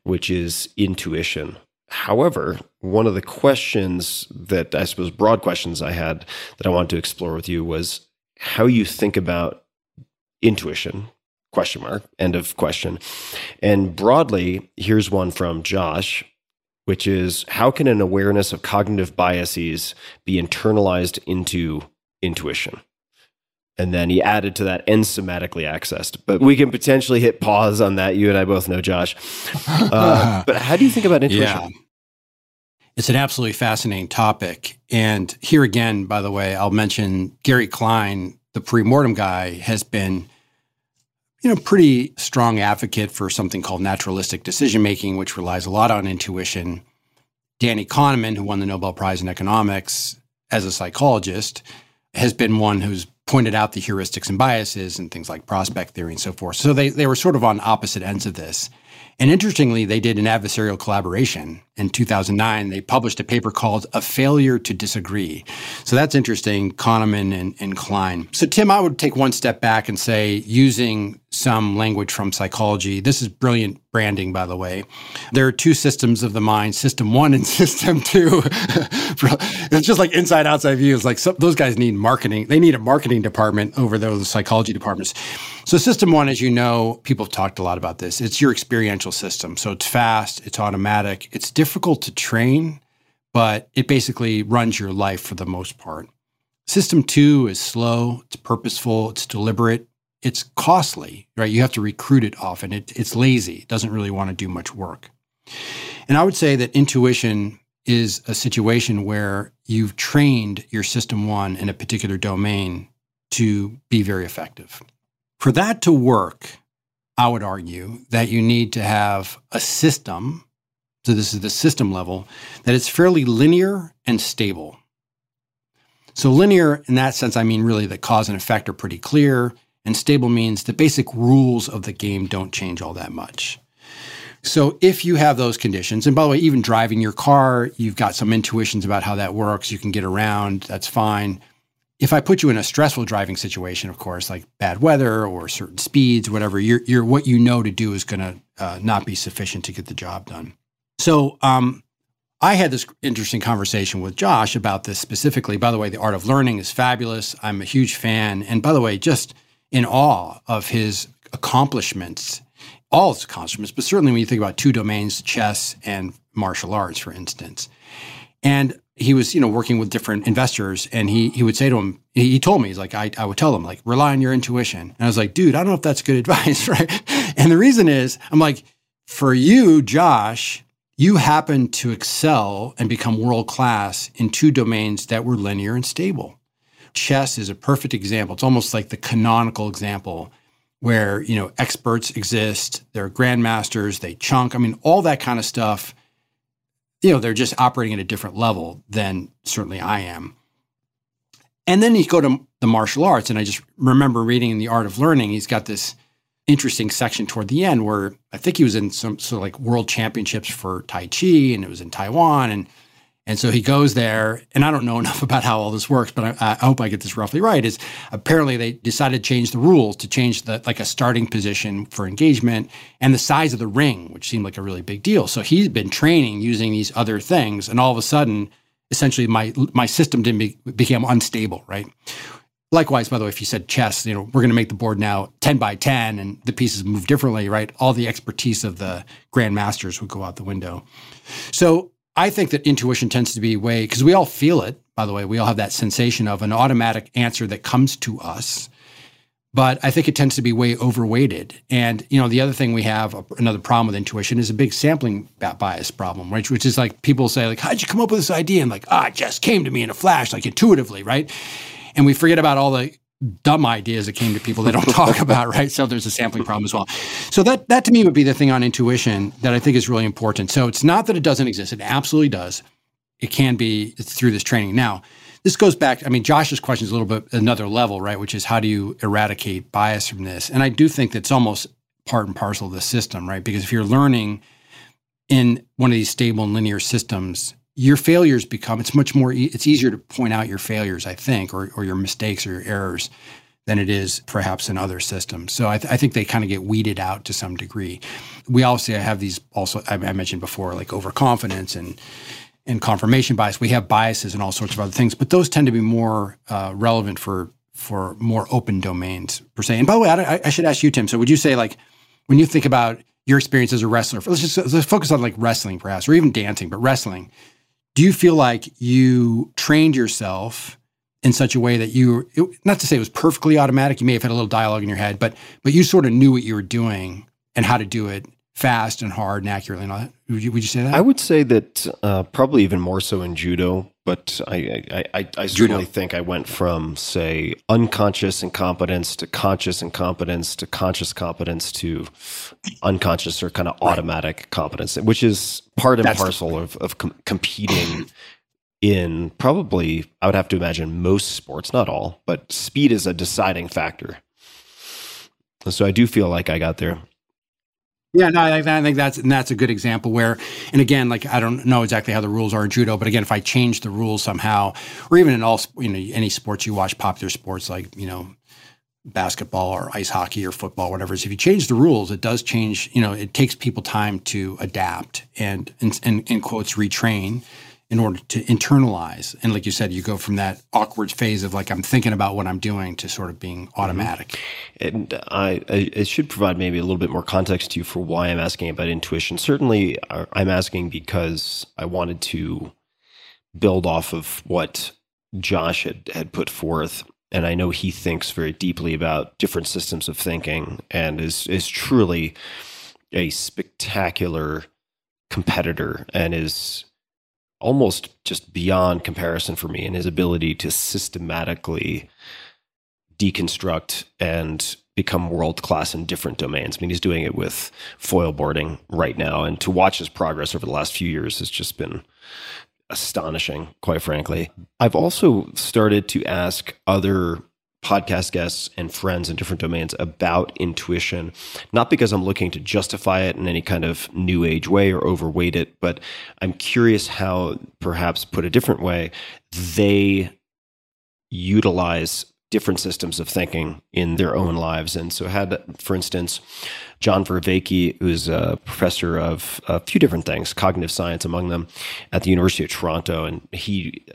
S1: which is intuition. However, one of the questions that I suppose broad questions I had that I wanted to explore with you was how you think about intuition question mark end of question. And broadly here's one from josh which is how can an awareness of cognitive biases be internalized into intuition and then he added to that and somatically accessed but we can potentially hit pause on that you and i both know josh uh, but how do you think about intuition
S6: Yeah. It's an absolutely fascinating topic. And here again, by the way, I'll mention Gary Klein, the pre-mortem guy, has been, you know, pretty strong advocate for something called naturalistic decision making, which relies a lot on intuition. Danny Kahneman, who won the Nobel Prize in economics as a psychologist, has been one who's pointed out the heuristics and biases and things like prospect theory and so forth. So they, they were sort of on opposite ends of this. And interestingly, they did an adversarial collaboration in 2009. They published a paper called A Failure to Disagree. So that's interesting, Kahneman and, and Klein. So, Tim, I would take one step back and say, using some language from psychology, this is brilliant branding, by the way. There are two systems of the mind, system one and system two. it's just like inside outside view. It's like those guys need marketing. They need a marketing department over those psychology departments. So, system one, as you know, people have talked a lot about this. It's your experiential system. So, it's fast, it's automatic, it's difficult to train, but it basically runs your life for the most part. System two is slow, it's purposeful, it's deliberate, it's costly, right? You have to recruit it often. It, it's lazy, it doesn't really want to do much work. And I would say that intuition is a situation where you've trained your system one in a particular domain to be very effective. For that to work, I would argue that you need to have a system. So, this is the system level that is fairly linear and stable. So, linear in that sense, I mean really that cause and effect are pretty clear, and stable means the basic rules of the game don't change all that much. So, if you have those conditions, and by the way, even driving your car, you've got some intuitions about how that works, you can get around, that's fine. If I put you in a stressful driving situation, of course, like bad weather or certain speeds, whatever, you're, you're what you know to do is going to uh, not be sufficient to get the job done. So, um, I had this interesting conversation with Josh about this specifically. By the way, The Art of Learning is fabulous. I'm a huge fan. And by the way, just in awe of his accomplishments, all his accomplishments, but certainly when you think about two domains, chess and martial arts, for instance. And he was, you know, working with different investors and he he would say to him, he, told me, he's like, I, I would tell him, like, rely on your intuition. And I was like, dude, I don't know if that's good advice, right? And the reason is, I'm like, for you, Josh, you happen to excel and become world class in two domains that were linear and stable. Chess is a perfect example. It's almost like the canonical example where, you know, experts exist, they're grandmasters, they chunk. I mean, all that kind of stuff you know, they're just operating at a different level than certainly I am. And then you go to the martial arts, and I just remember reading in the Art of Learning, he's got this interesting section toward the end where I think he was in some sort of like world championships for Tai Chi, and it was in Taiwan, and and so he goes there, and I don't know enough about how all this works, but I, I, hope I get this roughly right. Is apparently they decided to change the rules to change the like a starting position for engagement and the size of the ring, which seemed like a really big deal. So he's been training using these other things, and all of a sudden, essentially, my my system didn't be, became unstable, right? Likewise, by the way, if you said chess, you know, we're going to make the board now 10 by 10 and the pieces move differently, right? All the expertise of the grandmasters would go out the window. So I think that intuition tends to be way because we all feel it. By the way, we all have that sensation of an automatic answer that comes to us, but I think it tends to be way overweighted. And you know, the other thing we have another problem with intuition is a big sampling bias problem, right? Which is like people say like, "How'd you come up with this idea?" And like, "Ah, oh, it just came to me in a flash, like intuitively, right?" And we forget about all the dumb ideas that came to people they don't talk about, right? So there's a sampling problem as well. So that that to me would be the thing on intuition that I think is really important. So it's not that it doesn't exist; it absolutely does. It can be through this training. Now, this goes back. I mean, Josh's question is a little bit another level, right? Which is how do you eradicate bias from this? And I do think that's almost part and parcel of the system, right? Because if you're learning in one of these stable and linear systems, your failures become it's much more it's easier to point out your failures i think or, or your mistakes or your errors than it is perhaps in other systems. So i, th- I think they kind of get weeded out to some degree. We obviously have these also i, I mentioned before like overconfidence and and confirmation bias. We have biases and all sorts of other things but those tend to be more uh, relevant for for more open domains per se. And by the way I, I should ask you tim so would you say like when you think about your experience as a wrestler let's just let's focus on like wrestling perhaps or even dancing but wrestling do you feel like you trained yourself in such a way that you not to say it was perfectly automatic you may have had a little dialogue in your head but but you sort of knew what you were doing and how to do it fast and hard and accurately and all that? Would you, would you say that?
S1: I would say that uh, probably even more so in judo but I, I, I, I certainly think I went from, say, unconscious incompetence to conscious incompetence to conscious competence to unconscious or kind of automatic right. competence, which is part and That's parcel of, of com- competing in probably, I would have to imagine, most sports, not all, but speed is a deciding factor. So I do feel like I got there.
S6: Yeah, no, I, think that's and that's a good example where, and again, like I don't know exactly how the rules are in judo, but again, if I change the rules somehow, or even in all you know any sports you watch, popular sports like you know basketball or ice hockey or football, whatever. Is if you change the rules, it does change. You know, it takes people time to adapt and and, and in quotes retrain in order to internalize. And like you said, you go from that awkward phase of like I'm thinking about what I'm doing to sort of being mm-hmm. automatic.
S1: And I, I it should provide maybe a little bit more context to you for why I'm asking about intuition. Certainly, I'm asking because I wanted to build off of what Josh had had put forth. And I know he thinks very deeply about different systems of thinking and is is truly a spectacular competitor and is almost just beyond comparison for me in his ability to systematically deconstruct and become world class in different domains. I mean, he's doing it with foil boarding right now, and to watch his progress over the last few years has just been astonishing, quite frankly. I've also started to ask other podcast guests and friends in different domains about intuition, not because I'm looking to justify it in any kind of new age way or overweight it, but I'm curious how, perhaps put a different way, they utilize different systems of thinking in their own lives. And so, had, for instance, John Vervaeke, who's a professor of a few different things, cognitive science among them, at the University of Toronto. And he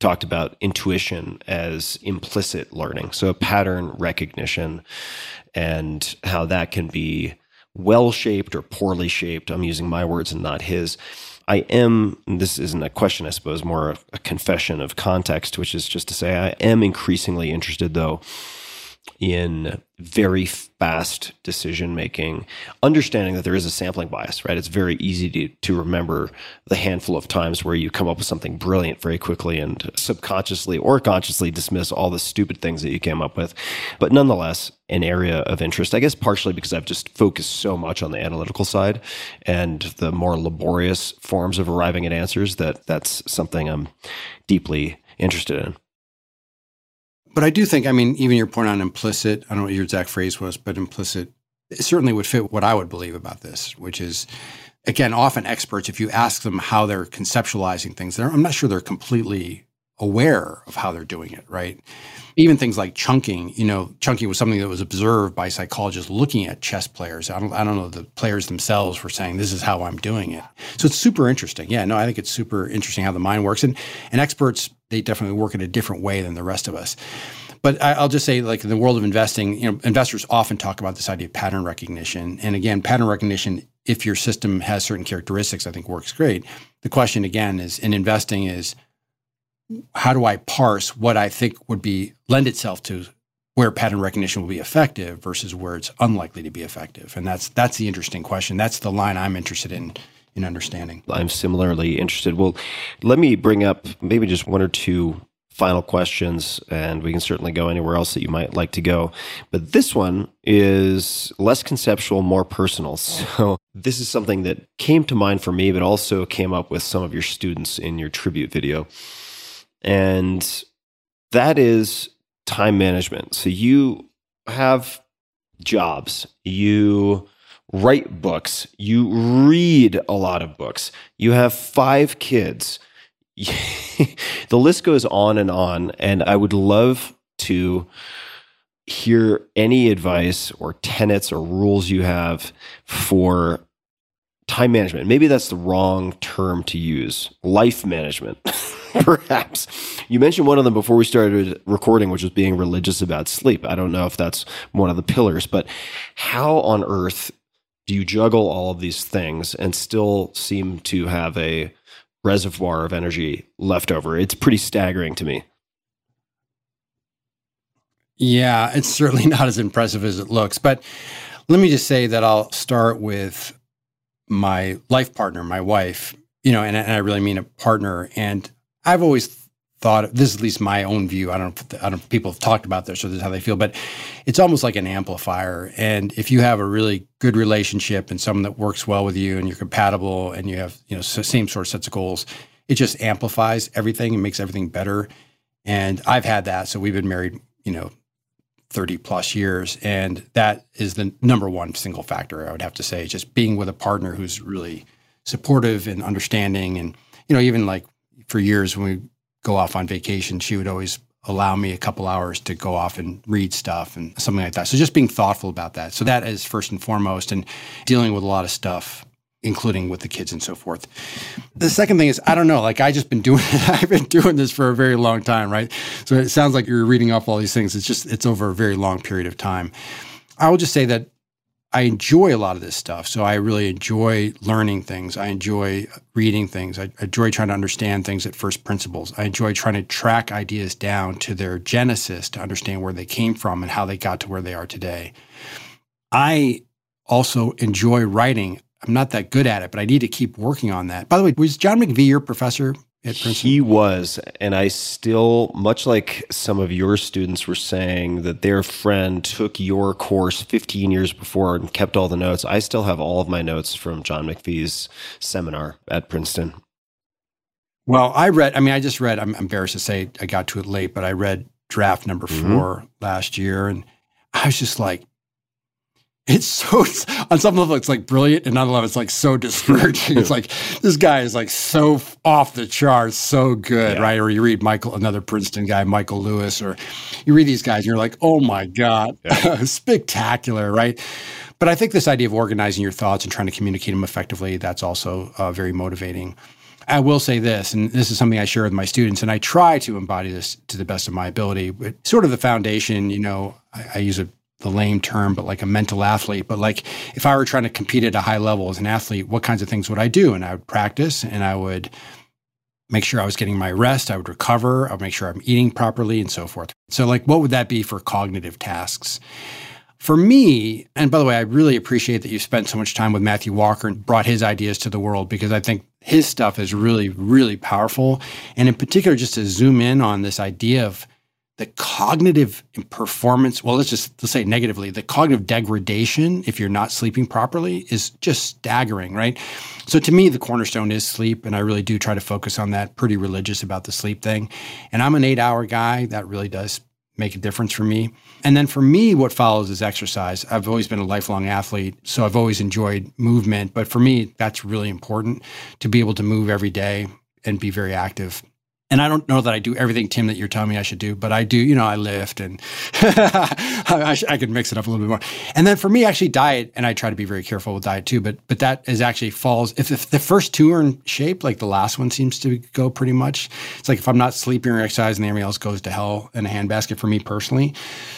S1: talked about intuition as implicit learning, so pattern recognition, and how that can be well shaped or poorly shaped. I'm using my words and not his. I am, this isn't a question, I suppose, more a confession of context, which is just to say I am increasingly interested, though, in very fast decision making, understanding that there is a sampling bias, right? It's very easy to, to remember the handful of times where you come up with something brilliant very quickly and subconsciously or consciously dismiss all the stupid things that you came up with. But nonetheless, an area of interest, I guess partially because I've just focused so much on the analytical side and the more laborious forms of arriving at answers that that's something I'm deeply interested in.
S6: But I do think, I mean, even your point on implicit, I don't know what your exact phrase was, but implicit it certainly would fit what I would believe about this, which is, again, often experts, if you ask them how they're conceptualizing things, I'm not sure they're completely aware of how they're doing it, right? Even things like chunking, you know, chunking was something that was observed by psychologists looking at chess players. I don't, I don't know, the players themselves were saying, this is how I'm doing it. So it's super interesting. Yeah, no, I think it's super interesting how the mind works. And, and experts they definitely work in a different way than the rest of us. But I, will just say, like in the world of investing, you know, investors often talk about this idea of pattern recognition. And again, pattern recognition, if your system has certain characteristics, I think works great. The question again is in investing is how do I parse what I think would be lend itself to where pattern recognition will be effective versus where it's unlikely to be effective? And that's that's the interesting question. That's the line I'm interested in in understanding.
S1: I'm similarly interested. Well, let me bring up maybe just one or two final questions, and we can certainly go anywhere else that you might like to go. But this one is less conceptual, more personal. So, this is something that came to mind for me, but also came up with some of your students in your tribute video. And that is time management. So, you have jobs, you write books, you read a lot of books, you have five kids. the list goes on and on. And I would love to hear any advice or tenets or rules you have for time management. Maybe that's the wrong term to use. Life management, perhaps. You mentioned one of them before we started recording, which was being religious about sleep. I don't know if that's one of the pillars, but how on earth do you juggle all of these things and still seem to have a reservoir of energy left over? It's pretty staggering to me.
S6: Yeah, it's certainly not as impressive as it looks. But let me just say that I'll start with my life partner, my wife, you know, and, and I really mean a partner. And I've always thought this is at least my own view. I don't know I don't people have talked about this or this is how they feel, but it's almost like an amplifier. And if you have a really good relationship and someone that works well with you and you're compatible and you have, you know, same sort of sets of goals, it just amplifies everything and makes everything better. And I've had that. So we've been married, you know, 30 plus years. And that is the number one single factor I would have to say, just being with a partner who's really supportive and understanding. And, you know, even like for years when we go off on vacation, she would always allow me a couple hours to go off and read stuff and something like that. So just being thoughtful about that. So that is first and foremost, and dealing with a lot of stuff, including with the kids and so forth. The second thing is, I don't know, like I just been doing it, I've been doing this for a very long time, right? So it sounds like you're reading off all these things. It's just it's over a very long period of time. I will just say that I enjoy a lot of this stuff. So I really enjoy learning things. I enjoy reading things. I, enjoy trying to understand things at first principles. I enjoy trying to track ideas down to their genesis to understand where they came from and how they got to where they are today. I also enjoy writing. I'm not that good at it, but I need to keep working on that. By the way, was John McPhee your professor?
S1: He was, and I still, much like some of your students were saying that their friend took your course 15 years before and kept all the notes. I still have all of my notes from John McPhee's seminar at Princeton.
S6: Well, I read. I mean, I just read. I'm embarrassed to say I got to it late, but I read draft number mm-hmm. 4 mm-hmm. last year, and I was just like, it's so on some level it's like brilliant and on another level it's like so discouraging it's like this guy is like so off the charts so good yeah. right or you read michael another princeton guy michael lewis or you read these guys and you're like oh my god yeah. spectacular right but i think this idea of organizing your thoughts and trying to communicate them effectively that's also uh, very motivating I will say this, and this is something I share with my students, and I try to embody this to the best of my ability. But sort of the foundation, you know, I, I use a the lame term, but like a mental athlete. But like if I were trying to compete at a high level as an athlete, what kinds of things would I do? And I would practice and I would make sure I was getting my rest, I would recover, I would make sure I'm eating properly, and so forth. So, like, what would that be for cognitive tasks? For me, and by the way, I really appreciate that you spent so much time with Matthew Walker and brought his ideas to the world because I think his stuff is really, really powerful. And in particular, just to zoom in on this idea of the cognitive performance, well, let's just let's say negatively, the cognitive degradation if you're not sleeping properly is just staggering, right? So to me, the cornerstone is sleep, and I really do try to focus on that. Pretty religious about the sleep thing, and I'm an eight-hour guy. That really does make a difference for me. And then for me, what follows is exercise. I've always been a lifelong athlete, so I've always enjoyed movement. But for me, that's really important to be able to move every day and be very active and I don't know that I do everything, Tim, that you're telling me I should do, but I do, you know, I lift and I, I could mix it up a little bit more. And then for me, actually diet, and I try to be very careful with diet too, but, but that is actually falls, if, if the first two are in shape, like the last one seems to go pretty much, it's like if I'm not sleeping or exercising, everything else goes to hell in a handbasket for me personally.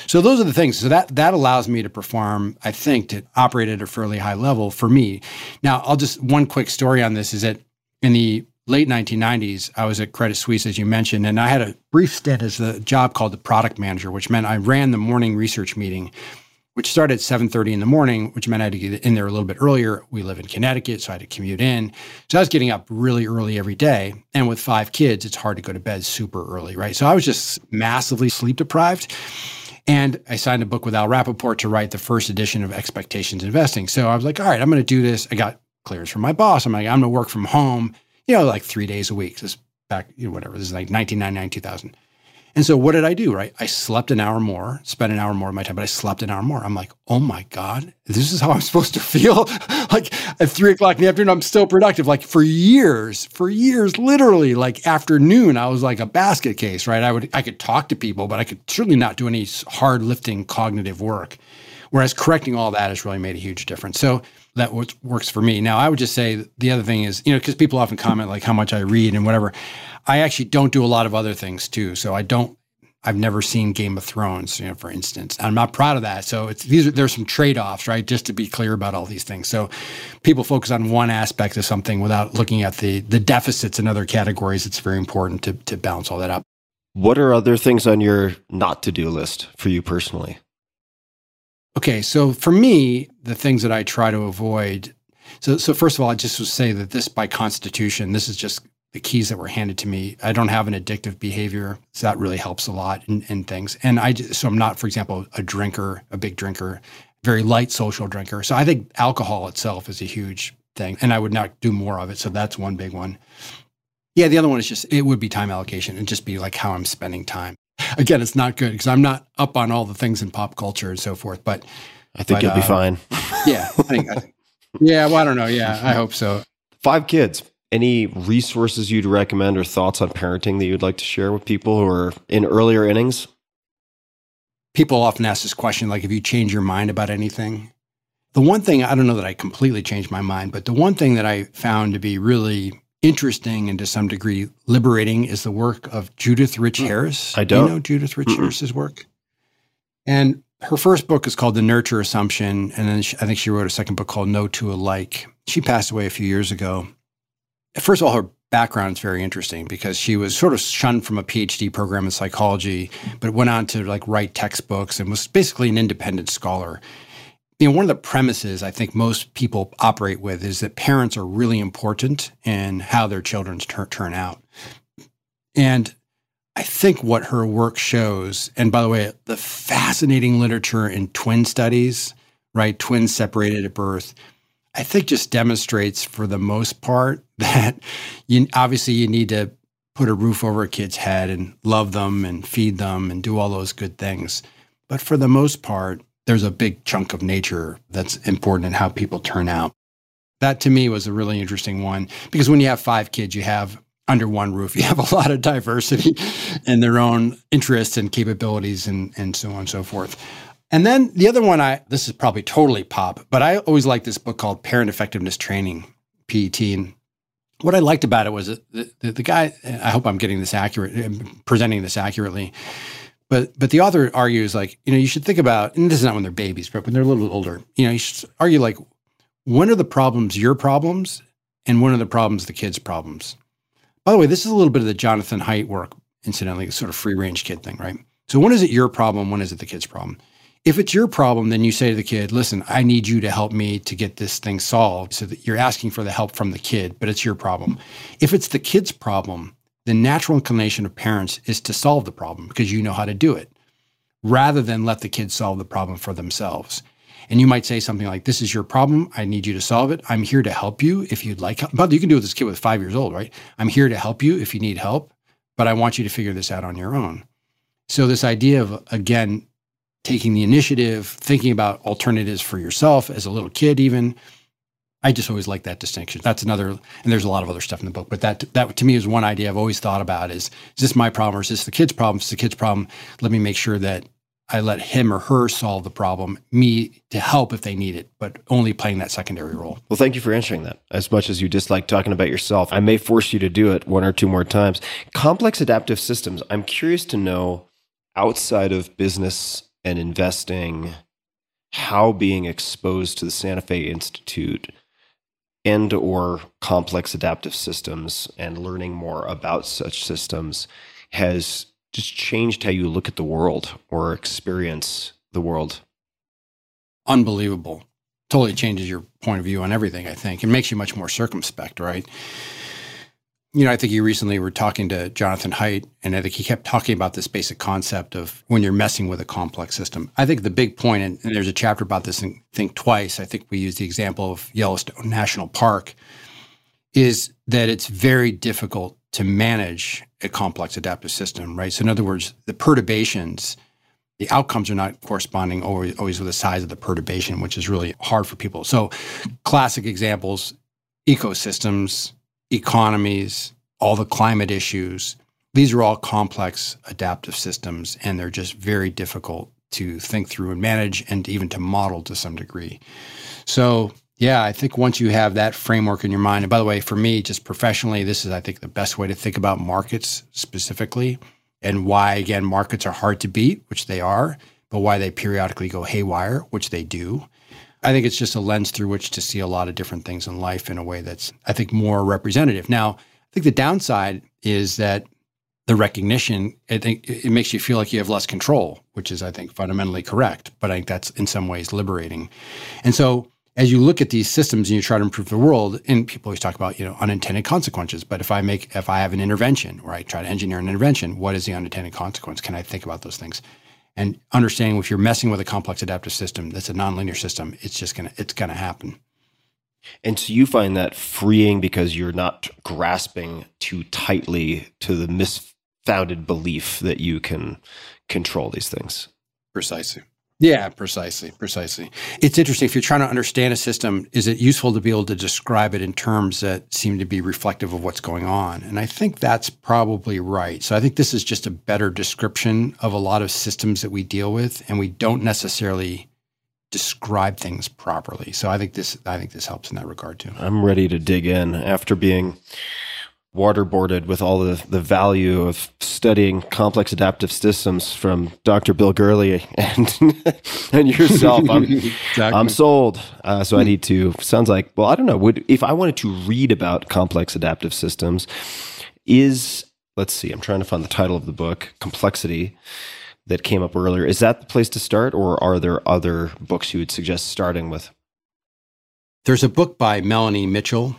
S6: So those are the things. So that, that allows me to perform, I think, to operate at a fairly high level for me. Now, I'll just, one quick story on this is that in the late 1990s, I was at Credit Suisse, as you mentioned, and I had a brief stint as the job called the product manager, which meant I ran the morning research meeting, which started at 7.30 in the morning, which meant I had to get in there a little bit earlier. We live in Connecticut, so I had to commute in. So I was getting up really early every day. And with five kids, it's hard to go to bed super early, right? So I was just massively sleep deprived. And I signed a book with Al Rappaport to write the first edition of Expectations Investing. So I was like, all right, I'm going to do this. I got clearance from my boss. I'm like, I'm going to work from home you know, like three days a week. This back, you know, whatever. This is like 1999, 2000. And so what did I do, right? I slept an hour more, spent an hour more of my time, but I slept an hour more. I'm like, oh my God, this is how I'm supposed to feel. like at three o'clock in the afternoon, I'm still productive. Like for years, for years, literally, like afternoon, I was like a basket case, right? I would, I could talk to people, but I could certainly not do any hard lifting cognitive work. Whereas correcting all that has really made a huge difference. So that works for me. Now, I would just say the other thing is, you know, because people often comment like how much I read and whatever. I actually don't do a lot of other things too. So I don't. I've never seen Game of Thrones, you know, for instance. I'm not proud of that. So it's these are there's some trade offs, right? Just to be clear about all these things. So people focus on one aspect of something without looking at the the deficits in other categories. It's very important to to balance all that up.
S1: What are other things on your not to do list for you personally?
S6: Okay, so for me, the things that I try to avoid. So, so first of all, I just would say that this, by constitution, this is just the keys that were handed to me. I don't have an addictive behavior, so that really helps a lot in, in things. And I, so I'm not, for example, a drinker, a big drinker, very light social drinker. So I think alcohol itself is a huge thing, and I would not do more of it. So that's one big one. Yeah, the other one is just it would be time allocation and just be like how I'm spending time again, it's not good because I'm not up on all the things in pop culture and so forth. But
S1: I think
S6: but,
S1: you'll
S6: uh,
S1: be fine.
S6: yeah, I think, I think, yeah. Well, I don't know. Yeah, I hope so.
S1: Five kids. Any resources you'd recommend or thoughts on parenting that you'd like to share with people who are in earlier innings?
S6: People often ask this question, like, if you change your mind about anything? The one thing I don't know that I completely changed my mind, but the one thing that I found to be really interesting and to some degree liberating is the work of Judith Rich hmm. Harris.
S1: I don't
S6: Do you know Judith Rich Mm-mm. Harris's work. And her first book is called The Nurture Assumption, and then she, I think she wrote a second book called No Two Alike. She passed away a few years ago. First of all, her background is very interesting because she was sort of shunned from a PhD program in psychology, but went on to like write textbooks and was basically an independent scholar you know, one of the premises I think most people operate with is that parents are really important in how their children tur- turn out. And I think what her work shows, and by the way, the fascinating literature in twin studies, right? Twins separated at birth, I think just demonstrates for the most part that you obviously you need to put a roof over a kid's head and love them and feed them and do all those good things. But for the most part, there's a big chunk of nature that's important in how people turn out. That to me was a really interesting one because when you have five kids, you have under one roof, you have a lot of diversity in their own interests and capabilities and, and so on and so forth. And then the other one, I this is probably totally pop, but I always like this book called Parent Effectiveness Training, PET. And what I liked about it was the, the, the guy, I hope I'm getting this accurate, presenting this accurately but but the author argues like you know you should think about and this is not when they're babies but when they're a little older you know you should argue like when are the problems your problems and when are the problems the kids' problems By the way, this is a little bit of the Jonathan Haidt work, incidentally, sort of free range kid thing, right? So when is it your problem? When is it the kid's problem? If it's your problem, then you say to the kid, listen, I need you to help me to get this thing solved. So that you're asking for the help from the kid, but it's your problem. If it's the kid's problem, the natural inclination of parents is to solve the problem because you know how to do it rather than let the kids solve the problem for themselves. And you might say something like, This is your problem. I need you to solve it. I'm here to help you if you'd like help. But you can do it with this kid with five years old, right? I'm here to help you if you need help, but I want you to figure this out on your own. So, this idea of, again, taking the initiative, thinking about alternatives for yourself as a little kid, even. I just always like that distinction. That's another, and there's a lot of other stuff in the book, but that that to me is one idea I've always thought about: is is this my problem or is this the kid's problem? If it's the kid's problem, let me make sure that I let him or her solve the problem, me to help if they need it, but only playing that secondary role.
S1: Well, thank you for answering that. As much as you dislike talking about yourself, I may force you to do it one or two more times. Complex adaptive systems. I'm curious to know outside of business and investing, how being exposed to the Santa Fe Institute and or complex adaptive systems and learning more about such systems has just changed how you look at the world or experience the world?
S6: Unbelievable. Totally changes your point of view on everything, I think. It makes you much more circumspect, right? You know, I think you recently were talking to Jonathan Haidt, and I think he kept talking about this basic concept of when you're messing with a complex system. I think the big point, and, and there's a chapter about this in Think Twice, I think we use the example of Yellowstone National Park, is that it's very difficult to manage a complex adaptive system, right? So, in other words, the perturbations, the outcomes are not corresponding always, always with the size of the perturbation, which is really hard for people. So, classic examples ecosystems, economies, all the climate issues. These are all complex adaptive systems, and they're just very difficult to think through and manage and even to model to some degree. So, yeah, I think once you have that framework in your mind, and by the way, for me, just professionally, this is, I think, the best way to think about markets specifically and why, again, markets are hard to beat, which they are, but why they periodically go haywire, which they do. I think it's just a lens through which to see a lot of different things in life in a way that's, I think, more representative. Now, I think the downside is that the recognition, I think it makes you feel like you have less control, which is, I think, fundamentally correct. But I think that's in some ways liberating. And so as you look at these systems and you try to improve the world, and people always talk about you know unintended consequences. But if I make if I have an intervention or I try to engineer an intervention, what is the unintended consequence? Can I think about those things? And understanding if you're messing with a complex adaptive system that's a nonlinear system, it's just gonna it's gonna happen.
S1: And so you find that freeing because you're not grasping too tightly to the misfounded belief that you can control these things.
S6: Precisely. Yeah, precisely, precisely. It's interesting if you're trying to understand a system, is it useful to be able to describe it in terms that seem to be reflective of what's going on? And I think that's probably right. So I think this is just a better description of a lot of systems that we deal with and we don't necessarily describe things properly. So I think this I think this helps in that regard too.
S1: I'm ready to dig in after being waterboarded with all the, the value of studying complex adaptive systems from Dr. Bill Gurley and and yourself. I'm, exactly. I'm sold. Uh, so I need to. Sounds like well, I don't know. Would if I wanted to read about complex adaptive systems, is let's see. I'm trying to find the title of the book, Complexity, that came up earlier. Is that the place to start, or are there other books you would suggest starting with?
S6: There's a book by Melanie Mitchell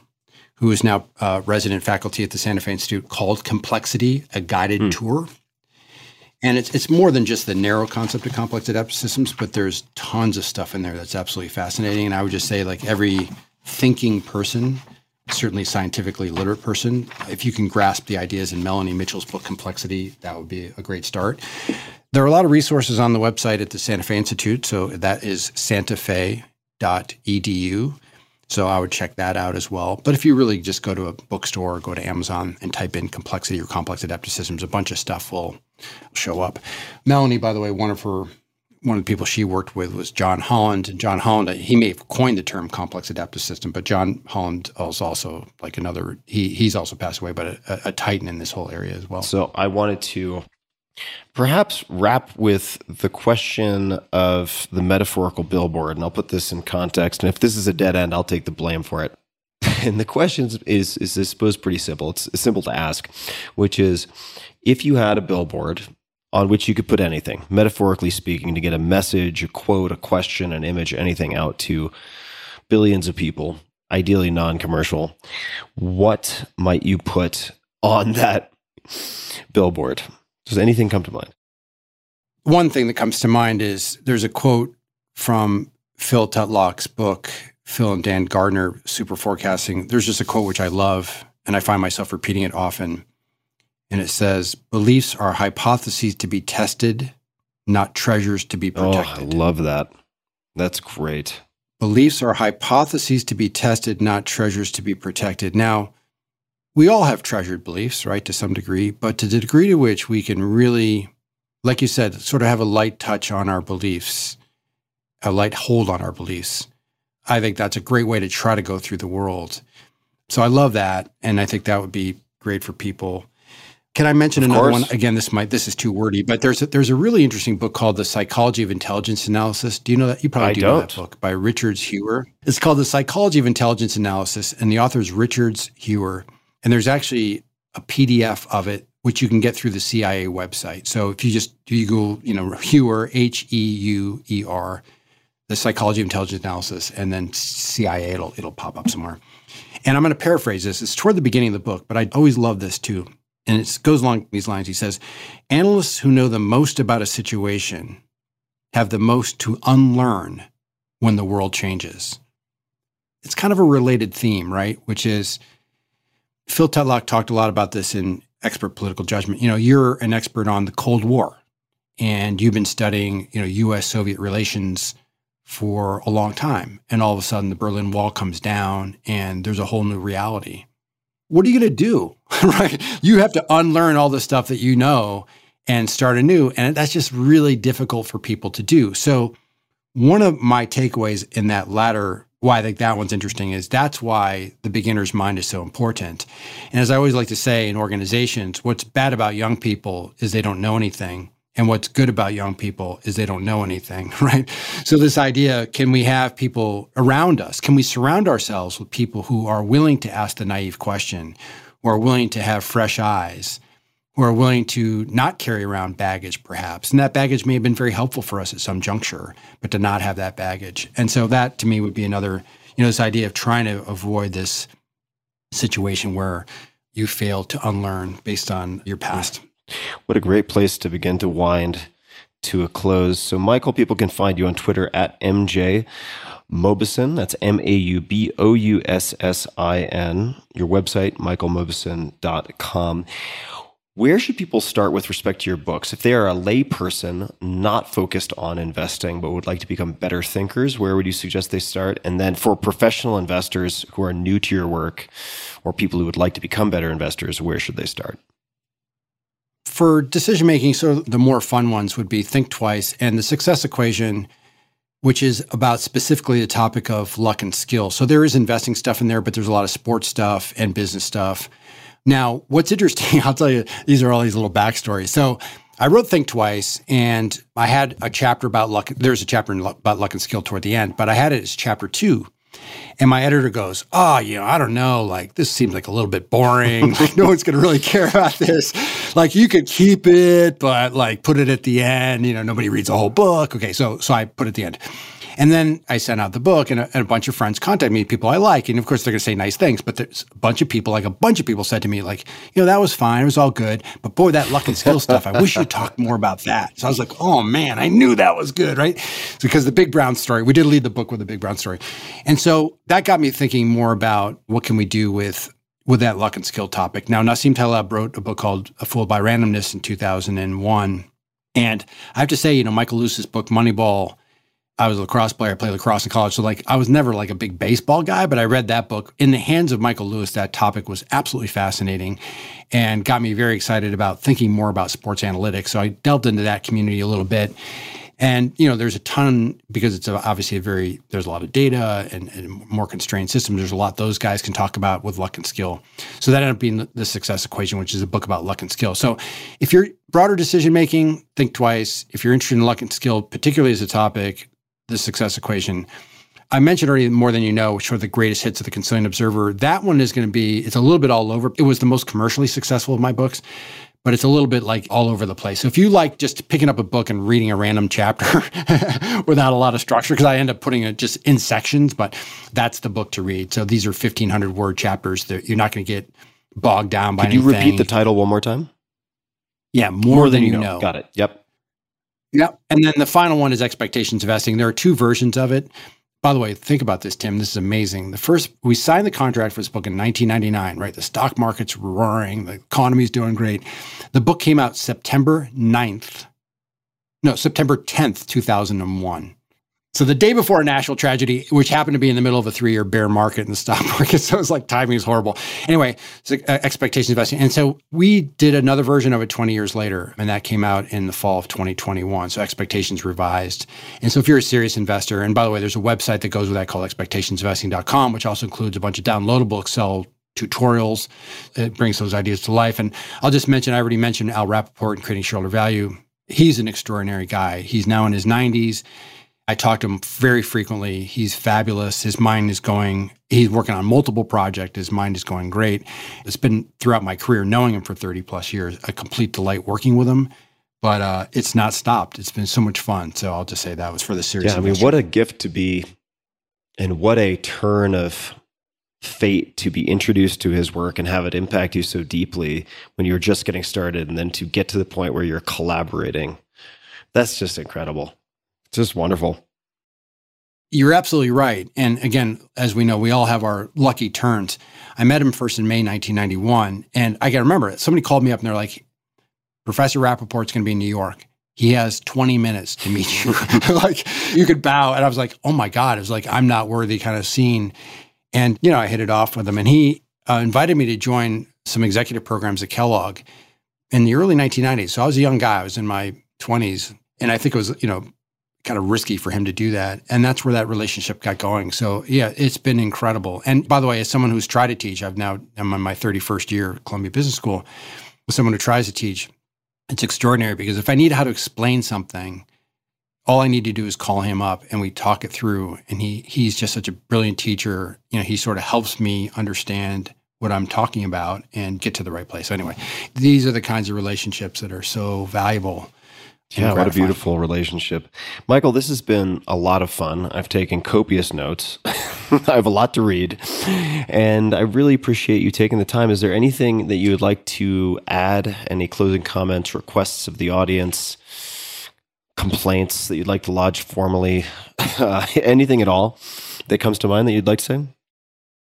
S6: who is now uh, resident faculty at the Santa Fe Institute, called Complexity, a guided mm. tour. And it's, it's more than just the narrow concept of complex adaptive systems, but there's tons of stuff in there that's absolutely fascinating. And I would just say, like every thinking person, certainly scientifically literate person, if you can grasp the ideas in Melanie Mitchell's book Complexity, that would be a great start. There are a lot of resources on the website at the Santa Fe Institute. So that is santafe.edu. So I would check that out as well. But if you really just go to a bookstore or go to Amazon and type in complexity or complex adaptive systems, a bunch of stuff will show up. Melanie, by the way, one of her one of the people she worked with was John Holland. And John Holland, he may have coined the term complex adaptive system, but John Holland is also like another, he, he's also passed away, but a, a titan in this whole area as well.
S1: So I wanted to Perhaps wrap with the question of the metaphorical billboard, and I'll put this in context. And if this is a dead end, I'll take the blame for it. And the question is, is, I suppose, pretty simple. It's simple to ask, which is if you had a billboard on which you could put anything, metaphorically speaking, to get a message, a quote, a question, an image, anything out to billions of people, ideally non commercial, what might you put on that billboard? Does anything come to mind?
S6: One thing that comes to mind is there's a quote from Phil Tetlock's book, Phil and Dan Gardner, Super Forecasting. There's just a quote which I love, and I find myself repeating it often. And it says, Beliefs are hypotheses to be tested, not treasures to be protected.
S1: Oh, I love that. That's great.
S6: Beliefs are hypotheses to be tested, not treasures to be protected. Now, we all have treasured beliefs, right, to some degree, but to the degree to which we can really, like you said, sort of have a light touch on our beliefs, a light hold on our beliefs, I think that's a great way to try to go through the world. So I love that. And I think that would be great for people. Can I mention
S1: Of
S6: another
S1: course.
S6: one? Again, this might this is too wordy, but there's a, there's a really interesting book called The Psychology of Intelligence Analysis. Do you know that? You probably
S1: I
S6: do know that book by Richards Heuer. It's called The Psychology of Intelligence Analysis, and the author is Richards Heuer. And there's actually a PDF of it which you can get through the CIA website. So if you just Google, you know, Heuer H E U E R, the Psychology of Intelligence Analysis, and then CIA, it'll it'll pop up somewhere. And I'm going to paraphrase this. It's toward the beginning of the book, but I always love this too. And it goes along these lines. He says, Analysts who know the most about a situation have the most to unlearn when the world changes. It's kind of a related theme, right? Which is Phil Tetlock talked a lot about this in Expert Political Judgment. You know, you're an expert on the Cold War, and you've been studying, you know, U.S. Soviet relations for a long time. And all of a sudden, the Berlin Wall comes down, and there's a whole new reality. What are you going to do? right? You have to unlearn all the stuff that you know and start anew. And that's just really difficult for people to do. So, one of my takeaways in that latter, why I think that one's interesting, is that's why the beginner's mind is so important. And as I always like to say in organizations, what's bad about young people is they don't know anything. And what's good about young people is they don't know anything, right? So, this idea can we have people around us? Can we surround ourselves with people who are willing to ask the naive question, who are willing to have fresh eyes, who are willing to not carry around baggage, perhaps? And that baggage may have been very helpful for us at some juncture, but to not have that baggage. And so, that to me would be another, you know, this idea of trying to avoid this situation where you fail to unlearn based on your past.
S1: What a great place to begin to wind to a close. So, Michael, people can find you on Twitter at MJ Mauboussin. That's M A U B O U S S I N. Your website, michaelmauboussin.com. Where should people start with respect to your books? If they are a layperson not focused on investing but would like to become better thinkers, where would you suggest they start? And then for professional investors who are new to your work or people who would like to become better investors, where should they start?
S6: for decision making, so the more fun ones would be Think Twice and the Success Equation, which is about specifically the topic of luck and skill. So there is investing stuff in there, but there's a lot of sports stuff and business stuff. Now, what's interesting, I'll tell you, these are all these little backstories. So I wrote Think Twice, and I had a chapter about luck. There's a chapter about luck and skill toward the end, but I had it as chapter two. And my editor goes, Oh, you know, I don't know. Like, this seems like a little bit boring. Like, no one's going to really care about this. Like, you could keep it, but like, put it at the end. You know, nobody reads a whole book. Okay. So, so I put it at the end. And then I sent out the book, and a, and a bunch of friends contacted me, people I like. And of course, they're going to say nice things. But there's a bunch of people, like a bunch of people said to me, like, you know, that was fine. It was all good. But boy, that luck and skill stuff, I wish you talked more about that. So I was like, oh man, I knew that was good, right? Because the Big Brown story, we did lead the book with the Big Brown story. And so that got me thinking more about what can we do with with that luck and skill topic. Now, Nassim Taleb wrote a book called A Fool by Randomness in 2001. And I have to say, you know, Michael Lewis's book, Moneyball, I was a lacrosse player. I played lacrosse in college. So, like, I was never like a big baseball guy, but I read that book. In the hands of Michael Lewis, that topic was absolutely fascinating and got me very excited about thinking more about sports analytics. So, I delved into that community a little bit. And, you know, there's a ton because it's obviously a very, there's a lot of data and, and more constrained systems. There's a lot those guys can talk about with luck and skill. So, that ended up being the, the success equation, which is a book about luck and skill. So, if you're broader decision making, think twice. If you're interested in luck and skill, particularly as a topic, the success equation. I mentioned already more than you know, which are the greatest hits of the Consilient Observer. That one is going to be, it's a little bit all over. It was the most commercially successful of my books, but it's a little bit like all over the place. So if you like just picking up a book and reading a random chapter without a lot of structure, because I end up putting it just in sections, but that's the book to read. So these are 1500 word chapters that you're not going to get bogged down by
S1: Could you repeat the title one more time?
S6: Yeah, more, than, you know.
S1: Got it. Yep.
S6: Yep. And then the final one is expectations investing. There are two versions of it. By the way, think about this, Tim. This is amazing. The first, we signed the contract for this book in 1999, right? The stock market's roaring, the economy's doing great. The book came out September 9th. No, September 10th, 2001. So the day before a national tragedy, which happened to be in the middle of a three-year bear market in the stock market, so it was like timing is horrible. Anyway, uh, expectations investing, and so we did another version of it 20 years later, and that came out in the fall of 2021. So expectations revised, and so if you're a serious investor, and by the way, there's a website that goes with that called expectationsinvesting.com, which also includes a bunch of downloadable Excel tutorials. It brings those ideas to life. And I'll just mention, I already mentioned Al Rappaport and creating shareholder value. He's an extraordinary guy. He's now in his 90s. I talk to him very frequently. He's fabulous. His mind is going, he's working on multiple projects. His mind is going great. It's been throughout my career, knowing him for 30 plus years, a complete delight working with him. But uh, it's not stopped. It's been so much fun. So I'll just say that was for the series.
S1: Yeah, I mean, what a gift to be, and what a turn of fate to be introduced to his work and have it impact you so deeply when you're just getting started, and then to get to the point where you're collaborating. That's just incredible. It's just wonderful.
S6: You're absolutely right. And again, as we know, we all have our lucky turns. I met him first in May 1991. And I can remember it. Somebody called me up and they're like, Professor Rappaport's going to be in New York. He has 20 minutes to meet you. like you could bow. And I was like, oh my God. It was like, I'm not worthy kind of scene. And, you know, I hit it off with him. And he uh, invited me to join some executive programs at Kellogg in the early 1990s. So I was a young guy. I was in my 20s. And I think it was, you know, kind of risky for him to do that. And that's where that relationship got going. So yeah, it's been incredible. And by the way, as someone who's tried to teach, I've now I'm on my 31st year at Columbia Business School. As someone who tries to teach, it's extraordinary because if I need how to explain something, all I need to do is call him up and we talk it through. And he he's just such a brilliant teacher. You know, he sort of helps me understand what I'm talking about and get to the right place. Anyway, these are the kinds of relationships that are so valuable
S1: yeah, what a beautiful relationship. Michael, this has been a lot of fun. I've taken copious notes. I have a lot to read. And I really appreciate you taking the time. Is there anything that you would like to add? Any closing comments, requests of the audience, complaints that you'd like to lodge formally? Uh, anything at all that comes to mind that you'd like to say?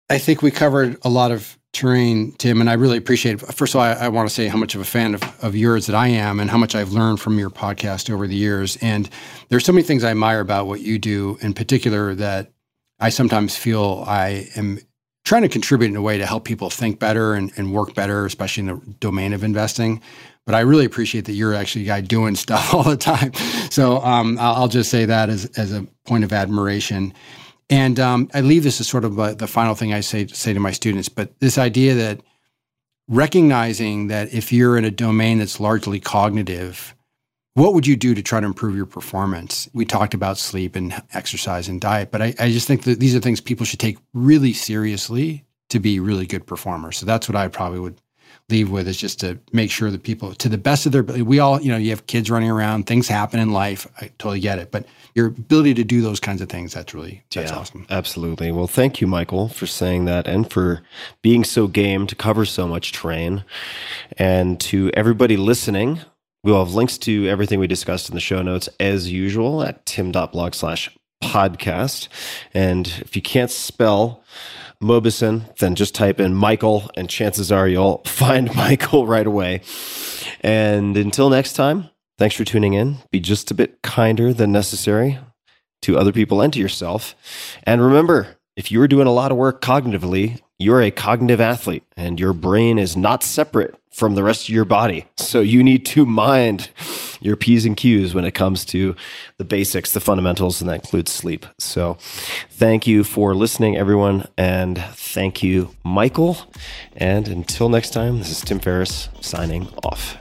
S6: I think we covered a lot of terrain, Tim, and I really appreciate it. First of all, I, I, want to say how much of a fan of, of yours that I am and how much I've learned from your podcast over the years. And there's so many things I admire about what you do, in particular, that I sometimes feel I am trying to contribute in a way to help people think better and, and work better, especially in the domain of investing. But I really appreciate that you're actually a guy doing stuff all the time. So um, I'll just say that as, as a point of admiration. And um, I leave this as sort of the final thing I say say to my students. But this idea that recognizing that if you're in a domain that's largely cognitive, what would you do to try to improve your performance? We talked about sleep and exercise and diet, but I, I just think that these are things people should take really seriously to be really good performers. So that's what I probably would leave with is just to make sure that people, to the best of their ability, we all, you know, you have kids running around, things happen in life. I totally get it. But your ability to do those kinds of things, that's really, that's
S1: yeah,
S6: awesome.
S1: Absolutely. Well, thank you, Michael, for saying that and for being so game to cover so much terrain. And to everybody listening, we'll have links to everything we discussed in the show notes as usual at tim.blog slash podcast. And if you can't spell, Mauboussin, then just type in Michael, and chances are you'll find Michael right away. And until next time, thanks for tuning in. Be just a bit kinder than necessary to other people and to yourself. And remember, if you are doing a lot of work cognitively, you're a cognitive athlete and your brain is not separate from the rest of your body. So you need to mind your P's and Q's when it comes to the basics, the fundamentals, and that includes sleep. So thank you for listening, everyone. And thank you, Michael. And until next time, this is Tim Ferriss signing off.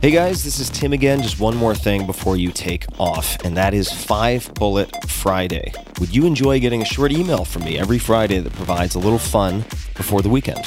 S1: Hey guys, this is Tim again. Just one more thing before you take off, and that is Five Bullet Friday. Would you enjoy getting a short email from me every Friday that provides a little fun before the weekend?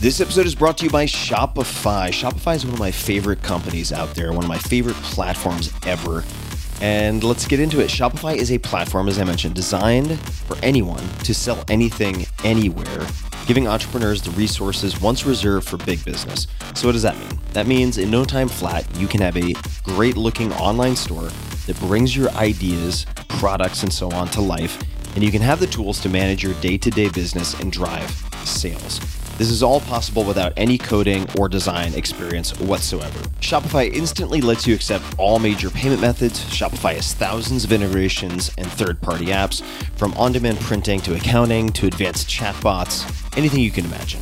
S1: This episode is brought to you by Shopify. Shopify is one of my favorite companies out there, one of my favorite platforms ever. And let's get into it. Shopify is a platform, as I mentioned, designed for anyone to sell anything, anywhere, giving entrepreneurs the resources once reserved for big business. So, what does that mean? That means in no time flat, you can have a great looking online store that brings your ideas, products, and so on to life, and you can have the tools to manage your day to day business and drive sales. This is all possible without any coding or design experience whatsoever. Shopify instantly lets you accept all major payment methods. Shopify has thousands of integrations and third party apps, from on demand printing to accounting to advanced chatbots, anything you can imagine.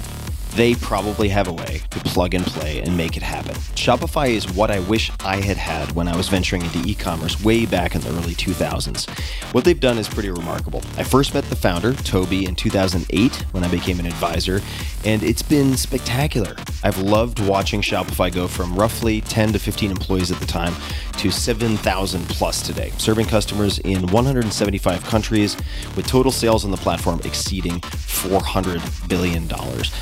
S1: They probably have a way to plug and play and make it happen. Shopify is what I wish I had had when I was venturing into e commerce way back in the early 2000s. What they've done is pretty remarkable. I first met the founder, Tobi, in 2008 when I became an advisor, and it's been spectacular. I've loved watching Shopify go from roughly 10 to 15 employees at the time to 7,000 plus today, serving customers in 175 countries with total sales on the platform exceeding $400 billion.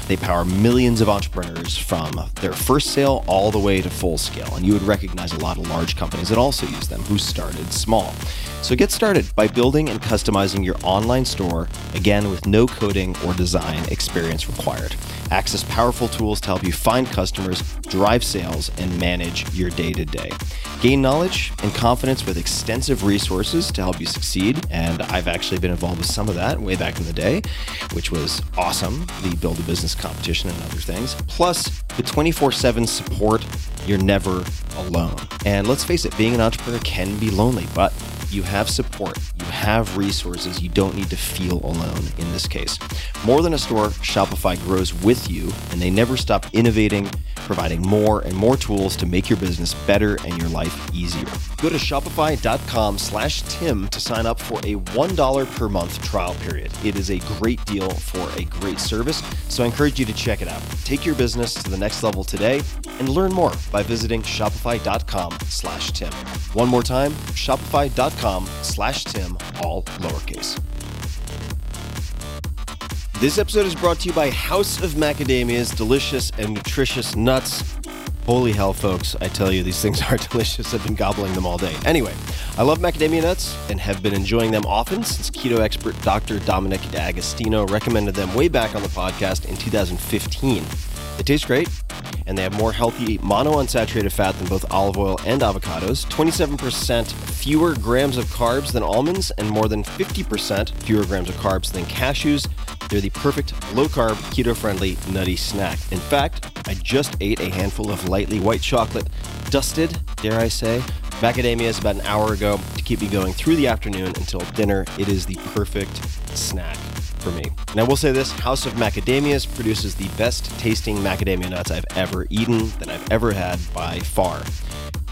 S1: They power millions of entrepreneurs from their first sale all the way to full scale. And you would recognize a lot of large companies that also use them who started small. So get started by building and customizing your online store, again, with no coding or design experience required. Access powerful tools to help you find customers, drive sales, and manage your day to day. Gain knowledge and confidence with extensive resources to help you succeed. And I've actually been involved with some of that way back in the day, which was awesome the Build a Business competition and other things. Plus, the 24 7 support, you're never alone. And let's face it, being an entrepreneur can be lonely, but you have support, you have resources, you don't need to feel alone in this case. More than a store, Shopify grows with you, and they never stop innovating, providing more and more tools to make your business better and your life easier. Go to shopify.com slash Tim to sign up for a $1 per month trial period. It is a great deal for a great service, so I encourage you to check it out. Take your business to the next level today and learn more by visiting shopify.com slash Tim. One more time, shopify.com slash Tim, all lowercase. This episode is brought to you by House of Macadamias delicious and nutritious nuts. Holy hell, folks, I tell you, these things are delicious. I've been gobbling them all day. Anyway, I love macadamia nuts and have been enjoying them often since keto expert Dr. Dominic D'Agostino recommended them way back on the podcast in 2015. They taste great, and they have more healthy monounsaturated fat than both olive oil and avocados, 27% fewer grams of carbs than almonds, and more than 50% fewer grams of carbs than cashews. They're the perfect low carb, keto friendly, nutty snack. In fact, I just ate a handful of lightly white chocolate, dusted, dare I say, macadamias about an hour ago to keep me going through the afternoon until dinner. It is the perfect snack for me. And I will say this House of Macadamias produces the best tasting macadamia nuts I've ever eaten, that I've ever had by far.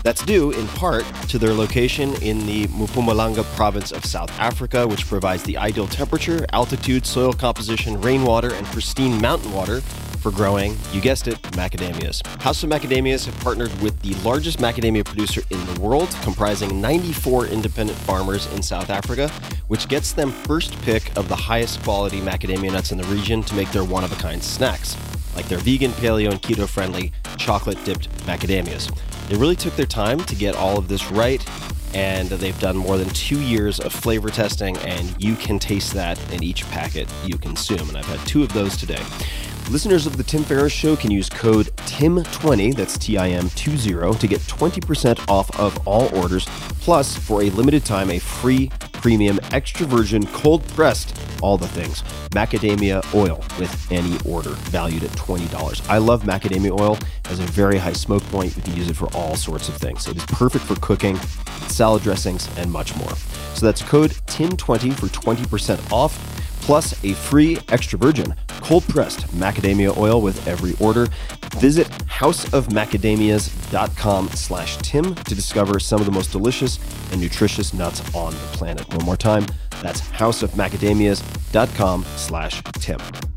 S1: That's due in part to their location in the Mpumalanga province of South Africa, which provides the ideal temperature, altitude, soil composition, rainwater, and pristine mountain water for growing, you guessed it, macadamias. House of Macadamias have partnered with the largest macadamia producer in the world, comprising 94 independent farmers in South Africa, which gets them first pick of the highest quality macadamia nuts in the region to make their one of a kind snacks, like their vegan, paleo, and keto friendly chocolate dipped macadamias. They really took their time to get all of this right, and they've done more than two years of flavor testing, and you can taste that in each packet you consume. And I've had two of those today. Listeners of the Tim Ferriss Show can use code TIM20, that's T I M 20, to get 20% off of all orders, plus for a limited time, a free premium extra virgin cold pressed all the things. Macadamia oil with any order valued at $20 i love macadamia oil. It has a very high smoke point. You can use it for all sorts of things. It is perfect for cooking salad dressings and much more. So that's code tim20 for 20% off plus a free extra virgin cold pressed macadamia oil with every order. Visit houseofmacadamias.com slash tim to discover some of the most delicious and nutritious nuts on the planet. One more time that's houseofmacadamias.com slash tim